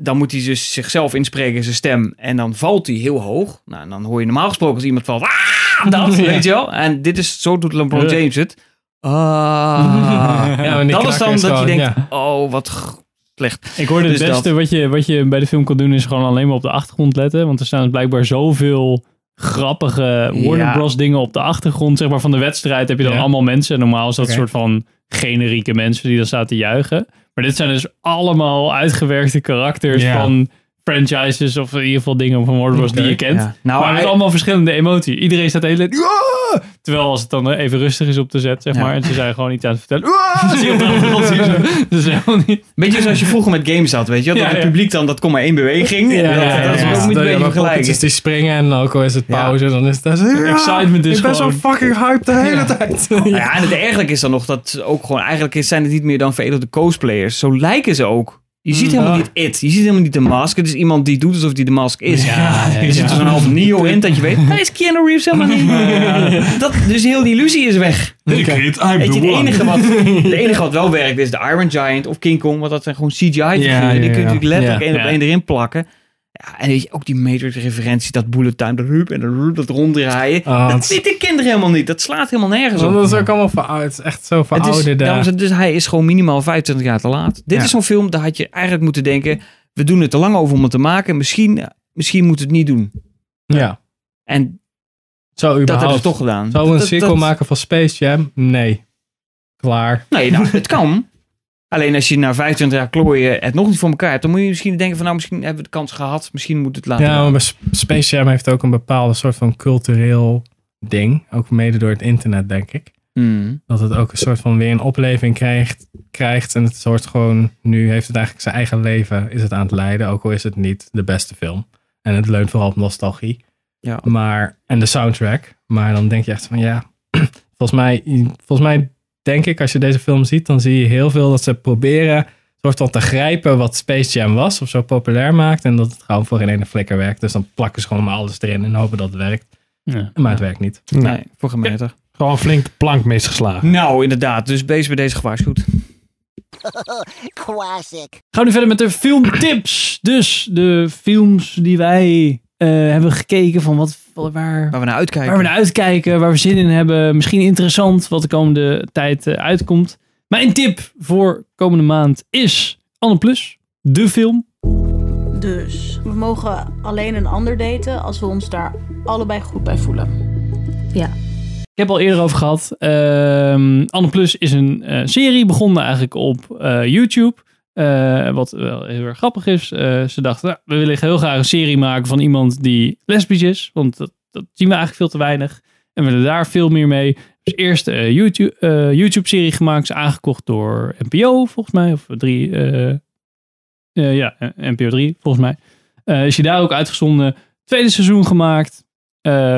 B: Dan moet hij dus zichzelf inspreken in zijn stem. En dan valt hij heel hoog. Nou, en dan hoor je normaal gesproken als iemand valt... Ah, dat,
D: Ja.
B: weet je wel. En dit is, zo doet LeBron
A: Ja.
B: James het. Ah.
D: Ja,
B: dat is dan
D: is
B: dat je denkt...
D: ja.
B: Oh, wat slecht.
A: Ik hoorde het
B: Dus
A: beste
B: dat.
A: wat, je, wat je bij de film kan doen is gewoon alleen maar op de achtergrond letten. Want er staan blijkbaar zoveel grappige Warner
B: Ja.
A: Bros dingen op de achtergrond. Zeg maar van de wedstrijd heb je dan
D: Ja.
A: allemaal mensen. Normaal is dat soort van generieke mensen die dan staan te juichen. Maar dit zijn dus allemaal uitgewerkte karakters van franchises of in ieder geval dingen van Warner Bros die je kent.
B: Ja. Nou,
A: maar met
B: hij-
A: allemaal verschillende emotie. Iedereen staat de hele tijd... "Ah!" Terwijl als het dan even rustig is op de set, zeg
B: Ja.
A: maar. En ze zijn gewoon iets aan het vertellen. "Ah!" Dat is helemaal niet...
B: Beetje zoals je vroeger met games had, weet je? Dat
A: Ja,
B: het publiek dan, dat kon maar één beweging.
A: Ja,
B: dat, dat is ook niet een beetje
D: poppetjes
B: vergelijken.
D: die springen en ook al is het
B: Ja.
D: pauze, dan is het... Ja,
A: Excitement is
D: ik ben zo fucking hyped de hele tijd.
B: Ja, en het ergelijke is dan nog dat ook gewoon, eigenlijk zijn het niet meer dan veredelde cosplayers. Zo lijken ze ook. Je ziet helemaal niet it. Je ziet helemaal niet de mask. Het is iemand die doet alsof hij de mask is.
A: Ja, ja,
B: er zit
A: ja.
B: zo'n half Neo in dat je weet, hij is Keanu Reeves helemaal niet. Dat, dus heel die illusie is weg.
C: Ik
B: Weet je, het enige, wat, het enige wat wel werkt is de Iron Giant of King Kong. Want dat zijn gewoon CGI-figuren.
C: Ja, ja,
B: die kun je natuurlijk letterlijk één op één erin plakken. Ja, en weet je, ook die Matrix-referentie, dat bullet time, de rup en de rup, dat ronddraaien.
D: Oh,
B: dat ziet de kinderen helemaal niet. Dat slaat helemaal nergens op.
D: Dat is ook allemaal verouderd. Het is echt zo verouderd.
B: dus hij is gewoon minimaal 25 jaar te laat. Dit
D: Ja.
B: is zo'n film, daar had je eigenlijk moeten denken... we doen het te lang over om het te maken. Misschien, misschien moet het niet doen.
D: Ja,
B: En
D: zo
B: dat hebben ze toch gedaan.
D: Zou een
B: Dat-
D: sequel
B: dat-
D: maken van Space Jam? Nee. Klaar.
B: Nee, nou, het kan. Alleen als je na 25 jaar klooien het nog niet voor elkaar hebt... dan moet je misschien denken van... nou, misschien hebben we de kans gehad. Misschien moet het laten.
D: Ja, maar Space Jam heeft ook een bepaalde soort van cultureel ding. Ook mede door het internet, denk ik.
B: Hmm.
D: Dat het ook een soort van weer een opleving krijgt. krijgt en het soort gewoon... Nu heeft het eigenlijk zijn eigen leven is het aan het leiden. Ook al is het niet de beste film. En het leunt vooral op nostalgie.
B: Ja.
D: Maar, en de soundtrack. Maar dan denk je echt van ja... volgens, mij, volgens mij denk ik als je deze film ziet... dan zie je heel veel dat ze proberen... soort van te grijpen wat Space Jam was. Of zo populair maakt. En dat het gewoon voor geen ene flikker werkt. Dus dan plakken ze gewoon maar alles erin en hopen dat het werkt.
A: Ja.
D: Maar het werkt niet.
B: Nee,
C: Nee,
B: voor geen meter.
C: gewoon flink de plank misgeslagen.
B: Nou, inderdaad. Dus bezig bij deze gewaarschuwd.
R: Classic.
A: Gaan we nu verder met de filmtips. Dus de films die wij eh, hebben gekeken van wat, wat- waar,
B: Waar we naar uitkijken.
A: waar we naar uitkijken, waar we zin in hebben. Misschien interessant wat de komende tijd eh, uitkomt. Mijn tip voor komende maand is Anne Plus, de film.
S: Dus we mogen alleen een ander daten als we ons daar allebei goed bij voelen. Ja.
A: Ik heb al eerder over gehad. Ehm Anne Plus is een eh, serie begonnen eigenlijk op eh, YouTube. Eh, wat wel heel erg grappig is. Eh, ze dachten, nou, we willen heel graag een serie maken van iemand die lesbisch is. Want dat, dat zien we eigenlijk veel te weinig. En we willen daar veel meer mee. Dus eerst een YouTube, eh, YouTube-serie gemaakt. Is aangekocht door NPO volgens mij. Of drie... ja, NPO 3 volgens mij. Is je daar ook uitgezonden. Tweede seizoen gemaakt.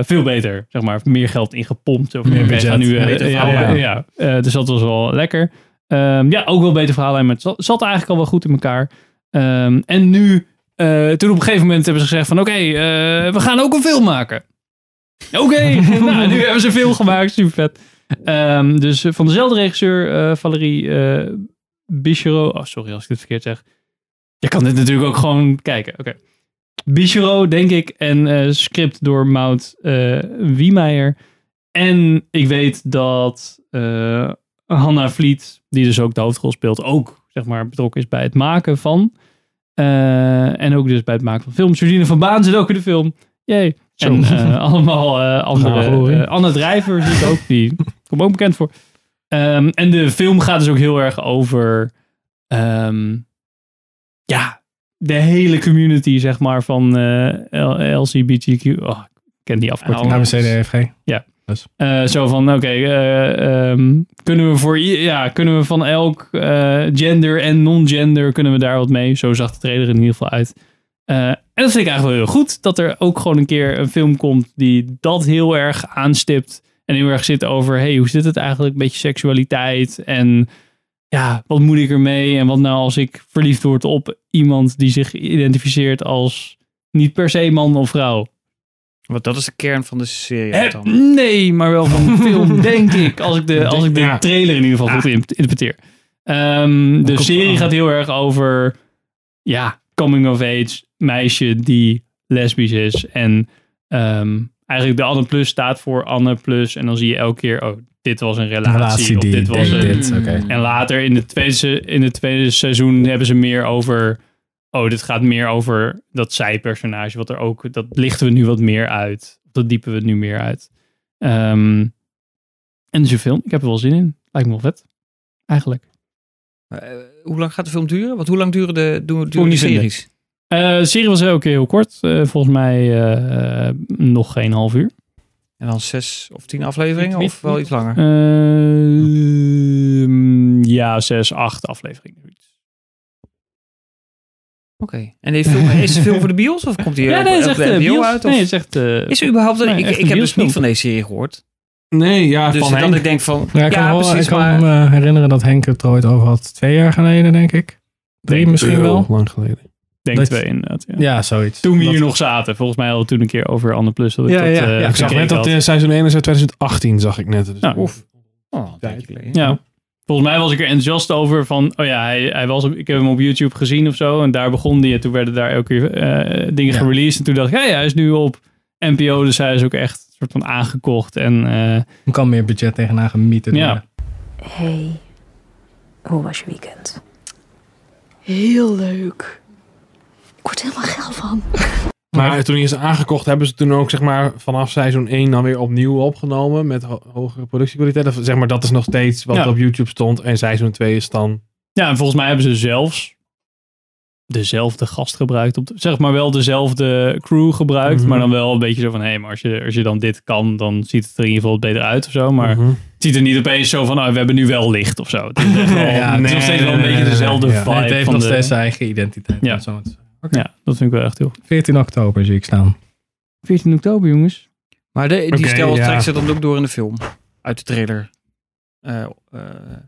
A: Veel beter, zeg maar. Meer geld ingepompt. Of meer budget. Nu, ja, ja, ja. Dus dat was wel lekker. Ehm, ja, ook wel beter verhaal. Maar het zat, zat eigenlijk al wel goed in elkaar. Ehm, en nu, eh, toen op een gegeven moment hebben ze gezegd van... Oké, eh, we gaan ook een film maken. Oké, nou, nu hebben ze een film gemaakt. Super vet. Ehm, dus van dezelfde regisseur, eh, Valerie eh Bichero. Oh, sorry als ik dit verkeerd zeg. Je kan dit natuurlijk ook gewoon kijken. Oké. Bichero, denk ik. En script door Maud eh Wiemeijer. En ik weet dat Hanna Vliet, die dus ook de hoofdrol speelt, ook zeg maar, betrokken is bij het maken van. eh, en ook dus bij het maken van films. Jordine van Baan zit ook in de film. Jee. En eh, allemaal
D: Gaan
A: andere. Anne Drijver ik ook. Die komt ook bekend voor. Ehm, en de film gaat dus ook heel erg over. ehm, ja, de hele community, zeg maar, van LGBTQ. Oh, ik ken die afkorting.
D: ABCDFG.
A: Ja. Eh, zo van, oké, eh, ehm, kunnen we voor ja, kunnen we van elk eh, gender en non-gender kunnen we daar wat mee? Zo zag de trailer in ieder geval uit. En dat vind ik eigenlijk wel heel goed, dat er ook gewoon een keer een film komt die dat heel erg aanstipt en heel erg zit over, hey, hoe zit het eigenlijk, een beetje seksualiteit en ja, wat moet ik ermee en wat nou als ik verliefd word op iemand die zich identificeert als niet per se man of vrouw.
B: Want dat is de kern van de serie.
A: Eh,
B: dan.
A: nee, maar wel van de film, denk ik. Als ik de, als ik de
B: Ja.
A: trailer in ieder geval goed in- interpreteer. Ehm, de
D: komt-
A: serie
D: ah.
A: gaat heel erg over, ja, coming of age, meisje die lesbisch is. En ehm, eigenlijk de Anne Plus staat voor Anne Plus. En dan zie je elke keer, oh, dit was een relatie.
D: relatie
A: of dit was een...
D: dit, oké.
A: En later in, de tweede, in het tweede seizoen hebben ze meer over... Oh, dit gaat meer over dat zij-personage. Wat er ook... Dat lichten we nu wat meer uit. Dat diepen we nu meer uit. Ehm, en dus een film. Ik heb er wel zin in. Lijkt me wel vet. Eigenlijk.
B: Eh, hoe lang gaat de film duren? Want hoe lang duren de, duren, de series?
A: Eh, de serie was ook heel kort. Eh, volgens mij nog geen half uur.
B: En dan zes of tien afleveringen of wel iets langer?
A: Ehm, ja, zes, acht afleveringen.
B: Oké. En die film, is de film voor de bios of komt die
A: Ja,
B: op-
A: nee,
B: op de NPO
A: bios.
B: uit? Of?
A: Nee, is echt, eh,
B: is er überhaupt...
A: nee,
B: ik, ik heb dus niet van deze serie gehoord.
C: Nee, ja,
B: Dus
C: van
B: dat
C: Henk.
B: ik denk van...
D: Ja, ik kan,
B: ja,
D: wel-
B: precies,
D: ik kan
B: maar...
D: me herinneren dat Henk het er ooit over had. Twee jaar geleden, denk ik. Drie
A: Denk
D: misschien wel.
C: lang geleden.
A: Denk
D: Dat-
A: twee inderdaad. Ja.
D: Ja, zoiets.
A: Toen we
D: Dat-
A: hier nog zaten. Volgens mij hadden we toen een keer over Anne Plus. Dat ik
D: Ja,
A: dat,
D: ja,
A: eh,
D: ja.
C: Ik zag net dat de seizoen 1 is uit 2018, zag ik net. Dus
A: Ja.
C: oef.
B: Oh, een tijdje geleden.
A: Ja. Volgens mij was ik er enthousiast over van, oh ja, hij, hij was, op- ik heb hem op YouTube gezien of zo. En daar begon hij en toen werden daar elke keer eh, dingen
D: Ja.
A: gereleased. En toen dacht ik, hey, hij is nu op NPO, dus hij is ook echt een soort van aangekocht. En eh,
D: kan meer budget tegenaan gemieten
A: Ja.
D: worden.
R: Hey, hoe was je weekend?
L: Heel leuk. Ik word helemaal geil van.
C: Maar toen hij is aangekocht, hebben ze toen ook zeg maar, vanaf seizoen 1 dan weer opnieuw opgenomen met ho- hogere productiekwaliteit. Of zeg maar, dat is nog steeds wat
A: Ja.
C: op YouTube stond. En seizoen 2 is dan.
A: ja, en volgens mij hebben ze zelfs dezelfde gast gebruikt. Op de- zeg maar wel dezelfde crew gebruikt.
C: Mhm.
A: Maar dan wel een beetje zo van, hé, hey, maar als je, als je dan dit kan, dan ziet het er in ieder geval beter uit of zo. Maar het ziet er niet opeens zo van, oh, we hebben nu wel licht of zo. Het is, wel,
D: Ja,
A: het is nog steeds wel een beetje dezelfde
D: Ja.
A: vibe.
D: Het heeft
A: van
D: nog
A: de-
D: steeds zijn eigen identiteit.
A: Ja.
D: zo
A: Ja, dat vind ik wel echt heel goed.
D: 14 oktober zie ik staan.
A: 14 oktober, jongens.
B: Maar de, die stel
C: ja.
B: trekt ze dan ook door in de film. Uit de trailer. Eh, eh,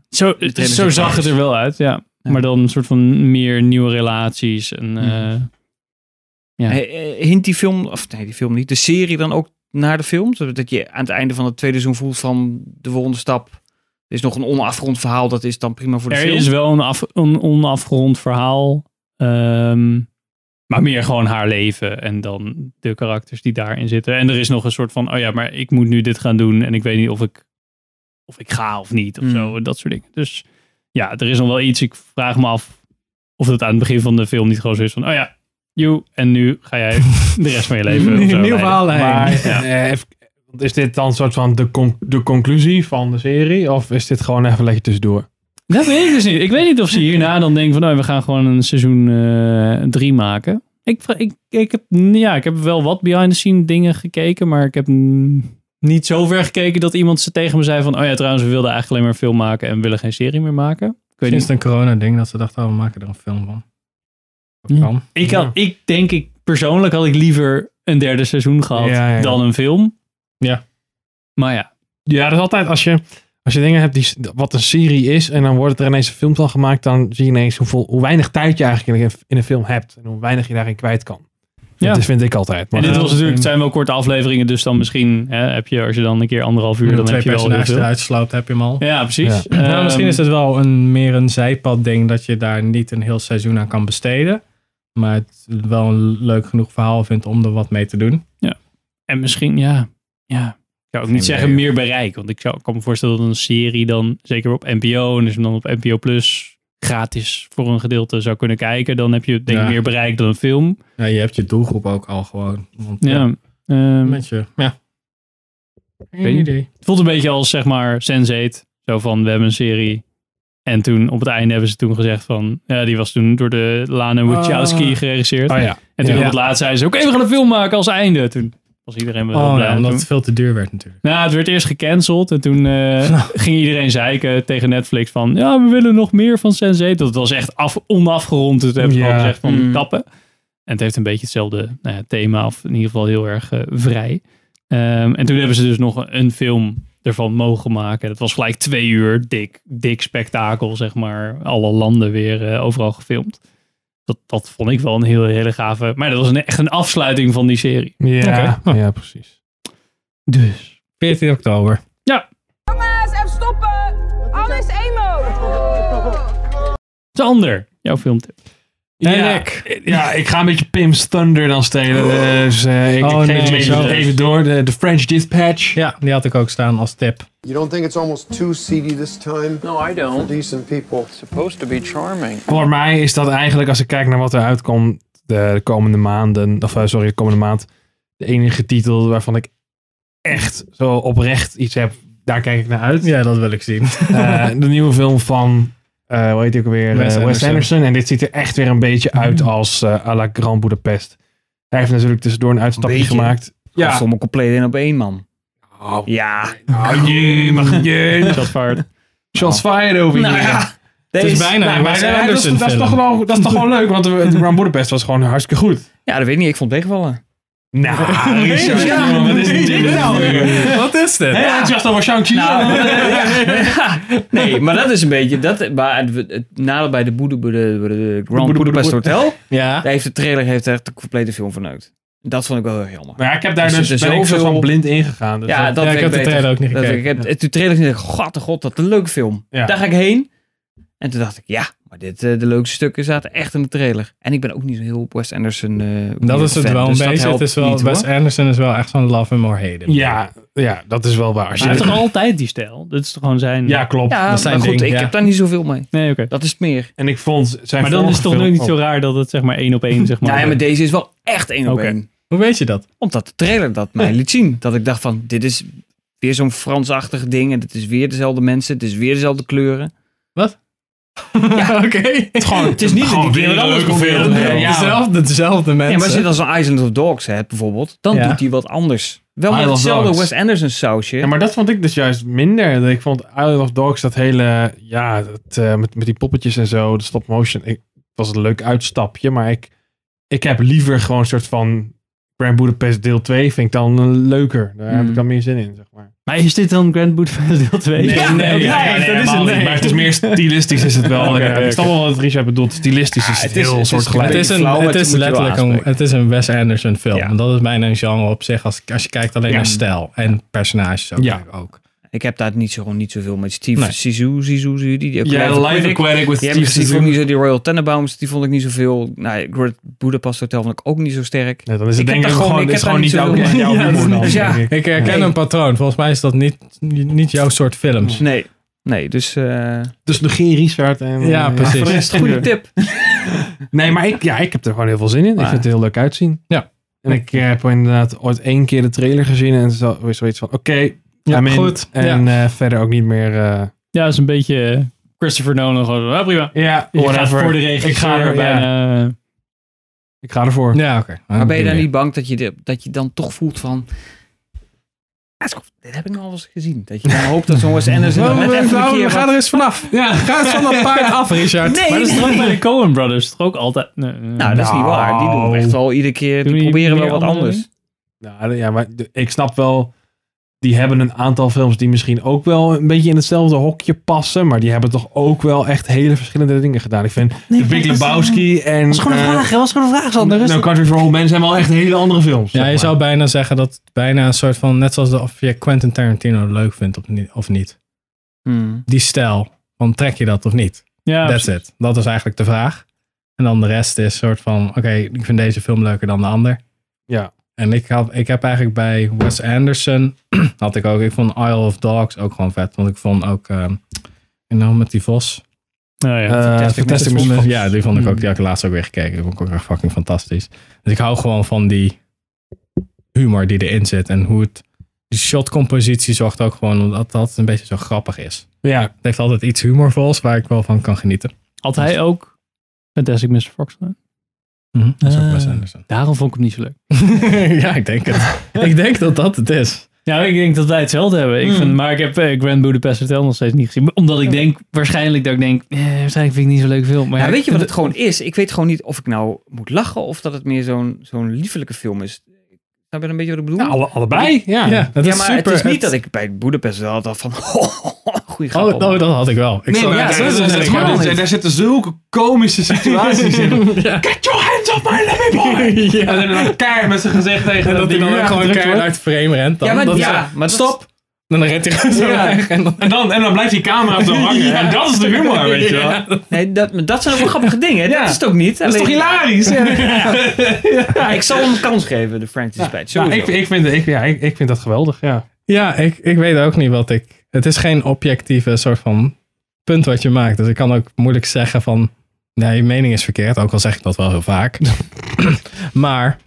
A: Zo,
B: trailer
A: zo zag het er wel uit, ja.
B: Ja.
A: Maar dan een soort van meer nieuwe relaties. En, eh, ja.
B: eh, eh, hint die film, of nee, die film niet, de serie dan ook naar de film? Zodat je aan het einde van het tweede seizoen voelt van de volgende stap. Er is nog een onafgerond verhaal, dat is dan prima voor de
A: er
B: film.
A: is wel een, af, een onafgerond verhaal. ehm, maar meer gewoon haar leven en dan de karakters die daarin zitten. En er is nog een soort van, oh ja, maar ik moet nu dit gaan doen. En ik weet niet of ik, of ik ga of niet. Of
B: Mm.
A: zo, dat soort dingen. Dus ja, er is nog wel iets. Ik vraag me af of het aan het begin van de film niet gewoon zo is van, oh ja, you, en nu ga jij de rest van je leven. zo
D: Nieuw verhaal
C: Maar
A: Ja.
C: eh, even- is dit dan een soort van de, de conclusie van de serie? Of is dit gewoon even lekker tussendoor?
A: Dat weet ik dus niet. Ik weet niet of ze hierna dan denken van, oh, we gaan gewoon een seizoen 3 maken. Ik, ik, ik, heb, ja, ik heb wel wat behind the scene dingen gekeken, maar ik heb niet zo ver gekeken dat iemand ze tegen me zei van, oh ja, trouwens, we wilden eigenlijk alleen maar een film maken en willen geen serie meer maken. Ik weet
D: Sinds
A: niet.
D: een corona ding dat ze dachten, oh, we maken er een film van. Kan.
A: Ik, had, ik denk, ik persoonlijk had ik liever een derde seizoen gehad
C: Ja, ja.
A: dan een film.
D: Ja.
A: Maar ja,
C: Ja, dat is altijd als je, als je dingen hebt die, wat een serie is en dan wordt er ineens een film van gemaakt, dan zie je ineens hoeveel, hoe weinig tijd je eigenlijk in een, in een film hebt en hoe weinig je daarin kwijt kan.
A: Ja.
C: Dat vind ik altijd.
A: en dit was natuurlijk, het zijn wel korte afleveringen, dus dan misschien hè, heb je, als je dan een keer anderhalf uur, dan
D: twee
A: heb je wel heel
D: personages
A: veel.
D: eruit sloopt, heb je hem al.
A: Ja, precies.
D: Ja. Nou, misschien
A: Ehm,
D: is het wel een, meer een zijpad ding dat je daar niet een heel seizoen aan kan besteden. Maar het wel een leuk genoeg verhaal vindt om er wat mee te doen.
A: Ja. En misschien, ja, ja. Ik zou ook niet
D: Geen
A: zeggen meer bereik. Want ik zou, kan me voorstellen dat een serie dan, zeker op NPO, en dus dan op NPO Plus gratis voor een gedeelte zou kunnen kijken. Dan heb je denk ik
D: Ja.
A: meer bereik dan een film.
D: Ja, je hebt je doelgroep ook al gewoon. Want,
A: Ja. ehm,
D: Met je, ja.
A: niet.
D: idee.
A: Het voelt een beetje als zeg maar Sense8. Zo van, we hebben een serie. En toen op het einde hebben ze toen gezegd van... Ja, die was toen door de Lana Wachowski
D: Ah.
A: geregisseerd.
C: Oh ja.
A: En toen
D: Ja.
A: op het laatst zeiden ze... Oké, we gaan een film maken als einde. Toen was iedereen wel
D: Oh,
A: blij.
D: ja, omdat
A: Toen-
D: het veel te duur werd natuurlijk.
A: Nou, het werd eerst gecanceld en toen eh, ging iedereen zeiken tegen Netflix van... Ja, we willen nog meer van Sense8. Dat was echt af, onafgerond. Toen hebben ze
C: Ja.
A: gewoon gezegd van
B: Mm.
A: kappen. En het heeft een beetje hetzelfde nou ja, thema, of in ieder geval heel erg eh, vrij. Ehm, en toen hebben ze dus nog een film ervan mogen maken. Dat was gelijk twee uur, dik, dik spektakel, zeg maar. Alle landen weer eh, overal gefilmd. Dat, dat vond ik wel een hele, hele gave... Maar dat was een, echt een afsluiting van die serie.
C: Ja, ja, precies.
A: Dus.
D: 14 oktober.
A: Ja,
M: Jongens, even stoppen! Alles emo!
A: Sander, jouw filmtip.
C: Ja, ja, ik ga een beetje Pim's Thunder dan stelen. Dus eh, ik,
D: Oh,
C: ik geef
D: nee,
C: het even, door. De, de French Dispatch.
D: Ja, die had ik ook staan als tip.
T: You don't think it's almost too seedy this time?
N: No, I don't.
T: For decent people.
N: It's supposed to be charming.
C: Voor mij is dat eigenlijk, als ik kijk naar wat er uitkomt de, de komende maanden, of eh, sorry, de komende maand, de enige titel waarvan ik echt zo oprecht iets heb, daar kijk ik naar uit.
D: Ja, dat wil ik zien.
C: Eh, de nieuwe film van, eh hoe heet hij ook weer?
D: Wes
C: Wes, Wes
D: Anderson.
C: Anderson. En dit ziet er echt weer een beetje uit als eh à la Grand Budapest. Hij heeft natuurlijk tussendoor een uitstapje
B: beetje?
C: gemaakt.
B: Ja. Stomme compleet in op één man. Ja.
C: Oh jee, mag je.
A: Shots fired.
C: Shots fired over
B: Nou
C: hier.
B: ja,
D: Het is bijna
C: Nou, maar dat, is,
D: Anderson
C: dat, is toch gewoon, dat is toch gewoon leuk, want de, de Grand Budapest was gewoon hartstikke goed.
B: Ja, dat weet ik niet. Ik vond het tegenvallen.
C: Nou, Richard,
B: Ja.
C: wat is dit nou?
D: Wat is dit?
C: Hé, ik dacht al wel Shang-Chi.
B: Nou, nee, maar dat is een beetje... Dat, maar het, het nadeel bij de, Boede, de, Grand Budapest Hotel...
D: Ja.
B: Daar heeft de trailer heeft echt de complete film verneukt. Dat vond ik wel heel erg jammer.
C: Maar ja, ik heb daar dus,
B: zitten
C: ben ik
B: zoveel-
C: van blind ingegaan. Dus
B: ja,
C: dat-
B: dat
D: Ja, ik heb de trailer ook niet
B: Dat-
D: gekeken.
B: Ik heb de trailer gezien. God, de god, dat een leuke film.
C: Ja.
B: Daar ga ik heen. En toen dacht ik, ja, maar dit, eh, de leukste stukken zaten echt in de trailer. En ik ben ook niet zo heel Wes Anderson. eh,
D: Dat is het
B: fan,
D: wel een
B: dus
D: beetje. Het is wel,
B: niet,
D: Wes. Anderson is wel echt zo'n love or hate him.
C: ja, ja, dat is wel waar. Als
A: Hij
C: je,
A: heeft toch altijd die stijl? Dat is toch gewoon zijn...
C: ja, klopt.
B: Ja,
D: Dat zijn
B: maar goed,
D: ding,
B: ik
D: ja.
B: heb daar niet zoveel mee.
A: Nee, oké.
B: Dat is het meer.
C: En ik vond zijn
A: Maar dan is het toch nu niet zo raar dat het zeg maar één op één zeg maar...
B: Ja, ja, maar deze is wel echt één op één.
D: Hoe weet je dat?
B: Omdat de trailer dat mij liet zien. Dat ik dacht van, dit is weer zo'n Fransachtig ding. En het is weer dezelfde mensen. Het is weer dezelfde kleuren.
D: Wat?
B: Ja,
D: Oké.
B: Het, gewoon, het is niet
C: Gewoon weer
B: keer
C: een leuke film.
B: Ja,
D: dezelfde, dezelfde
B: Ja,
D: mensen.
B: maar als je dan zo'n Island of Dogs hebt bijvoorbeeld, dan
D: Ja.
B: doet hij wat anders. Wel met
C: Isle
B: hetzelfde. Wes Anderson sausje.
C: Ja, maar dat vond ik dus juist minder. Ik vond Island of Dogs, dat hele, ja, dat, eh, met, met die poppetjes en zo, de stop motion. Ik, het was een leuk uitstapje, maar ik, ik heb liever gewoon een soort van Grand Budapest deel 2 vind ik dan leuker. Daar heb
B: Mm.
C: ik dan meer zin in, zeg maar.
A: Maar is dit dan Grand Budapest deel 2?
C: Nee, nee, ja, ja, nee,
A: dat is het.
C: niet. Maar het is meer stilistisch is het wel. Ja,
A: oké,
C: ik snap wel wat Richard bedoelt. Stilistisch is het,
B: het is-
C: heel
B: het
C: soortgelijk.
D: Het is, een,
B: flauw,
D: het
B: het
D: is letterlijk een, het is een Wes Anderson film.
C: Ja.
D: En dat is bijna een genre op zich als, als je kijkt alleen
C: Ja.
D: naar stijl en personages ook.
C: Ja.
D: ook.
B: Ik heb daar niet, zo, niet zoveel met Steve
D: Nee.
B: Zissou, Zissou, die, die
C: Ja, Live Aquatic with
B: die,
C: Steve
B: die vond niet zo, die Royal Tenenbaums, die vond ik niet zoveel. Nou, Great Budapest Hotel vond ik ook niet zo sterk.
C: Nee, dan is het
B: Ik
C: denk ik gewoon,
B: gewoon- ik
C: is
B: heb
C: gewoon niet jouw, jouw
B: Ja,
C: humor dan.
B: dus ja.
C: ik.
D: Herken
B: Nee.
D: een patroon. Volgens mij is dat niet, niet, jouw soort films.
B: Nee, nee, dus eh
C: Dus de geen Richard en...
D: Ja,
C: eh,
D: precies.
C: voor de rest-
B: goede tip.
C: Nee, maar ik, ja, ik heb er gewoon heel veel zin in. Ik vind het heel leuk uitzien.
D: Ja.
C: En ik heb inderdaad ooit één keer de trailer gezien en zo, zoiets van, oké,
D: Ja,
C: I'm in.
D: goed.
C: En eh, verder ook niet meer... eh,
A: Ja, dat is een beetje eh, Christopher Nolan. Gewoon, ja, prima.
C: ja, whatever.
A: voor de regisseur
C: Ik ga, er, ik ga ervoor.
D: Ja, oké.
B: Maar ben je dan niet bang dat je, de- dat je dan toch voelt van... dit heb ik nog wel eens gezien. Dat je dan hoopt dat zo'n Wes Anderson
D: Nou,
B: net even een
D: nou,
B: keer
D: ga
B: wat-
D: er eens vanaf. Ja, ga eens van dat paard af, Richard.
B: Nee,
A: maar dat is toch ook
B: nee.
A: bij de Coen Brothers toch ook altijd... Nee, nee.
B: Nou, dat is niet waar. Die doen echt wel iedere keer, die
A: Doen die
B: proberen wel wat anders.
C: Nou, ja, maar ik snap wel. Die hebben een aantal films die misschien ook wel een beetje in hetzelfde hokje passen. Maar die hebben toch ook wel echt hele verschillende dingen gedaan. Ik vind The Big Lebowski en...
A: Dat is gewoon een
C: eh,
A: vraag, was gewoon een vraag, Sander.
C: No Country for Old Men zijn wel echt hele andere films.
D: Ja,
C: zeg
D: je
C: maar.
D: zou bijna zeggen dat het bijna een soort van, net zoals de, of je Quentin Tarantino leuk vindt of niet. Of niet.
B: Hmm.
D: Die stijl, van trek je dat of niet?
A: Ja,
D: That's
A: precies.
D: it. Dat is eigenlijk de vraag. En dan de rest is soort van, oké, ik vind deze film leuker dan de ander.
C: Ja.
D: En ik, had, ik heb eigenlijk bij Wes Anderson, had ik ook, ik vond Isle of Dogs ook gewoon vet. Want ik vond ook, ehm en dan met die Vos.
A: Nou ja,
C: Eh,
D: Fantastic
C: Fantastic
D: Mr.
C: Mr.
D: Fox.
C: Fox.
D: Ja, die vond ik ook,
A: Hmm.
D: die had ik laatst ook weer gekeken. Die vond ik ook echt fucking fantastisch. Dus ik hou gewoon van die humor die erin zit. En hoe het, die shotcompositie zorgt ook gewoon dat dat een beetje zo grappig is.
C: Ja.
D: Het heeft altijd iets humorvols waar ik wel van kan genieten.
A: Had hij ook Fantastic Mr. Fox gedaan?
D: Mhm, dat is ook Wes
A: Eh,
D: Anderson.
A: Daarom vond ik hem niet zo leuk.
D: ja, ik denk het. ik denk dat dat het is.
A: Ja, ik denk dat wij hetzelfde hebben. Ik
D: Hmm.
A: vind, maar ik heb eh, Grand Budapest Hotel nog steeds niet gezien. Omdat ik denk, waarschijnlijk dat ik denk, eh, waarschijnlijk vind ik het niet zo'n leuk film. Maar
B: Ja,
A: ja,
B: weet je wat het gewoon is? Ik weet gewoon niet of ik nou moet lachen of dat het meer zo'n zo'n liefelijke film is. Snap je een beetje wat ik bedoel?
C: Ja, alle- allebei, ja.
D: Ja, het
B: ja,
D: is
B: maar
D: super.
B: het is niet
D: het-
B: dat ik bij Budapest wel had van, grap.
D: Oh,
B: allemaal.
D: oh, dat had ik wel. Ik
C: Nee, maar ja,
B: ja,
C: dat is- daar zitten zulke komische situaties in. Get your hands off my living boy!
D: Ja.
C: En dan keihard met zijn gezicht tegen
D: En dat hij
C: die
D: dan ook gewoon keihard uit frame rent. Dan.
B: Ja, maar-
D: dat is
B: ja,
D: zo,
B: maar dat-
D: stop! En dan rent hij gewoon zo
C: Ja.
D: weg. En dan,
C: En dan, en dan blijft die camera zo hangen.
D: Ja.
C: En dat is de humor, weet je wel.
D: Ja.
B: Nee, dat, dat zijn ook wel grappige dingen.
C: Ja.
B: Dat is het ook niet.
C: Dat is toch hilarisch?
B: Ja, ik zal hem een kans geven, de Frank Dispatch.
C: Nou, ik, ik, vind, ik, ja, ik, ik vind dat geweldig, ja.
D: Ja, ik, ik weet ook niet wat ik... Het is geen objectieve soort van punt wat je maakt. Dus ik kan ook moeilijk zeggen van... Nee, je mening is verkeerd. Ook al zeg ik dat wel heel vaak. maar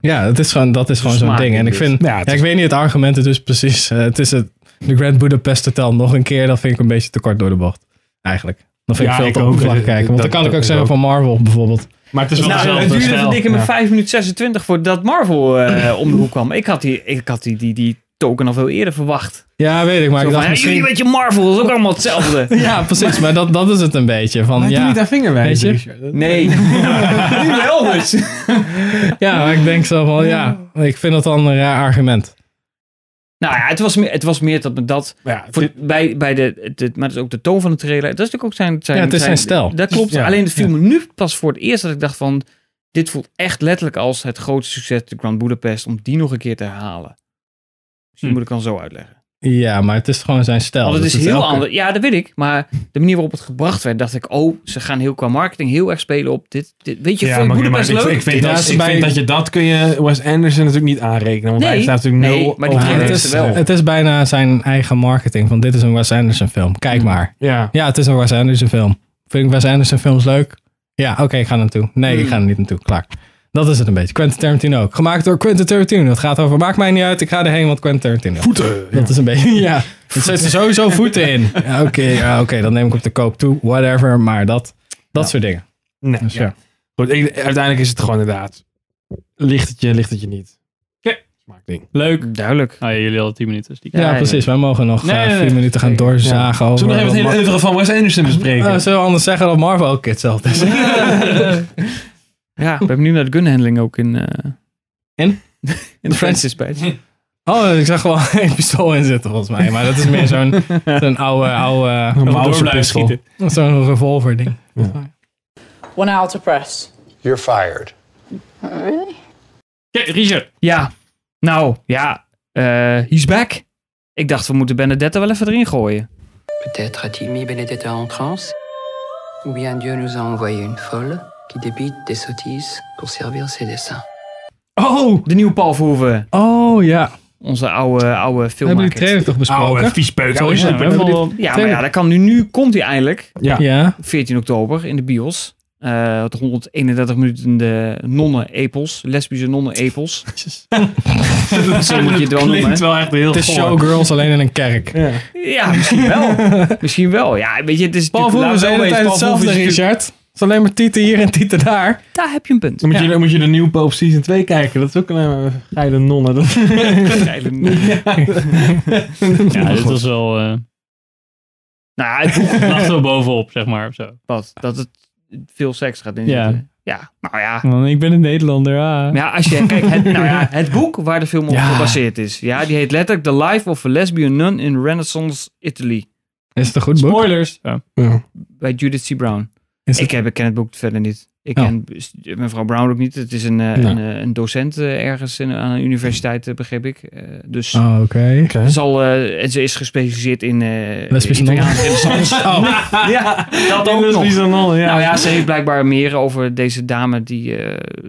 D: ja, het is gewoon, dat is gewoon zo'n ding. En ik vind...
C: Ja,
D: Ja,
C: het
D: ik
C: is-
D: weet niet het argument is dus precies... eh, het is het de Grand Budapest Hotel nog een keer. Dat vind ik een beetje te kort door de bocht. Eigenlijk. Dan vind
C: Ja,
D: ik veel
C: ik
D: te oppervlakkig kijken. Want dan
C: dat-
D: kan ik ook
C: ik
D: zeggen
C: ook.
D: van Marvel bijvoorbeeld.
C: Maar het is wel
B: Nou,
C: dezelfde
B: het duurde een dikke met
C: Ja.
B: 5 minuten 26 voordat Marvel eh, om de hoek kwam. Ik had die, ik had die, die, die token al veel eerder verwacht.
D: Ja, weet ik. Maar
B: Zo
D: ik
B: van,
D: dacht
B: hey,
D: misschien...
B: jullie weet je, Marvel is ook allemaal hetzelfde.
D: Ja, precies. Maar dat, dat is het een beetje. Van,
C: Maar doe
D: ja,
C: niet aan vingerwijzen,
D: Weet je?
B: Nee, wel dus.
D: ja, maar ik denk zo van, ja, ik vind dat dan een raar argument.
B: Nou ja, het was meer, het was meer dat me dat...
C: Ja, het
B: Voor, bij, bij de, de, maar dat is ook de toon van de trailer. Dat is natuurlijk ook zijn... zijn
D: Ja, het is zijn stijl.
B: Dat klopt.
C: Ja,
B: Alleen het viel me nu pas voor het eerst dat ik dacht van... Dit voelt echt letterlijk als het grootste succes de Grand Budapest... om die nog een keer te herhalen. Misschien
A: Hm.
B: moet ik dan zo uitleggen.
D: Ja, maar het is gewoon zijn stijl.
B: Want het
D: Dus
B: is heel
D: elke-
B: anders. Ja, dat weet ik. Maar de manier waarop het gebracht werd, dacht ik... Oh, ze gaan heel qua marketing heel erg spelen op dit. dit weet je,
C: Ja, maar, maar
B: best
C: ik,
B: leuk.
C: ik, vind
D: Ja,
C: dat, ik
D: bij-
C: vind dat je dat kun je Wes Anderson natuurlijk niet aanrekenen. Want hij
B: Nee,
C: staat natuurlijk
B: nee,
C: nul
B: maar die
D: het,
C: de-
B: is wel.
D: het is bijna zijn eigen marketing. Van dit is een Wes Anderson film. Kijk maar.
C: Ja.
D: Ja, het is een Wes Anderson film. Vind ik Wes Anderson films leuk? Ja, oké, ik ga naartoe. Nee, ik ga er niet naartoe. Klaar. Dat is het een beetje. Quentin Tarantino ook. Gemaakt door Quentin Tarantino. Het gaat over, maakt mij niet uit, ik ga erheen, want Quentin Tarantino.
C: Voeten.
D: Dat is een beetje, ja. Er zitten sowieso voeten in. Ja, oké, ja, oké, dan neem ik op de koop toe. Whatever, maar dat, dat soort dingen.
C: Nee,
D: Dus
C: ja.
D: ja.
C: Goed, ik, uiteindelijk is het gewoon inderdaad. Ligt het je, ligt het je niet.
A: Leuk.
B: Duidelijk.
A: Ah, ja, jullie hadden 10 minuten. Dus die...
D: Ja,
B: Ja,
D: precies. Wij mogen nog
A: Nee,
D: eh,
A: nee,
D: vier
A: nee.
D: minuten gaan doorzagen over...
C: Zullen we nog even het hele oeuvre van Wes Anderson bespreken?
D: Eh, zullen we anders zeggen dat Marvel ook hetzelfde is?
B: Ja, ik ben benieuwd naar de gunhandling ook in... eh,
D: In?
B: in de French Dispatch.
D: Oh, ik zag gewoon een pistool in zitten volgens mij. Maar dat is meer zo'n zo'n oude, oude...
C: Een Mauser-pistool.
D: Zo'n revolver ding.
M: One hour to press.
J: You're fired.
M: Really?
A: Ja, Richard.
B: Ja, nou, ja. eh he's back. Ik dacht, we moeten Benedetta wel even erin gooien.
H: Peut-être a-t-il mis Benedetta en transe Ou bien Dieu nous a envoyé une folle qui débite des sottises pour servir ses desseins.
B: Oh, de nieuwe Paul Verhoeven.
D: Oh, ja.
B: Onze oude, oude
D: We hebben
B: filmmaker.
D: die trailer toch besproken?
C: Oude viespeuk.
D: Sorry,
C: oude
D: ja,
B: Ja, maar ja, dat kan nu. Nu komt hij eindelijk.
C: Ja.
D: Ja.
B: 14 oktober in de bios. Eh, het 131 minuten de nonnen-epos. Lesbische nonnen-epos. Zo moet je het wel noemen.
C: Klinkt wel echt heel
D: Het is
C: goor.
D: showgirls alleen in een kerk.
B: Ja, misschien wel. misschien wel. Ja, weet je, het is
D: Paul Verhoeven de hetzelfde,
B: is natuurlijk-
D: Richard. Het is alleen maar tieten hier en tieten daar.
B: Daar heb je een punt.
C: Dan moet, je, dan moet je de nieuwe Pope Season 2 kijken. Dat is ook een uh, geile nonnen. Dat...
B: geile nonnen.
A: ja, dit was wel... Uh...
B: Nou, het
A: lag zo bovenop, zeg maar. Of zo.
B: Wat? Dat het veel seks gaat inzetten. Ja. Ja, nou ja.
A: Man, ik ben een Nederlander, ah.
B: Ja, als je kijkt, het, nou ja, het boek waar de film op ja. gebaseerd is. Ja, die heet letterlijk The Life of a Lesbian Nun in Renaissance Italy.
D: Is het een goed boek?
A: Spoilers. Ja.
D: Ja.
B: Bij Judith C. Brown. Ik, heb, ik ken het boek verder niet. Ik oh. ken mevrouw Brown ook niet. Het is een, uh, een, uh, een, docent uh, ergens in, aan een universiteit, begreep ik. dus
D: oh. Okay.
B: Zal, en ze is gespecialiseerd in
D: lesbische
B: renaissance. oh. ja, dat ook nog.
C: Ja.
B: Nou ja, ze heeft blijkbaar meer over deze dame die,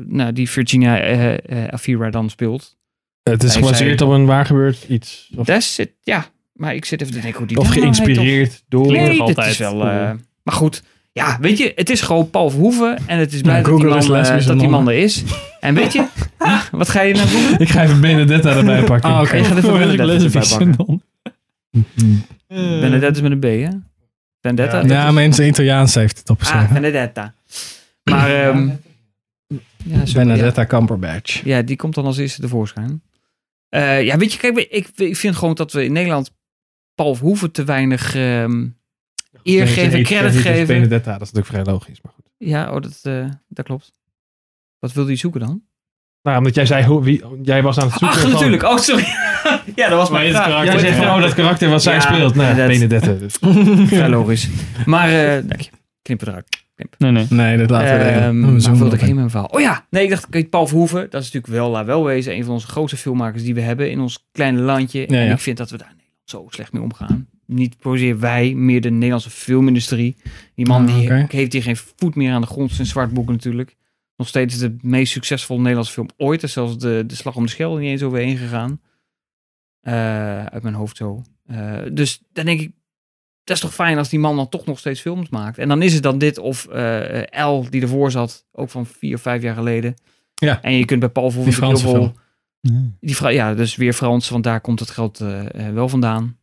B: nou, die Virginia Afira dan speelt.
C: Het is gebaseerd op een waar gebeurd iets.
B: Of... Dat zit, ja, maar ik zit even te denken hoe die...
C: Of geïnspireerd door...
B: Nee, altijd. is wel... maar goed... Ja, weet je, het is gewoon Paul Verhoeven. En het is blij ja, dat, die man, uh, dat die man er is. En weet je, wat ga je nou doen?
C: Ik ga even Benedetta erbij pakken.
B: Ah, oké. Okay. Ik ga even Benedetta erbij pakken. Benedetta is met een B, hè? Vendetta?
D: Ja, ja zijn Italiaans heeft het opgeschreven.
B: Ah, Benedetta. Maar, um,
D: ja, Benedetta ja. Cumberbatch.
B: Ja, die komt dan als eerste tevoorschijn. Uh, ja, weet je, kijk, ik, ik vind gewoon dat we in Nederland Paul Verhoeven te weinig... Um, eer geven, credit geven.
C: Benedetta, dat is natuurlijk vrij logisch, maar goed.
B: Ja, oh, dat, uh, dat klopt. Wat wilde je zoeken dan?
C: Nou, omdat jij zei, hoe, wie, jij was aan het zoeken.
B: Ach,
C: van...
B: natuurlijk. Oh, sorry. ja, dat was mijn vraag.
C: Jij zegt van, oh, dat karakter wat zij
B: Ja,
C: speelt. Nee,
B: dat-
C: Benedetta. Dus.
B: Vrij logisch. Maar, eh dank je. Knip eruit. Knip.
A: Nee, nee.
D: Nee, dat laten we
B: Ehm,
D: erin. zoomen
B: wilde ik mijn verhaal? Oh ja, nee, ik dacht, kijk, Paul Verhoeven, dat is natuurlijk wel, laat wel wezen, een van onze grootste filmmakers die we hebben in ons kleine landje.
D: Ja,
B: en
D: ja.
B: ik vind dat we daar in Nederland zo slecht mee omgaan. Niet zozeer wij, meer de Nederlandse filmindustrie. Die man die
D: oké.
B: heeft hier geen voet meer aan de grond zijn zwart boek natuurlijk. Nog steeds de meest succesvolle Nederlandse film ooit. Er is zelfs de, de Slag om de Schelde niet eens overheen gegaan. Eh, uit mijn hoofd zo. Eh, dus dan denk ik, dat is toch fijn als die man dan toch nog steeds films maakt. En dan is het dan dit of eh L die ervoor zat, ook van vier of vijf jaar geleden.
D: Ja.
B: En je kunt bij Paul Verhoeven
D: Die
B: heel veel- Die ja, dus weer Frans, want daar komt het geld wel vandaan.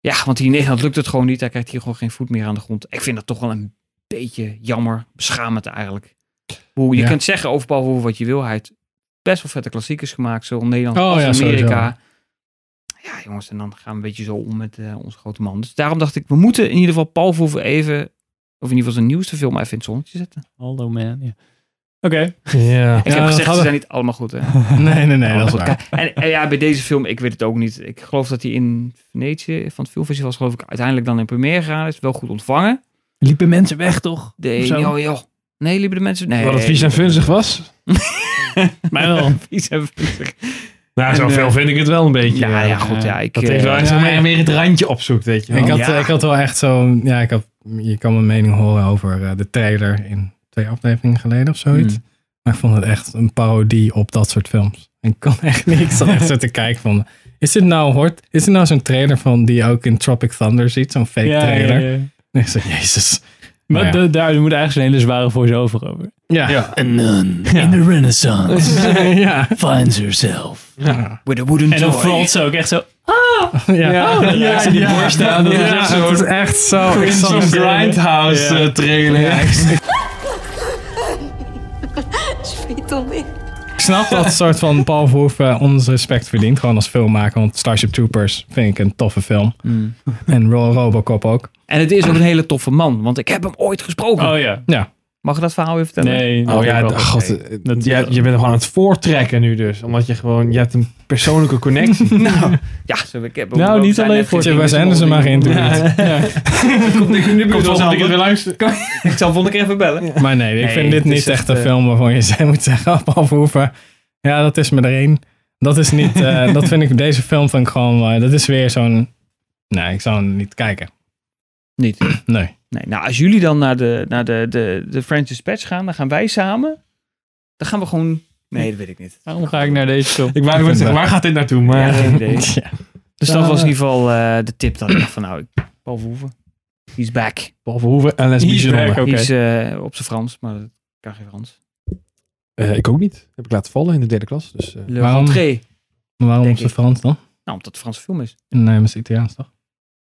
B: Ja, want hier in Nederland lukt het gewoon niet. Hij krijgt hier gewoon geen voet meer aan de grond. Ik vind dat toch wel een beetje jammer, beschamend eigenlijk. Hoe je
D: Ja.
B: kunt zeggen over Paul Verhoeven wat je wil. Hij heeft best wel vette klassiekers gemaakt, zowel Nederland
D: Oh,
B: als
D: ja, sowieso.
B: Amerika. Ja, jongens, en dan gaan we een beetje zo om met eh, onze grote man. Dus daarom dacht ik, we moeten in ieder geval Paul Verhoeven even, of in ieder geval zijn nieuwste film even in het zonnetje zetten.
A: Hallo man, ja. Oké.
C: Ja.
B: Ik heb gezegd, ze zijn niet allemaal goed. Hè?
D: Nee, nee, nee, dat is.
B: En, en ja, bij deze film, ik weet het ook niet. Ik geloof dat hij in Venetië van het filmfestival geloof ik, uiteindelijk dan in première gegaan is. Wel goed ontvangen.
A: Liepen mensen weg, toch?
B: Nee,
A: zo?
B: joh, joh. Nee, liepen de mensen... Nee.
C: Wat het vies en funzig was.
A: Mij wel.
B: Vies en funzig.
C: Nou,
B: En,
C: zoveel
B: eh,
C: vind ik het wel een beetje.
B: Ja, ja,
C: Eh,
B: goed, ja, ik,
C: dat heeft wel
B: eh,
C: echt
D: ja,
C: meer, meer het randje opzoekt, weet je wel.
D: Ik had,
B: Ja.
D: ik had wel echt zo... Ja, ik had, je kan mijn mening horen over eh, de trailer in twee afleveringen geleden of zoiets.
B: Mm.
D: Maar ik vond het echt een parodie op dat soort films. En ik kon echt niet. Ik zat echt zo te kijken van... Is dit nou, hoort, is dit nou zo'n trailer van die je ook in Tropic Thunder ziet? Zo'n fake
A: Ja,
D: trailer?
A: ja, ja.
D: En ik zei, jezus.
A: Maar
D: Nou ja.
A: de- daar moet eigenlijk zo'n hele zware voice-over over.
D: Ja.
C: Ja.
A: A nun in the renaissance
D: ja.
A: finds herself.
D: Ja.
B: With a wooden
A: En dan
B: toy.
A: valt ze ook echt zo...
D: Ja.
C: Ja,
A: Oh,
C: ja,
A: ja, die borst aan, dat is
C: ja,
A: echt
C: zo-
D: Het is echt zo... ik zat-
C: Zo'n Grindhouse
A: Ja.
C: eh, trailer.
D: Ik, snap dat het soort van Paul Verhoeven ons respect verdient. Gewoon als filmmaker. Want Starship Troopers vind ik een toffe film.
B: Mm.
D: En Ro- Robocop ook.
B: En het is ook een hele toffe man, want ik heb hem ooit gesproken.
A: Oh ja.
D: Ja.
B: Mag je dat verhaal even vertellen?
A: Nee.
C: Oh ja,
A: wel.
C: god,
A: Nee.
C: eh,
A: Dat-
C: ja, je bent gewoon aan het voortrekken nu dus. Omdat je gewoon, je hebt een persoonlijke connectie.
B: nou, ja, zo, ik heb
A: Nou, niet
B: zijn
A: alleen voor-
B: geen
D: Wes
B: dingen
D: Anderson maar
B: mogen doen. Komt ik nu
C: Komt volgende keer weer luisteren.
B: Ik zal volgende keer even bellen.
D: Maar nee, ik
B: Nee,
D: vind dit niet echt een
B: eh,
D: film waarvan je zei- moet zeggen, Paul Verhoeven. Ja, dat is me er één. Dat is niet, eh, dat vind ik, deze film vind ik gewoon, eh, dat is weer zo'n, nee, ik zou hem niet kijken.
B: Niet.
D: Nee.
B: Nee, nou, als jullie dan naar de, naar de, de, de French Dispatch gaan, dan gaan wij samen. Dan gaan we gewoon. Nee, dat weet ik niet.
A: Waarom ga ik naar deze film?
C: Ik wou zeggen, waar gaat dit naartoe? Maar,
B: Ja, geen idee.
D: Ja.
B: Dus dat was in ieder geval eh, de tip dat ik dacht van nou, ik- Paul Verhoeven. He's back.
C: Paul Verhoeven en Les
A: He's
B: eh, op zijn Frans, maar dat kan geen Frans.
C: Eh, ik ook niet. Heb ik laten vallen in de derde klas. Dus, eh,
B: Le
D: Waarom?
B: Rentrée.
D: Waarom het
B: ik.
D: Frans dan?
B: Nou, omdat het een Franse film is.
D: Nee, maar het is Italiaans toch?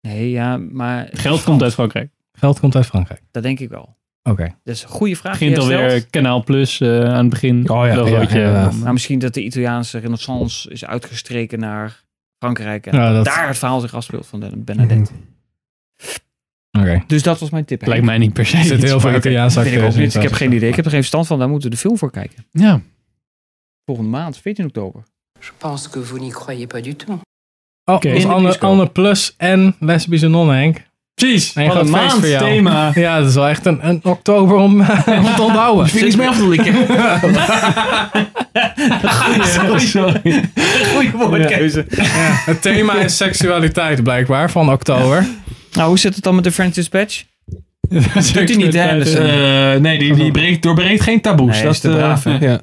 B: Nee, ja, maar...
A: Geld komt uit Frankrijk.
D: Geld komt uit Frankrijk.
B: Dat denk ik wel.
D: Oké.
B: Dat is een goede vraag.
A: Begint alweer. Kanaal Plus eh, aan het begin.
C: Oh ja, ja.
B: Maar misschien dat de Italiaanse renaissance is uitgestreken naar Frankrijk. En
D: Ja, dat-
B: daar het verhaal zich afspeelt van de Bernadette.
D: Oké.
B: Dus dat was mijn tip.
A: Lijkt mij niet per se.
D: Er zit heel veel. Italiaanse
B: ik
D: acteurs in,
B: Ik heb geen idee. Ik heb er geen verstand van. Daar moeten we de film voor kijken.
A: Ja.
B: Volgende maand, 14 oktober.
H: Je pense que vous n'y croyez pas du tout.
D: Oh,
A: Oké.
B: bioscoop.
D: Anne Plus en lesbische nonnen, Henk.
A: Precies.
D: En
A: Wat een
D: voor jou.
A: maandthema.
D: Ja, dat is wel echt een, een oktober om, eh, om te onthouden.
C: Vind iets mee af te likken.
A: Sorry, sorry.
B: Goeie woordkeuze.
D: Ja, het thema is seksualiteit blijkbaar van oktober.
B: Nou, hoe zit het dan met de French Dispatch? Doet hij niet, hè? Dus,
C: Eh, nee, die, die breekt, doorbreekt geen taboes.
B: Nee,
C: dat
B: is te
C: eh,
B: braaf,
C: ja.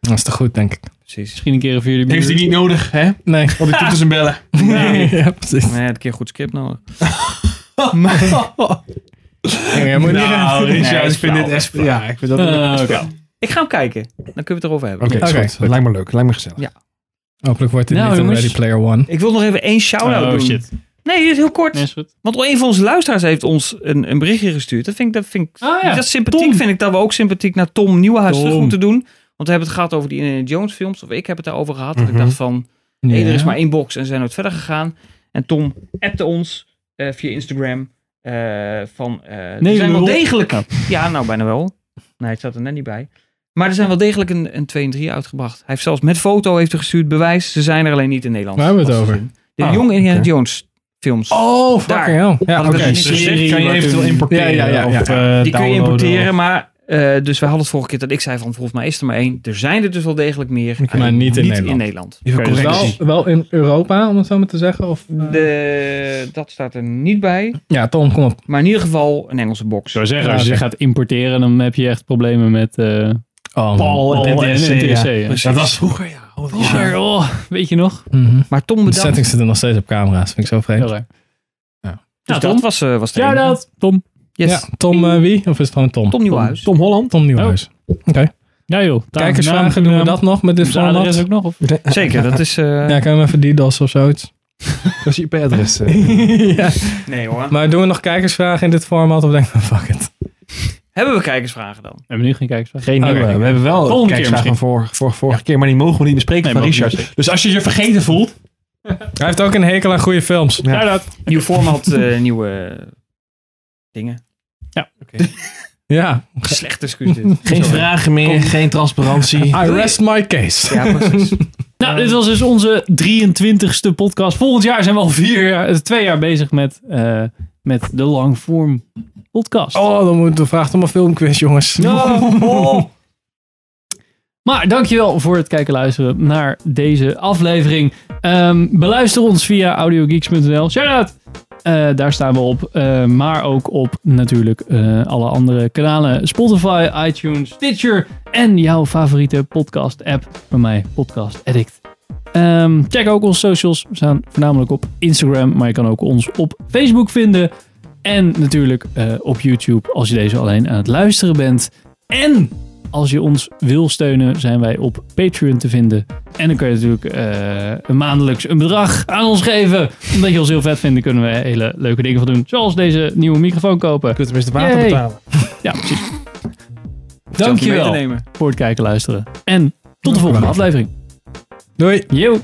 D: Dat is te goed, denk ik.
B: Precies.
A: Misschien een keer een vierde
C: Heeft hij niet nodig, hè?
D: Nee.
C: Al die toeters en bellen.
D: Nee, ja, precies.
B: Nee, een keer goed script nodig.
D: Ja, moet
C: Nou,
B: Nee,
C: Richard, ik vind dit echt... Ja, ik vind dat...
A: Eh,
C: Oké,
A: oké.
B: Ik ga hem kijken. Dan kunnen we het erover hebben.
D: Oké,
C: goed. Dat lijkt me leuk. Lijkt me gezellig.
B: Ja.
D: Hopelijk wordt dit
A: Nou,
D: niet een. Ready Player One.
B: Ik wil nog even één shout-out
A: Oh
B: doen.
A: shit.
B: Nee, dit is heel kort.
A: Nee, is goed.
B: Want een van onze luisteraars heeft ons een, een berichtje gestuurd. Dat vind ik, dat vind ik,
A: Ah, ja.
B: dat is sympathiek.
A: Tom.
B: Vind ik dat we ook sympathiek naar Tom Nieuwenhuis
A: Tom.
B: terug moeten doen. Want we hebben het gehad over die Indiana Jones films. Of ik heb het daarover gehad. Dat
C: Mhm.
B: ik dacht van,
D: Ja.
B: er is maar één box en ze zijn nooit verder gegaan. En Tom appte ons eh, via Instagram eh, van, eh er
A: Nee,
B: zijn wel degelijk... Ja, nou bijna wel. Nee, het staat er net niet bij. Maar er zijn wel degelijk een, een 2 en 3 uitgebracht. Hij heeft zelfs met foto heeft gestuurd bewijs. Ze zijn er alleen niet in Nederland.
D: Waar hebben we het over?
B: De
D: Ah,
B: jonge Indiana. Jones films.
D: Oh, fucking
B: Daar.
D: hell. Ja, oké.
B: dat niet
C: Dus die kan je eventueel importeren.
D: Ja, ja, ja, ja.
C: Of, eh,
B: Die kun je importeren,
C: of-
B: maar eh, dus wij hadden het vorige keer dat ik zei van volgens mij is er maar één. Er zijn er dus wel degelijk meer.
D: Maar niet in Nederland.
B: Nederland.
C: Even
D: Oké, dus
C: correctie.
D: wel, wel in Europa, om het zo maar te zeggen? Of, eh?
B: De, dat staat er niet bij.
D: Ja, Tom, kom op.
B: Maar in ieder geval een Engelse box.
A: Ik zou zeggen,
D: Ja,
A: als je
D: oké.
A: gaat importeren, dan heb je echt problemen met eh
D: Oh,
C: Paul en
A: Paul
C: ja.
A: ja.
C: Dat was vroeger, ja. Oh, dat
A: Ja, oh, weet je nog?
D: Mhm.
B: Maar Tom
D: De
B: bedankt.
D: settings zitten nog steeds op camera's. Vind ik zo vreemd.
B: Dus
A: Ja,
B: dat
A: Tom.
B: was, was de enige.
A: out, Tom.
B: Yes.
D: Ja, Tom eh, wie? Of is het gewoon Tom?
B: Tom Nieuwhuis.
C: Tom Holland.
D: Tom Nieuwhuis. Oké.
A: Ja joh.
D: Kijkersvragen, doen we dat nog met dit format?
A: ook nog? Of?
B: Zeker, dat is... eh,
D: Ja, kunnen we even DDoS of zoiets?
C: Dat is je IP-adres. eh.
D: ja.
B: Nee hoor.
D: Maar doen we nog kijkersvragen in dit format of denken we fuck it?
B: Hebben we kijkersvragen dan?
A: We hebben nu geen kijkersvraag.
C: Geen
D: Oké.
C: nieuwe. We hebben wel
A: Volgende
C: kijksvraag van vorige, keer, maar die mogen we niet bespreken
A: Nee,
C: van
A: niet
C: Richard. Dus als je je vergeten voelt...
D: Hij heeft ook een hekel aan goede films.
C: Ja.
A: Out.
B: Nieuw format, eh, nieuwe dingen.
D: Ja.
B: Slecht excuus dit.
C: Geen
B: Sorry.
C: vragen meer, geen transparantie.
D: I rest my case.
B: Ja, precies.
A: Nou, dit was dus onze 23ste podcast. Volgend jaar zijn we al vier jaar, eh, twee jaar bezig met, eh, met de langform podcast.
D: Oh, dan moeten we vragen om een filmquiz, jongens.
A: Maar dankjewel voor het kijken en luisteren naar deze aflevering. Ehm, beluister ons via audiogeeks.nl. Shout out! Eh, daar staan we op. Eh, maar ook op natuurlijk eh, alle andere kanalen. Spotify, iTunes, Stitcher en jouw favoriete podcast app. Bij mij Podcast Addict. Ehm, check ook onze socials. We staan voornamelijk op Instagram. Maar je kan ook ons op Facebook vinden. En natuurlijk op YouTube als je deze alleen aan het luisteren bent. En als je ons wil steunen, zijn wij op Patreon te vinden. En dan kun je natuurlijk eh, een maandelijks een bedrag aan ons geven. Omdat je ons heel vet vindt, dan kunnen we hele leuke dingen van doen. Zoals deze nieuwe microfoon kopen.
C: Kunt tenminste water
A: Yay.
C: betalen.
A: Ja, precies. Dankjewel
B: nemen.
A: voor het kijken en luisteren. En tot de volgende aflevering.
D: Doei.
A: Yo.